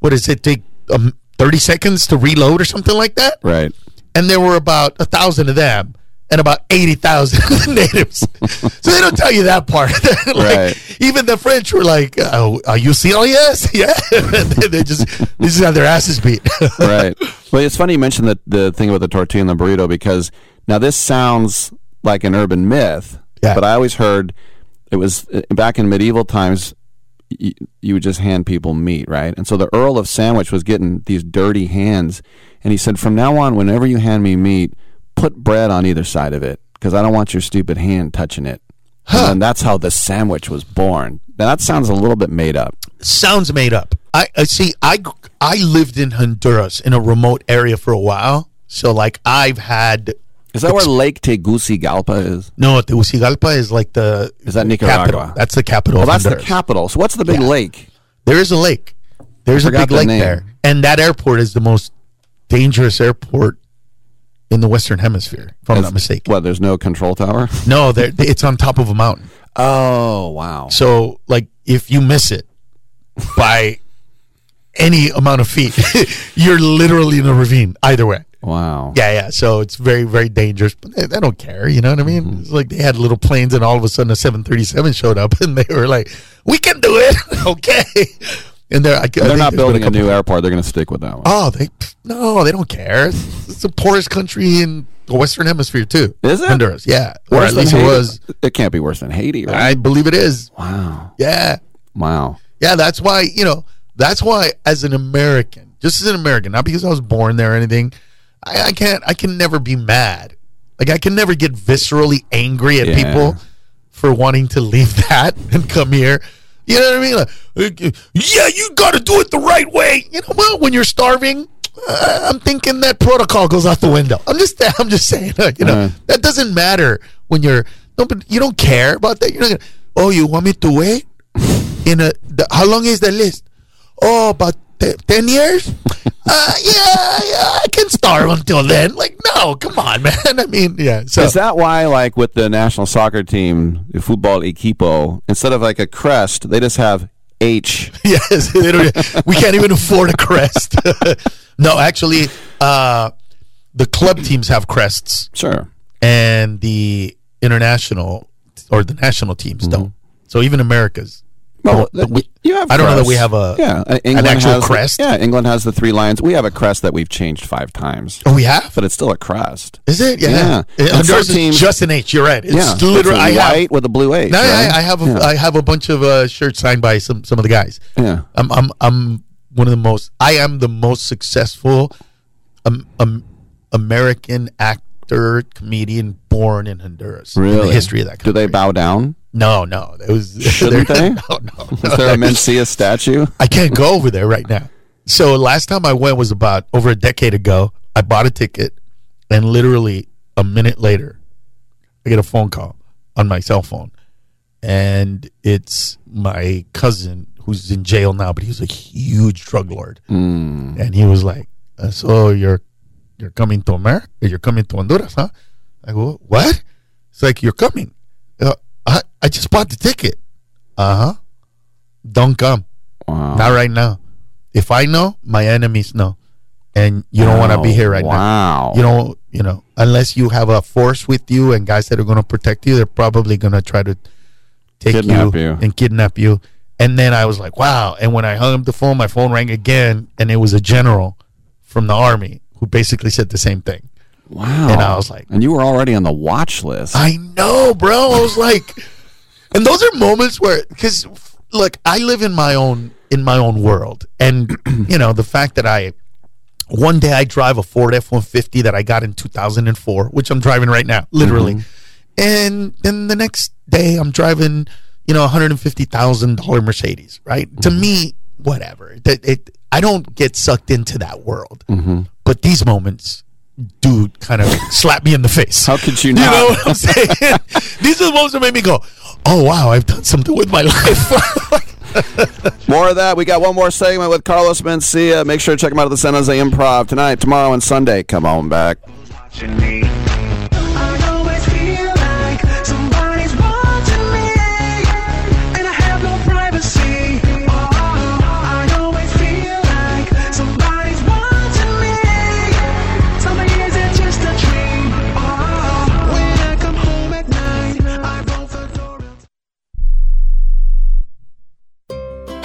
Speaker 58: What does it take um, 30 seconds to reload or something like that?
Speaker 2: Right.
Speaker 58: and there were about a thousand of them and about 80,000 [laughs] natives. so they don't tell you that part. [laughs] like,
Speaker 2: Right.
Speaker 58: Even the French were like, oh, are you serious? [laughs] Yeah. they, just, they just have their asses beat.
Speaker 2: right. Well, it's funny you mentioned the the thing about the tortilla and the burrito because now this sounds like an urban myth,
Speaker 58: Yeah.
Speaker 2: but I always heard it was uh, back in medieval times. you, you would just hand people meat, right? And so the Earl of Sandwich was getting these dirty hands, and he said, "From now on, whenever you hand me meat, put bread on either side of it because I don't want your stupid hand touching it." And that's how the sandwich was born. Now that sounds a little bit made up.
Speaker 58: Sounds made up. I, I see. I I lived in Honduras in a remote area for a while, so like I've had.
Speaker 2: Is that where Lake Tegucigalpa is?
Speaker 58: No, Tegucigalpa is like the
Speaker 2: Is that Nicaragua?
Speaker 58: capital. That's the capital.
Speaker 2: That's the capital. So what's the big
Speaker 58: Yeah.
Speaker 2: lake?
Speaker 58: There is a lake. There's a big lake
Speaker 2: name.
Speaker 58: there, and that airport is the most dangerous airport in the Western Hemisphere, if I'm not mistaken.
Speaker 2: Well, There's no control tower.
Speaker 58: No, it's on top of a mountain.
Speaker 2: Oh wow!
Speaker 58: So, like, if you miss it by any amount of feet, [laughs] you're literally in a ravine. Either way.
Speaker 2: Wow.
Speaker 58: Yeah, yeah. So it's very, very dangerous. But they, they don't care. You know what I mean?
Speaker 2: Mm-hmm.
Speaker 58: It's like they had little planes, and all of a sudden a 737 showed up, [laughs] and they were like, "We can do it." [laughs] okay. And they're I,
Speaker 2: They're not building a
Speaker 58: couple-
Speaker 2: new airport. They're going to stick with that one.
Speaker 58: Oh, they no, they don't care. It's, it's the poorest country in the Western Hemisphere too.
Speaker 2: Is it?
Speaker 58: Honduras? Yeah, or
Speaker 2: Worse
Speaker 58: at
Speaker 2: than
Speaker 58: least it was.
Speaker 2: It can't be worse than Haiti, right?
Speaker 58: I believe it is.
Speaker 2: wow.
Speaker 58: Yeah,
Speaker 2: Wow.
Speaker 58: yeah. That's why you know. That's why, as an American, just as an American, not because I was born there or anything, I, I can't. I can never be mad. Like I can never get viscerally angry at
Speaker 2: Yeah.
Speaker 58: people for wanting to leave [laughs] that and come here. You know what I mean? Like, yeah, you got to do it the right way. You know, well, when you're starving, uh, I'm thinking that protocol goes out the window. I'm just, [laughs] I'm just saying. you know,
Speaker 2: Uh.
Speaker 58: that doesn't matter when you're. No, but you don't care about that. You're not gonna. Oh, you want me to wait? In a, the, how long is the list? Oh, about te- ten years. uh, yeah, yeah, I can starve until then. Like, no, come on, [laughs] man. I mean, yeah. So
Speaker 2: Is that why, like with the national soccer team, the football equipo, instead of like a crest, they just have H? [laughs]
Speaker 58: yes, [laughs] we can't even afford a crest. no, actually, uh, the club teams have crests.
Speaker 2: Sure.
Speaker 58: And the international or the national teams don't. So even America's.
Speaker 2: Well,
Speaker 58: but we-
Speaker 2: you have.
Speaker 58: I don't know that we have a
Speaker 2: yeah uh,
Speaker 58: an
Speaker 2: England
Speaker 58: actual
Speaker 2: has the-
Speaker 58: crest.
Speaker 2: yeah, England has the three lions. We have a crest that we've changed five times.
Speaker 58: Oh, we have.
Speaker 2: but it's still a crest.
Speaker 58: Is it? Yeah.
Speaker 2: Yeah. And
Speaker 58: Honduras is
Speaker 2: teams-
Speaker 58: just an H. You're right. It's
Speaker 2: yeah,
Speaker 58: literally.
Speaker 2: it's
Speaker 58: I have,
Speaker 2: white with a blue H.
Speaker 58: No,
Speaker 2: right?
Speaker 58: I, I have a,
Speaker 2: Yeah.
Speaker 58: I have a bunch of uh, shirts signed by some some of the guys.
Speaker 2: Yeah.
Speaker 58: I'm I'm I'm one of the most. I am the most successful um, um, American actor comedian born in Honduras. in
Speaker 2: Really?
Speaker 58: the history of that.
Speaker 2: Do they bow down?
Speaker 58: No, no. It was
Speaker 2: Shouldn't they? [laughs]
Speaker 58: No, no.
Speaker 2: Is there a [laughs] Mencia statue?
Speaker 58: I can't go over there right now. So last time I went was about over a decade ago. I bought a ticket, and literally a minute later, I get a phone call on my cell phone, and it's my cousin who's in jail now, but he was a huge drug lord,
Speaker 2: Mm.
Speaker 58: and he was like, uh, "So you're you're coming to America? You're coming to Honduras, huh?" I go, "What?" It's like you're coming. I I just bought the ticket. Uh huh. Don't come.
Speaker 2: Wow.
Speaker 58: Not right now. If I know, my enemies know, and you don't want to be here right now.
Speaker 2: Wow.
Speaker 58: You don't. You know, unless you have a force with you and guys that are going to protect you, they're probably going to try to take
Speaker 2: Kidnap you.
Speaker 58: and kidnap you. And then I was like, wow. And when I hung up the phone, my phone rang again, and it was a general from the army who basically said the same thing.
Speaker 2: Wow.
Speaker 58: And I was like,
Speaker 2: and you were already on the watch list.
Speaker 58: I know, bro. I was like, [laughs] and those are moments where, because look, I live in my own in my own world, and [clears throat] you know the fact that I one day I drive a Ford F one fifty that I got in two thousand and four, which I'm driving right now, literally, and then the next day I'm driving, you know, a hundred and fifty thousand dollar Mercedes, right? To me, whatever. That it, I don't get sucked into that world,
Speaker 2: Mm-hmm.
Speaker 58: but these moments do kind of slap me in the face.
Speaker 2: How could you not?
Speaker 58: You know what I'm saying? [laughs] These are the moments that made me go, "Oh wow, I've done something with my [laughs] life." [laughs]
Speaker 2: More of that. We got one more segment with Carlos Mencia. Make sure to check him out at the San Jose Improv tonight, tomorrow, and Sunday. Come on back.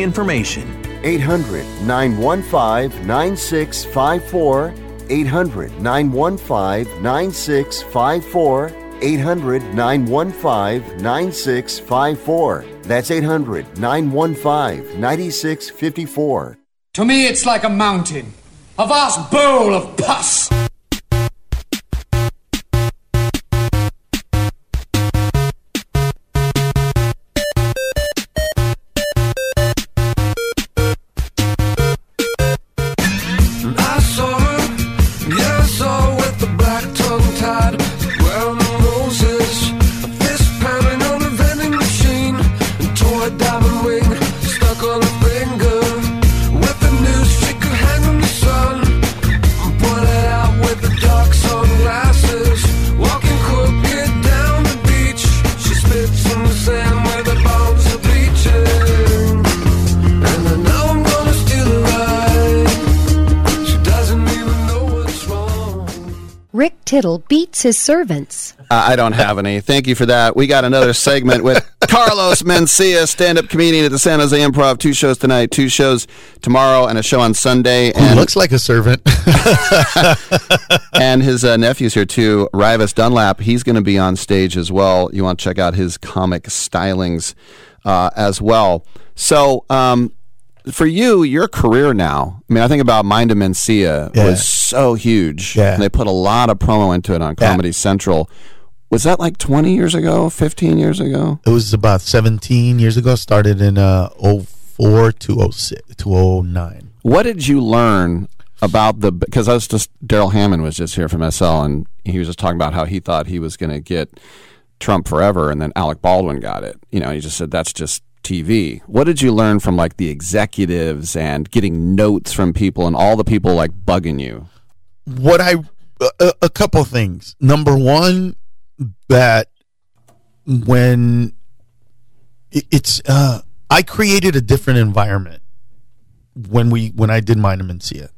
Speaker 61: information.
Speaker 10: 800 915 9654. 800 915 9654. 800 915 9654. That's 800 915 9654.
Speaker 62: To me, it's like a mountain, a vast bowl of pus.
Speaker 63: Tittle beats his servants.
Speaker 2: I don't have any. Thank you for that. We got another segment with [laughs] Carlos Mencia, stand-up comedian at the San Jose Improv. Two shows tonight, two shows tomorrow, and a show on Sunday.
Speaker 58: Who looks like a servant. [laughs] [laughs]
Speaker 2: and his uh, nephew's here too, Rivas Dunlap. He's going to be on stage as well. You want to check out his comic stylings uh, as well. So, um, for you, your career now. I mean, I think about Mind of Mencia
Speaker 58: Yeah.
Speaker 2: was so huge.
Speaker 58: Yeah.
Speaker 2: And they put a lot of promo into it on Comedy Central. Was that like 20 years ago, 15 years ago?
Speaker 58: It was about 17 years ago. Started in uh, 04 to 06 to 09.
Speaker 2: What did you learn about the? Because I was just Darrell Hammond was just here from SL, and he was just talking about how he thought he was going to get Trump forever, and then Alec Baldwin got it. You know, he just said that's just TV. What did you learn from like the executives and getting notes from people and all the people like bugging you?
Speaker 58: What I a- a, couple things. Number one, that when it, it's uh, I created a different environment when we when I did Mind and Mencia.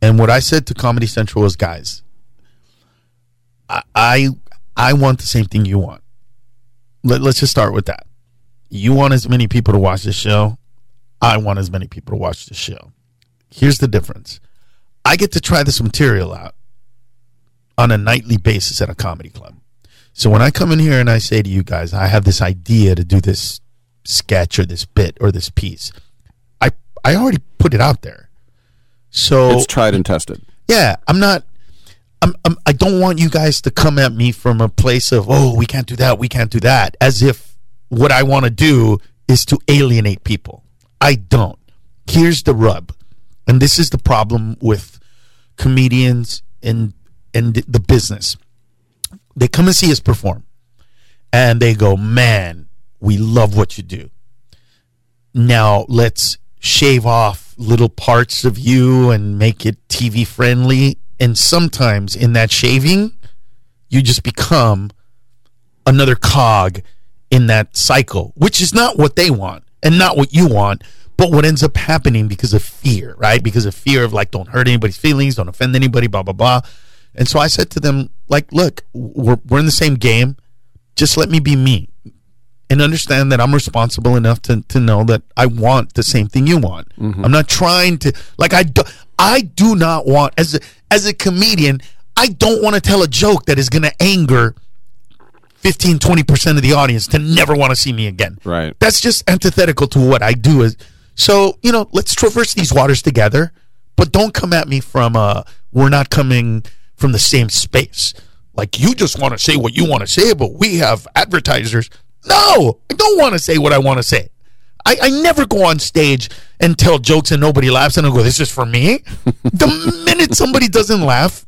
Speaker 58: And what I said to Comedy Central was, guys, I I, I want the same thing you want. Let, let's just start with that. You want as many people to watch the show. I want as many people to watch the show. Here's the difference. I get to try this material out on a nightly basis at a comedy club. So when I come in here and I say to you guys, I have this idea to do this sketch or this bit or this piece, I I already put it out there. So
Speaker 2: It's tried and tested.
Speaker 58: yeah, I'm not. I'm, I'm. I don't want you guys to come at me from a place of oh we can't do that we can't do that as if what I want to do is to alienate people. I don't. Here's the rub, and this is the problem with comedians and and the business. They come and see us perform, and they go, "Man, we love what you do." Now let's shave off little parts of you and make it TV friendly. And sometimes in that shaving, you just become another cog in that cycle, which is not what they want and not what you want, but what ends up happening because of fear, right? Because of fear of like, don't hurt anybody's feelings, don't offend anybody, blah, blah, blah. And so I said to them, like, look, we're, we're in the same game. Just let me be me and understand that I'm responsible enough to, to know that I want the same thing you want. Mm-hmm. I'm not trying to like I do, I do not want as a, as a comedian, I don't want to tell a joke that is going to anger 15 20% of the audience to never want to see me again.
Speaker 2: Right.
Speaker 58: That's just antithetical to what I do is so, you know, let's traverse these waters together, but don't come at me from uh we're not coming from the same space. Like you just want to say what you want to say, but we have advertisers. No, I don't want to say what I want to say. I, I never go on stage and tell jokes and nobody laughs and I go, This is for me. the minute somebody doesn't laugh,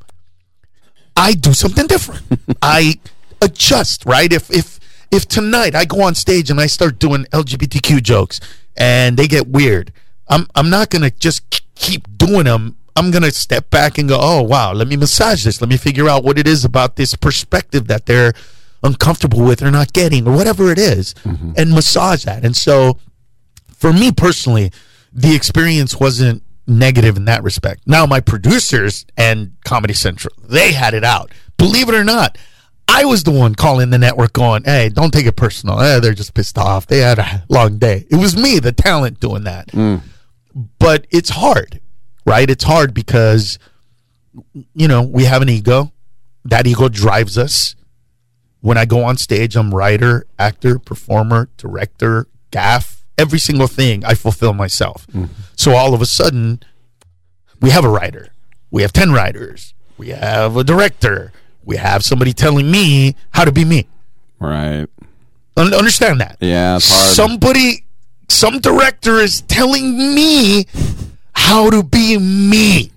Speaker 58: I do something different. I adjust, right? If if if tonight I go on stage and I start doing LGBTQ jokes and they get weird, I'm I'm not gonna just keep doing them. I'm gonna step back and go, oh wow, let me massage this. Let me figure out what it is about this perspective that they're uncomfortable with or not getting or whatever it is, mm-hmm. and massage that. And so, for me personally, the experience wasn't negative in that respect. Now, my producers and Comedy Central, they had it out. Believe it or not, I was the one calling the network going, hey, don't take it personal. Eh, they're just pissed off. They had a long day. It was me, the talent, doing that. But it's hard, right? It's hard because, you know, we have an ego. That ego drives us. When I go on stage, I'm writer, actor, performer, director, gaff, every single thing I fulfill myself. So all of a sudden, we have a writer, we have 10 writers, we have a director, we have somebody telling me how to be me.
Speaker 2: Right.
Speaker 58: Un- understand that.
Speaker 2: Yeah.
Speaker 58: Somebody, some director is telling me how to be me.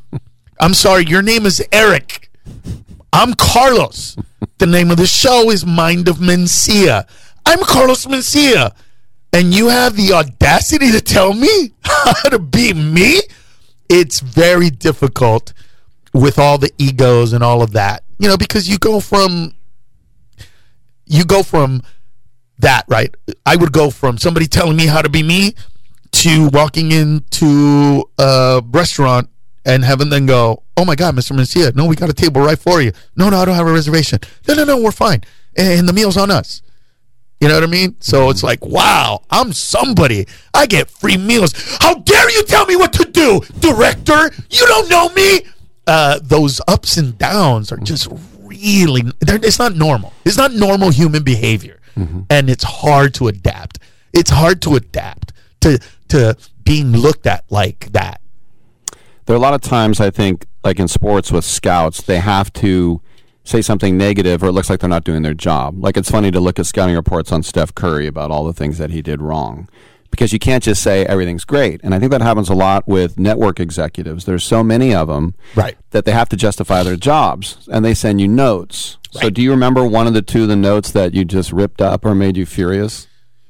Speaker 58: [laughs] I'm sorry, your name is Eric. I'm Carlos. The name of the show is Mind of Mencia. I'm Carlos Mencia. And you have the audacity to tell me [laughs] how to be me? It's very difficult with all the egos and all of that. You know, because you go from you go from that, right? I would go from somebody telling me how to be me to walking into a restaurant and having them go, "Oh my God, Mr. Mencia, no, we got a table right for you. No, no, I don't have a reservation. No, no, no, we're fine, and the meal's on us." You know what I mean? So it's like, wow, I'm somebody. I get free meals. How dare you tell me what to do, director? You don't know me. Uh, those ups and downs are just really, it's not normal. It's not normal human behavior. And it's hard to adapt. It's hard to adapt to, to being looked at like that.
Speaker 2: There are a lot of times I think, like in sports with scouts, they have to say something negative or it looks like they're not doing their job. Like it's funny to look at scouting reports on Steph Curry about all the things that he did wrong. Because you can't just say everything's great. And I think that happens a lot with network executives. There's so many of them
Speaker 58: right.
Speaker 2: that they have to justify their jobs and they send you notes. So do you remember one of the two of the notes that you just ripped up or made you furious?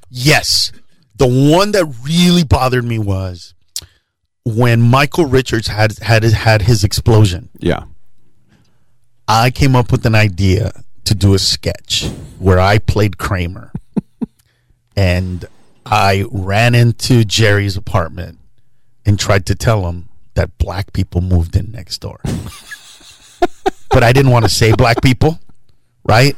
Speaker 58: Yes. The one that really bothered me was when Michael Richards had had had his explosion.
Speaker 2: Yeah.
Speaker 58: I came up with an idea to do a sketch where I played Kramer. [laughs] and I ran into Jerry's apartment and tried to tell him that black people moved in next door. [laughs] but I didn't want to say black people, right?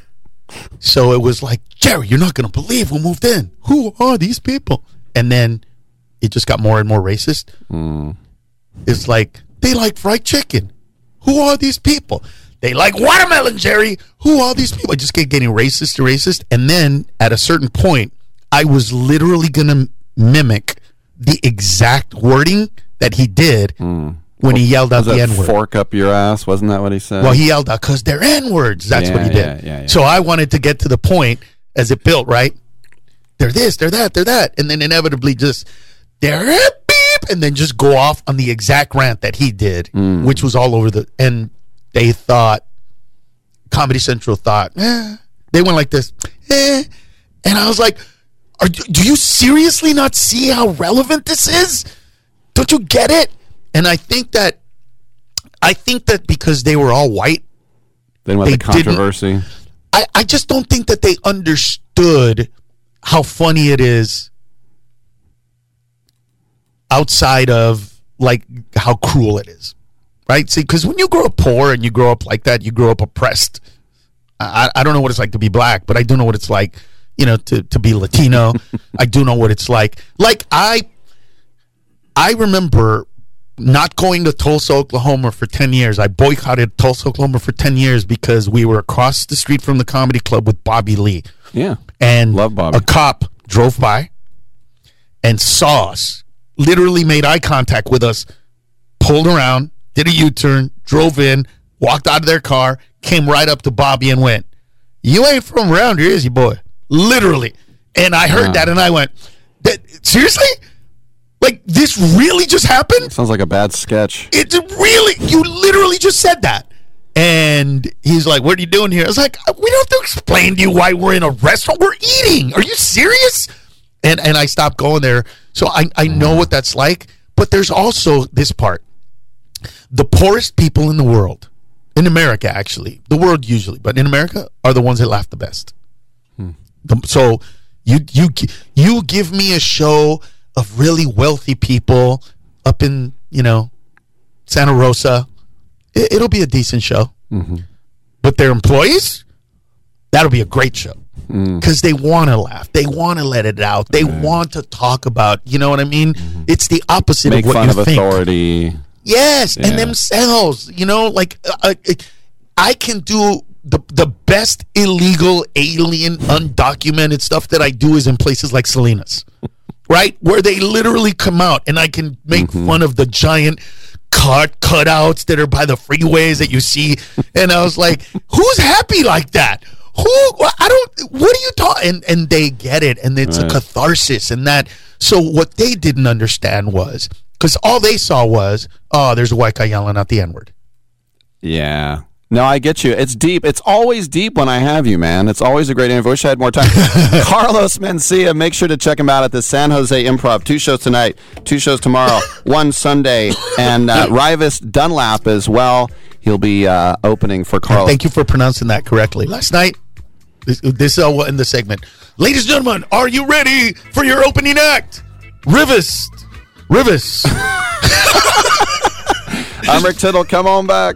Speaker 58: So it was like, Jerry, you're not going to believe who moved in. Who are these people? And then it just got more and more racist. Hmm. It's like, they like fried chicken. Who are these people? They like watermelon, Jerry. Who are these people? I just kept getting racist to racist. And then at a certain point, I was literally going to mimic the exact wording that he did when he yelled out the N word.
Speaker 2: Fork up your ass. Wasn't that what he said?
Speaker 58: Well, he yelled out because they're N words. That's what he did.
Speaker 2: yeah, yeah, yeah.
Speaker 58: So I wanted to get to the point as it built, right? They're this, they're that, they're that. And then inevitably just, they're a beep, and then just go off on the exact rant that he did,
Speaker 2: Hmm.
Speaker 58: which was all over the. And they thought, Comedy Central thought, eh. They went like this, eh. And I was like, are, do you seriously not see how relevant this is? Don't you get it? And I think that I think that because they were all white,
Speaker 2: then what the controversy?
Speaker 58: I, I just don't think that they understood how funny it is outside of like how cruel it is. Right? See, because when you grow up poor and you grow up like that, you grow up oppressed. I, I don't know what it's like to be black, but I do know what it's like, you know, to, to be Latino. [laughs] I do know what it's like. Like I I remember not going to Tulsa, Oklahoma for 10 years. I boycotted Tulsa, Oklahoma for 10 years because we were across the street from the comedy club with Bobby Lee.
Speaker 2: Yeah.
Speaker 58: And
Speaker 2: Love Bobby.
Speaker 58: a cop drove by and saw us, literally made eye contact with us, pulled around, did a U turn, drove in, walked out of their car, came right up to Bobby and went, You ain't from around here, is you, boy? Literally. And I heard that and I went, that, Seriously? Like, this really just happened?
Speaker 2: Sounds like a bad sketch.
Speaker 58: It really, you literally just said that. And he's like, What are you doing here? I was like, uh, We don't have to explain to you why we're in a restaurant. We're eating. Are you serious? And and I stopped going there. So I, I know what that's like. But there's also this part. The poorest people in the world, in America actually, the world usually, but in America, are the ones that laugh the best. So you you you give me a show of really wealthy people up in you know Santa Rosa, it, it'll be a decent show. But their employees, that'll be a great show because they want to laugh, they want to let it out, they want to talk about. You know what I mean? It's the opposite
Speaker 2: Make
Speaker 58: of what
Speaker 2: fun
Speaker 58: you
Speaker 2: of
Speaker 58: think.
Speaker 2: authority.
Speaker 58: Yes,
Speaker 2: Yeah.
Speaker 58: and themselves. You know, like uh, uh, I can do the the best illegal alien undocumented stuff that I do is in places like Salinas, [laughs] right, where they literally come out and I can make mm-hmm. fun of the giant cut cutouts that are by the freeways that you see, and I was like, [laughs] who's happy like that? Who I don't. What are you talking? And and they get it, and it's a catharsis, and that. So what they didn't understand was because all they saw was, oh, there's a white guy yelling out the n word.
Speaker 2: Yeah. No, I get you. It's deep. It's always deep when I have you, man. It's always a great interview. Wish I had more time. [laughs] Carlos Mencia, make sure to check him out at the San Jose Improv. Two shows tonight, two shows tomorrow, [laughs] one Sunday, and uh, [laughs] Rivas Dunlap as well. He'll be uh, opening for Carlos.
Speaker 58: Thank you for pronouncing that correctly. Last night, this, this is all in the segment. Ladies and gentlemen, are you ready for your opening act? Rivas. Rivas.
Speaker 2: I'm Rick Tittle. Come on back.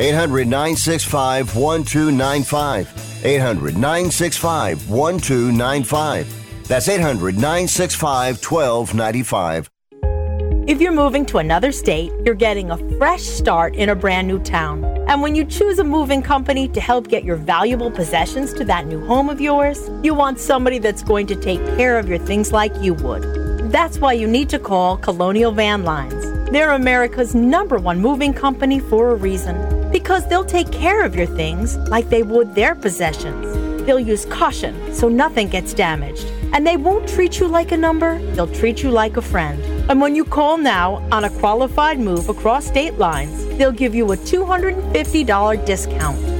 Speaker 10: 800 965 1295. 800 965 1295. That's 800 965 1295.
Speaker 64: If you're moving to another state, you're getting a fresh start in a brand new town. And when you choose a moving company to help get your valuable possessions to that new home of yours, you want somebody that's going to take care of your things like you would. That's why you need to call Colonial Van Lines. They're America's number one moving company for a reason. Because they'll take care of your things like they would their possessions. They'll use caution so nothing gets damaged. And they won't treat you like a number, they'll treat you like a friend. And when you call now on a qualified move across state lines, they'll give you a $250 discount.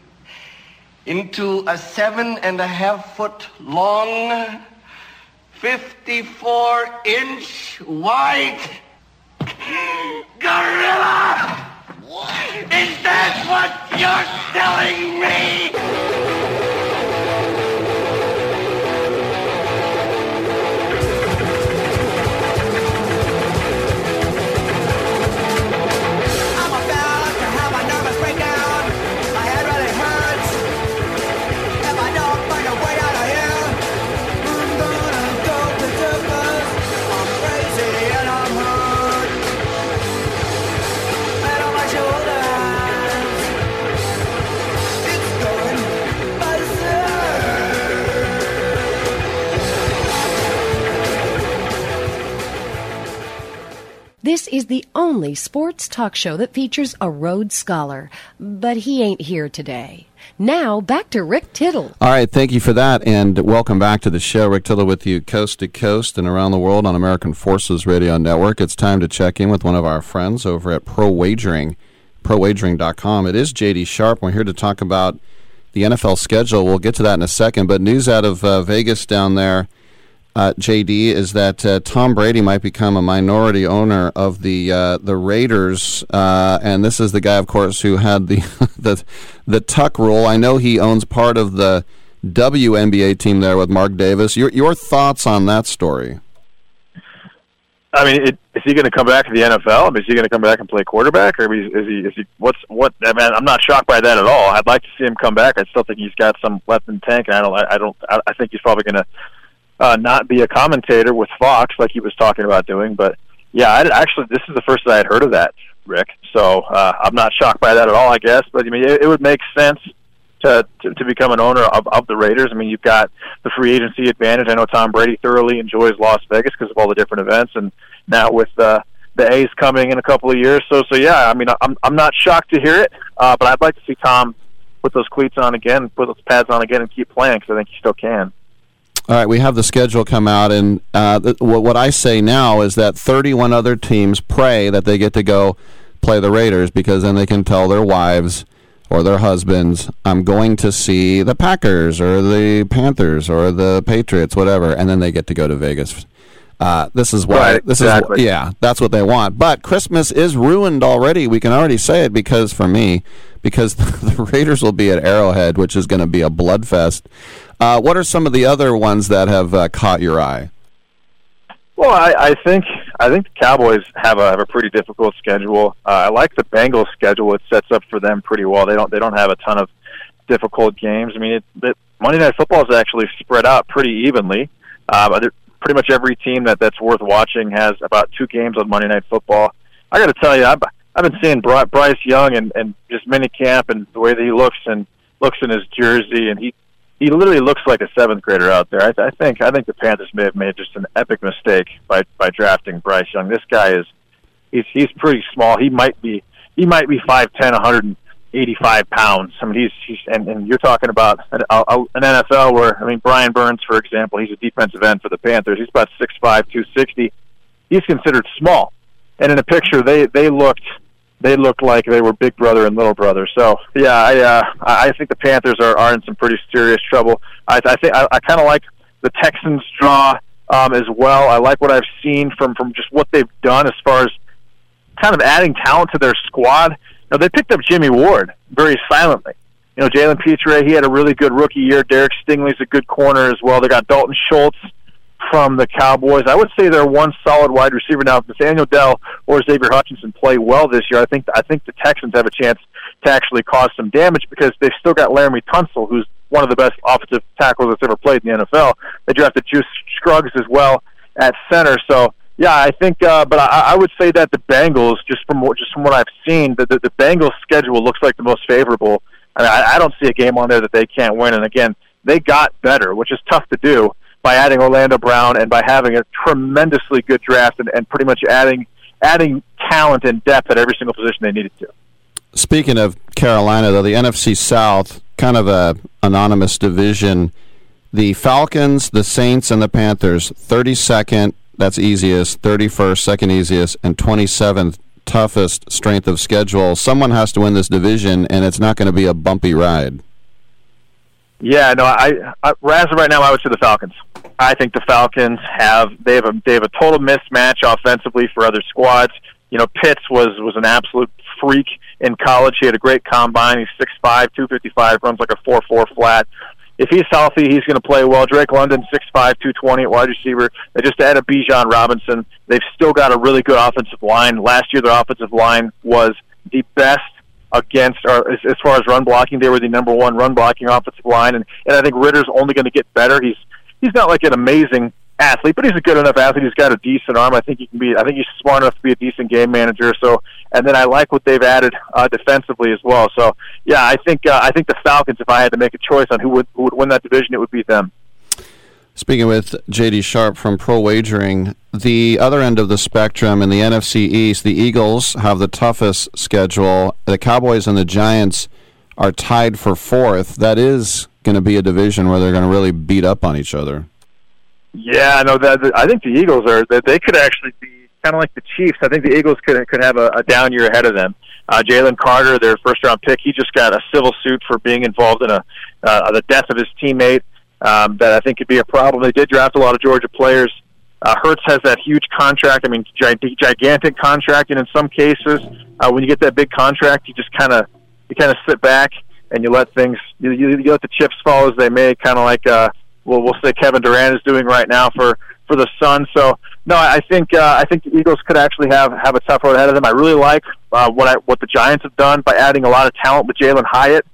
Speaker 65: into a seven and a half foot long, 54 inch wide gorilla? Is that what you're telling me?
Speaker 44: This is the only sports talk show that features a Rhodes Scholar, but he ain't here today. Now, back to Rick Tittle.
Speaker 2: All right, thank you for that, and welcome back to the show. Rick Tittle with you, coast to coast and around the world on American Forces Radio Network. It's time to check in with one of our friends over at Pro Wagering, ProWagering.com. It is JD Sharp. We're here to talk about the NFL schedule. We'll get to that in a second, but news out of uh, Vegas down there. Uh, JD is that uh, Tom Brady might become a minority owner of the uh, the Raiders, uh, and this is the guy, of course, who had the [laughs] the the Tuck rule. I know he owns part of the WNBA team there with Mark Davis. Your your thoughts on that story?
Speaker 66: I mean, it, is he going to come back to the NFL? I mean, is he going to come back and play quarterback, or is? Is he? Is he what's what? I mean, I'm not shocked by that at all. I'd like to see him come back. I still think he's got some left in the tank, and I don't. I don't. I think he's probably going to uh, not be a commentator with Fox like he was talking about doing. But yeah, I actually this is the first that I had heard of that, Rick. So uh, I'm not shocked by that at all. I guess, but I mean, it, it would make sense to, to to become an owner of, of the Raiders. I mean, you've got the free agency advantage. I know Tom Brady thoroughly enjoys Las Vegas because of all the different events, and now with uh, the A's coming in a couple of years. So so yeah, I mean, I'm I'm not shocked to hear it, uh, but I'd like to see Tom put those cleats on again, put those pads on again, and keep playing because I think he still can.
Speaker 2: All right, we have the schedule come out, and uh, th- what what I say now is that 31 other teams pray that they get to go play the Raiders because then they can tell their wives or their husbands, "I'm going to see the Packers or the Panthers or the Patriots, whatever," and then they get to go to Vegas. Uh, this is why.
Speaker 66: Right,
Speaker 2: this
Speaker 66: exactly.
Speaker 2: is yeah. That's what they want. But Christmas is ruined already. We can already say it because for me, because [laughs] the Raiders will be at Arrowhead, which is going to be a bloodfest. Uh, what are some of the other ones that have uh, caught your eye?
Speaker 66: Well, I, I think I think the Cowboys have a have a pretty difficult schedule. Uh, I like the Bengals schedule; it sets up for them pretty well. They don't they don't have a ton of difficult games. I mean, it, it, Monday Night Football is actually spread out pretty evenly. Uh, pretty much every team that that's worth watching has about two games on Monday Night Football. I got to tell you, I've I've been seeing Bryce Young and and just mini camp and the way that he looks and looks in his jersey, and he he literally looks like a seventh grader out there. I, I think I think the Panthers may have made just an epic mistake by by drafting Bryce Young. This guy is he's he's pretty small. He might be he might be five ten, a hundred and eighty five pounds. I mean he's he's and, and you're talking about an, a, an NFL where I mean Brian Burns for example, he's a defensive end for the Panthers. He's about six five, two sixty. He's considered small. And in a picture they they looked they looked like they were big brother and little brother. So yeah, I uh, I think the Panthers are, are in some pretty serious trouble. I, I think I, I kind of like the Texans draw um, as well. I like what I've seen from from just what they've done as far as kind of adding talent to their squad. Now they picked up Jimmy Ward very silently. You know, Jalen Pitre, he had a really good rookie year. Derek Stingley's a good corner as well. They got Dalton Schultz from the Cowboys. I would say they're one solid wide receiver now. If Nathaniel Dell or Xavier Hutchinson play well this year, I think I think the Texans have a chance to actually cause some damage because they've still got Laremy Tunsil, who's one of the best offensive tackles that's ever played in the NFL. They drafted Juice Scruggs as well at center. So yeah, I think, uh, but I, I would say that the Bengals, just from what, just from what I've seen, the, the the Bengals schedule looks like the most favorable. I, I don't see a game on there that they can't win. And again, they got better, which is tough to do by adding Orlando Brown and by having a tremendously good draft and, and pretty much adding adding talent and depth at every single position they needed to.
Speaker 2: Speaking of Carolina, though, the NFC South, kind of a anonymous division. The Falcons, the Saints, and the Panthers, 32nd, that's easiest, 31st, second easiest, and 27th, toughest strength of schedule. Someone has to win this division, and it's not going to be a bumpy ride.
Speaker 66: Yeah, no, I, I as of right now, I would say the Falcons. I think the Falcons have they have a they have a total mismatch offensively for other squads. You know, Pitts was was an absolute freak in college. He had a great combine. He's six five, two fifty five, runs like a four four flat. If he's healthy, he's going to play well. Drake London, six five, two twenty at wide receiver. They just added Bijan Robinson. They've still got a really good offensive line. Last year, their offensive line was the best against, or as, as far as run blocking, they were the number one run blocking offensive line, and and I think Ridder's only going to get better. He's he's not like an amazing athlete, but he's a good enough athlete. He's got a decent arm. I think he can be. I think he's smart enough to be a decent game manager. So, and then I like what they've added uh, defensively as well. So, yeah, I think uh, I think the Falcons. If I had to make a choice on who would who would win that division, it would be them.
Speaker 2: Speaking with JD Sharp from Pro Wagering, the other end of the spectrum in the NFC East, the Eagles have the toughest schedule. The Cowboys and the Giants are tied for fourth. That is going to be a division where they're going to really beat up on each other.
Speaker 66: Yeah, no, that I think the Eagles are that they could actually be kind of like the Chiefs. I think the Eagles could could have a, a down year ahead of them. Uh, Jalen Carter, their first round pick, he just got a civil suit for being involved in a uh, the death of his teammate um, that I think could be a problem. They did draft a lot of Georgia players. Uh, Hurts has that huge contract. I mean, gigantic contract, and in some cases, uh, when you get that big contract, you just kind of you kind of sit back and you let things you, you, you let the chips fall as they may. Kind of like uh, well, we'll say Kevin Durant is doing right now for for the Suns. So no, I think uh, I think the Eagles could actually have have a tough road ahead of them. I really like uh, what I what the Giants have done by adding a lot of talent with Jalin Hyatt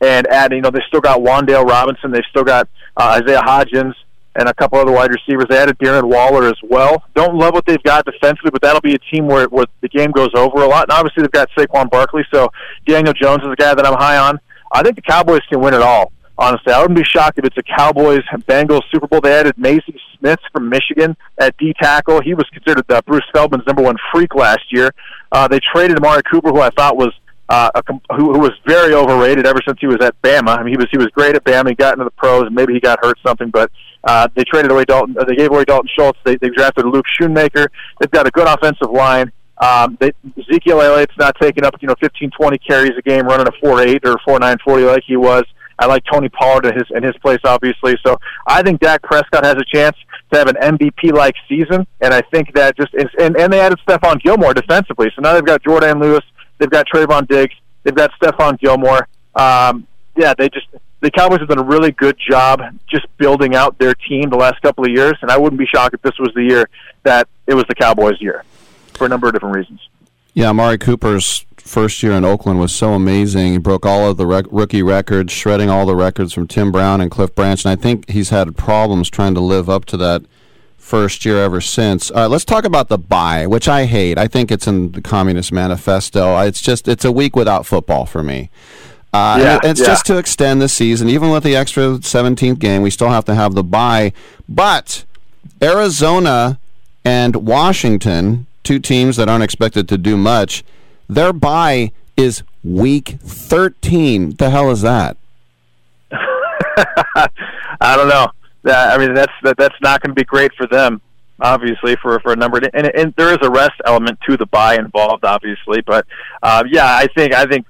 Speaker 66: and adding. You know, they still got Wan'Dale Robinson. They've still got uh, Isaiah Hodgins and a couple other wide receivers. They added Darren Waller as well. Don't love what they've got defensively, but that'll be a team where where the game goes over a lot. And obviously they've got Saquon Barkley, so Daniel Jones is a guy that I'm high on. I think the Cowboys can win it all. Honestly, I wouldn't be shocked if it's a Cowboys Bengals Super Bowl. They added Mazi Smith from Michigan at D tackle. He was considered uh, Bruce Feldman's number one freak last year. Uh, they traded Amari Cooper, who I thought was uh, a, who, who was very overrated ever since he was at Bama. I mean, he was he was great at Bama. He got into the pros, and maybe he got hurt something. But uh, they traded away Dalton. They gave away Dalton Schultz. They, they drafted Luke Schoonmaker. They've got a good offensive line. Um, they, Ezekiel Elliott's not taking up you know 15, 20 carries a game, running a four eight or four nine forty like he was. I like Tony Pollard in his in his place, obviously. So I think Dak Prescott has a chance to have an MVP like season, and I think that just is, and and they added Stephon Gilmore defensively. So now they've got Jourdan Lewis, they've got Trevon Diggs, they've got Stephon Gilmore. Um, yeah, they just the Cowboys have done a really good job just building out their team the last couple of years, and I wouldn't be shocked if this was the year that it was the Cowboys' year for a number of different reasons.
Speaker 2: Yeah, Amari Cooper's first year in Oakland was so amazing. He broke all of the rec- rookie records, shredding all the records from Tim Brown and Cliff Branch, and I think he's had problems trying to live up to that first year ever since. Uh, let's talk about the bye, which I hate. I think it's in the Communist Manifesto. It's just it's a week without football for me. Uh,
Speaker 66: Yeah,
Speaker 2: and it's
Speaker 66: yeah.
Speaker 2: just to extend the season. Even with the extra 17th game, we still have to have the bye. But Arizona and Washington, two teams that aren't expected to do much, their bye is week 13. The hell is that? [laughs]
Speaker 66: I don't know. That, I mean, that's that, that's not going to be great for them, obviously, for for a number. And, and there is a rest element to the bye involved, obviously. But uh, yeah, I think I think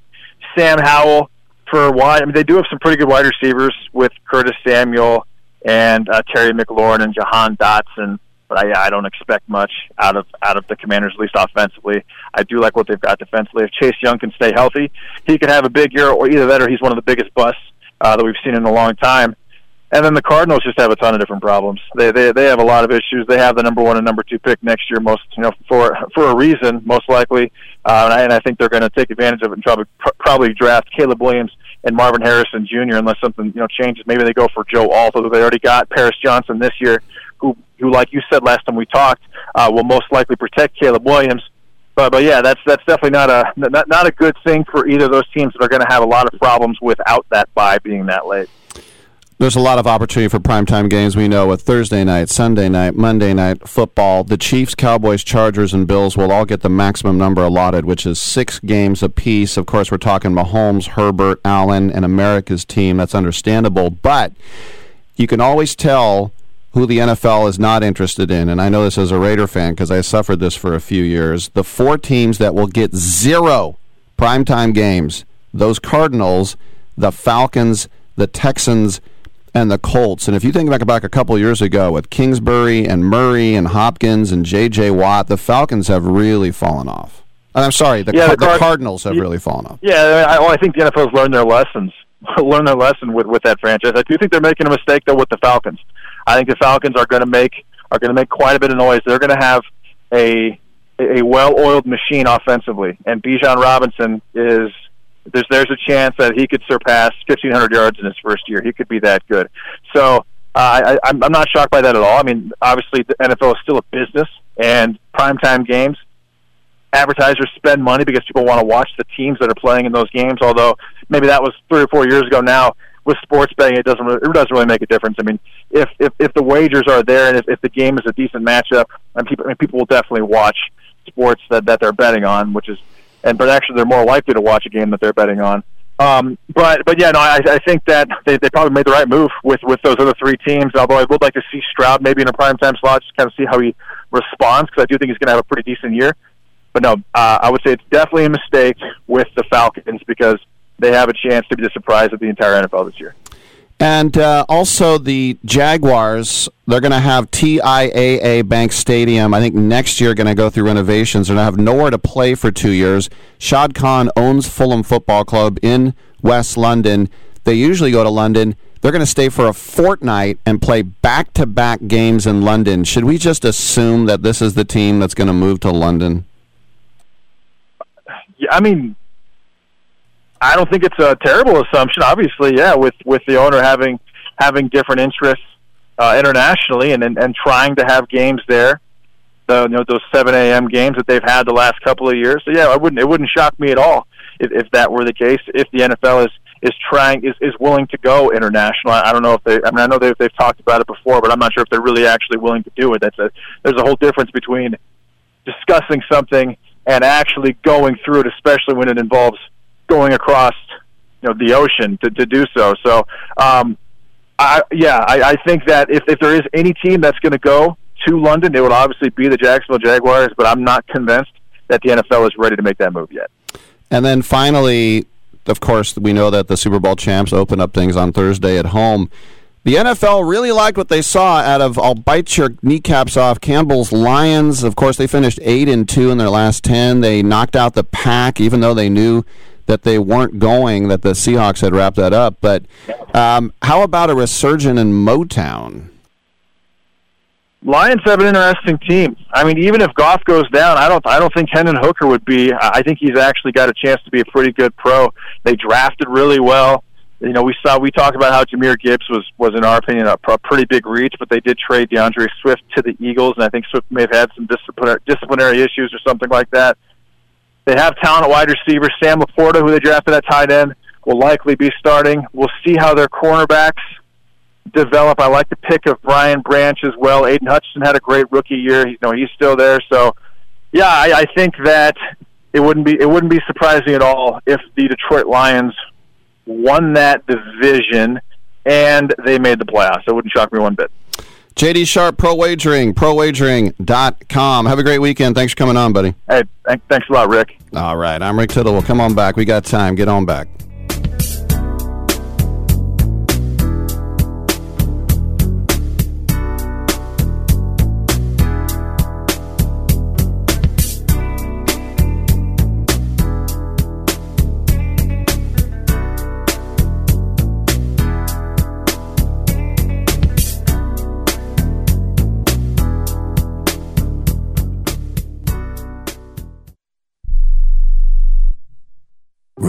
Speaker 66: Sam Howell for wide. I mean, they do have some pretty good wide receivers with Curtis Samuel and uh, Terry McLaurin and Jahan Dotson. But I, I don't expect much out of out of the Commanders, at least offensively. I do like what they've got defensively. If Chase Young can stay healthy, he could have a big year, or either that, or he's one of the biggest busts uh, that we've seen in a long time. And then the Cardinals just have a ton of different problems. They they they have a lot of issues. They have the number one and number two pick next year, most you know for for a reason, most likely. Uh, and, I, and I think they're going to take advantage of it and probably probably draft Caleb Williams and Marvin Harrison Jr. unless something you know changes. Maybe they go for Joe Alt, although they already got Paris Johnson this year, who who like you said last time we talked uh, will most likely protect Caleb Williams. But but yeah, that's that's definitely not a not, not a good thing for either of those teams that are going to have a lot of problems without that bye being that late.
Speaker 2: There's a lot of opportunity for primetime games. We know with Thursday night, Sunday night, Monday night football, the Chiefs, Cowboys, Chargers, and Bills will all get the maximum number allotted, which is six games apiece. Of course, we're talking Mahomes, Herbert, Allen, and America's team. That's understandable. But you can always tell who the NFL is not interested in. And I know this as a Raider fan because I suffered this for a few years. The four teams that will get zero primetime games those Cardinals, the Falcons, the Texans, and the Colts. And if you think back back a couple years ago with Kingsbury and Murray and Hopkins and J.J. Watt, the Falcons have really fallen off. And I'm sorry, the,
Speaker 66: Yeah, the
Speaker 2: the Cardinals have
Speaker 66: Yeah.
Speaker 2: really fallen off.
Speaker 66: Yeah, I, well, I think the NFL's learned their lessons. [laughs] learned their lesson with with that franchise. I do think they're making a mistake though with the Falcons. I think the Falcons are going to make are going to make quite a bit of noise. They're going to have a a well-oiled machine offensively, and Bijan Robinson is there's there's a chance that he could surpass 1,500 yards in his first year. He could be that good. So uh, I, I'm not shocked by that at all. I mean, obviously the NFL is still a business, and primetime games advertisers spend money because people want to watch the teams that are playing in those games. Although maybe that was three or four years ago. Now with sports betting, it doesn't really, it doesn't really make a difference. I mean, if if, if the wagers are there and if, if the game is a decent matchup, and people I mean, people will definitely watch sports that that they're betting on, which is and but actually they're more likely to watch a game that they're betting on. Um, but but yeah, no, I, I think that they, they probably made the right move with with those other three teams. Although I would like to see Stroud maybe in a primetime slot, just kind of see how he responds because I do think he's going to have a pretty decent year. But no, uh, I would say it's definitely a mistake with the Falcons because they have a chance to be the surprise of the entire NFL this year.
Speaker 2: And uh, also the Jaguars, they're going to have TIAA Bank Stadium. I think next year going to go through renovations. They're going to have nowhere to play for two years. Shad Khan owns Fulham Football Club in West London. They usually go to London. They're going to stay for a fortnight and play back-to-back games in London. Should we just assume that this is the team that's going to move to London?
Speaker 66: Yeah, I mean, I don't think it's a terrible assumption. Obviously, yeah, with with the owner having having different interests uh, internationally and, and and trying to have games there, the you know those seven a.m. games that they've had the last couple of years. So yeah, I wouldn't it wouldn't shock me at all if, if that were the case. If the NFL is is trying is, is willing to go international. I, I don't know if they. I mean, I know they've they've talked about it before, but I'm not sure if they're really actually willing to do it. That's a there's a whole difference between discussing something and actually going through it, especially when it involves going across you know the ocean to, to do so. So um, I, yeah, I, I think that if, if there is any team that's going to go to London, it would obviously be the Jacksonville Jaguars. But I'm not convinced that the NFL is ready to make that move yet.
Speaker 2: And then finally, of course, we know that the Super Bowl champs open up things on Thursday at home. The NFL really liked what they saw out of I'll bite your kneecaps off Campbell's Lions. Of course, they finished 8 and 2 in their last 10. They knocked out the Pack even though they knew that they weren't going, that the Seahawks had wrapped that up. But um, how about a resurgent in Motown?
Speaker 66: Lions have an interesting team. I mean, even if Goff goes down, I don't. I don't think Hendon Hooker would be. I think he's actually got a chance to be a pretty good pro. They drafted really well. You know, we saw we talked about how Jahmyr Gibbs was was in our opinion a, a pretty big reach, but they did trade D'Andre Swift to the Eagles, and I think Swift may have had some disciplinary disciplinary issues or something like that. They have talent at wide receiver. Sam LaPorta, who they drafted at tight end, will likely be starting. We'll see how their cornerbacks develop. I like the pick of Brian Branch as well. Aidan Hutchinson had a great rookie year. You know, he's still there. So, yeah, I, I think that it wouldn't be it wouldn't be surprising at all if the Detroit Lions won that division and they made the playoffs. It wouldn't shock me one bit.
Speaker 2: JD Sharp, Pro Wagering, prowagering.com. Have a great weekend. Thanks for coming on, buddy.
Speaker 66: Hey, thanks a lot, Rick.
Speaker 2: All right. I'm Rick Tittle. We'll come on back. We got time. Get on back.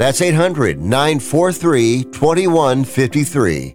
Speaker 10: That's 800 943 2153.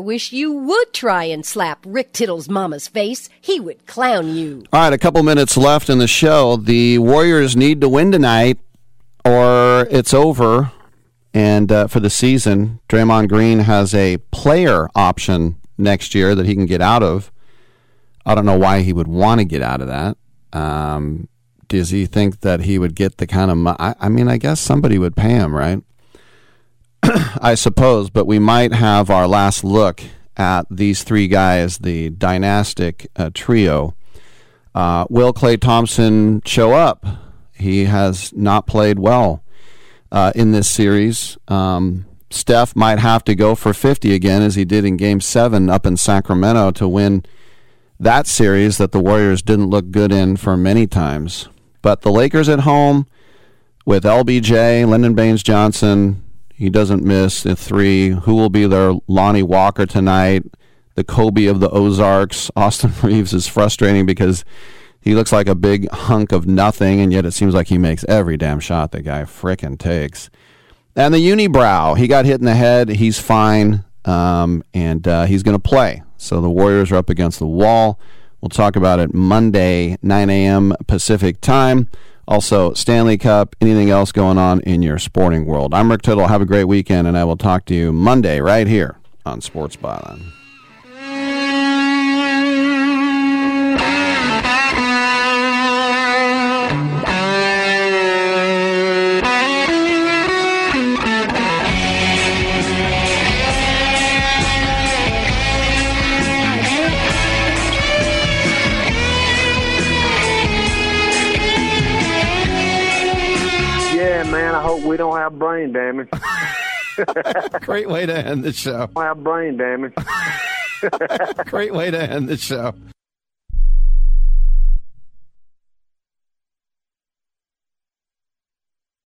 Speaker 63: Wish you would try and slap Rick Tittle's mama's face. He would clown you.
Speaker 2: All right, a couple minutes left in the show. The Warriors need to win tonight, or it's over. And uh, for the season, Draymond Green has a player option next year that he can get out of. I don't know why he would want to get out of that. Um, does he think that he would get the kind of? I, I mean, I guess somebody would pay him, right? [clears throat] I suppose, but we might have our last look at these three guys, the dynastic uh, trio. Uh, will Klay Thompson show up? He has not played well uh, in this series. Um, Steph might have to go for 50 again, as he did in Game 7 up in Sacramento to win that series that the Warriors didn't look good in for many times. But the Lakers at home with LBJ, Lyndon Baines Johnson, he doesn't miss the three. Who will be there? Lonnie Walker tonight, the Kobe of the Ozarks. [laughs] Austin Reaves is frustrating because he looks like a big hunk of nothing, and yet it seems like he makes every damn shot the guy frickin' takes. And the unibrow, he got hit in the head. He's fine, um, and uh, he's going to play. So the Warriors are up against the wall. We'll talk about it Monday, 9 a.m. Pacific time. Also, Stanley Cup, anything else going on in your sporting world. I'm Rick Tittle. Have a great weekend, and I will talk to you Monday right here on Sports Byline.
Speaker 67: We don't have brain damage. [laughs]
Speaker 2: Great way to end the show.
Speaker 67: Don't have brain damage. [laughs]
Speaker 2: Great way to end the show.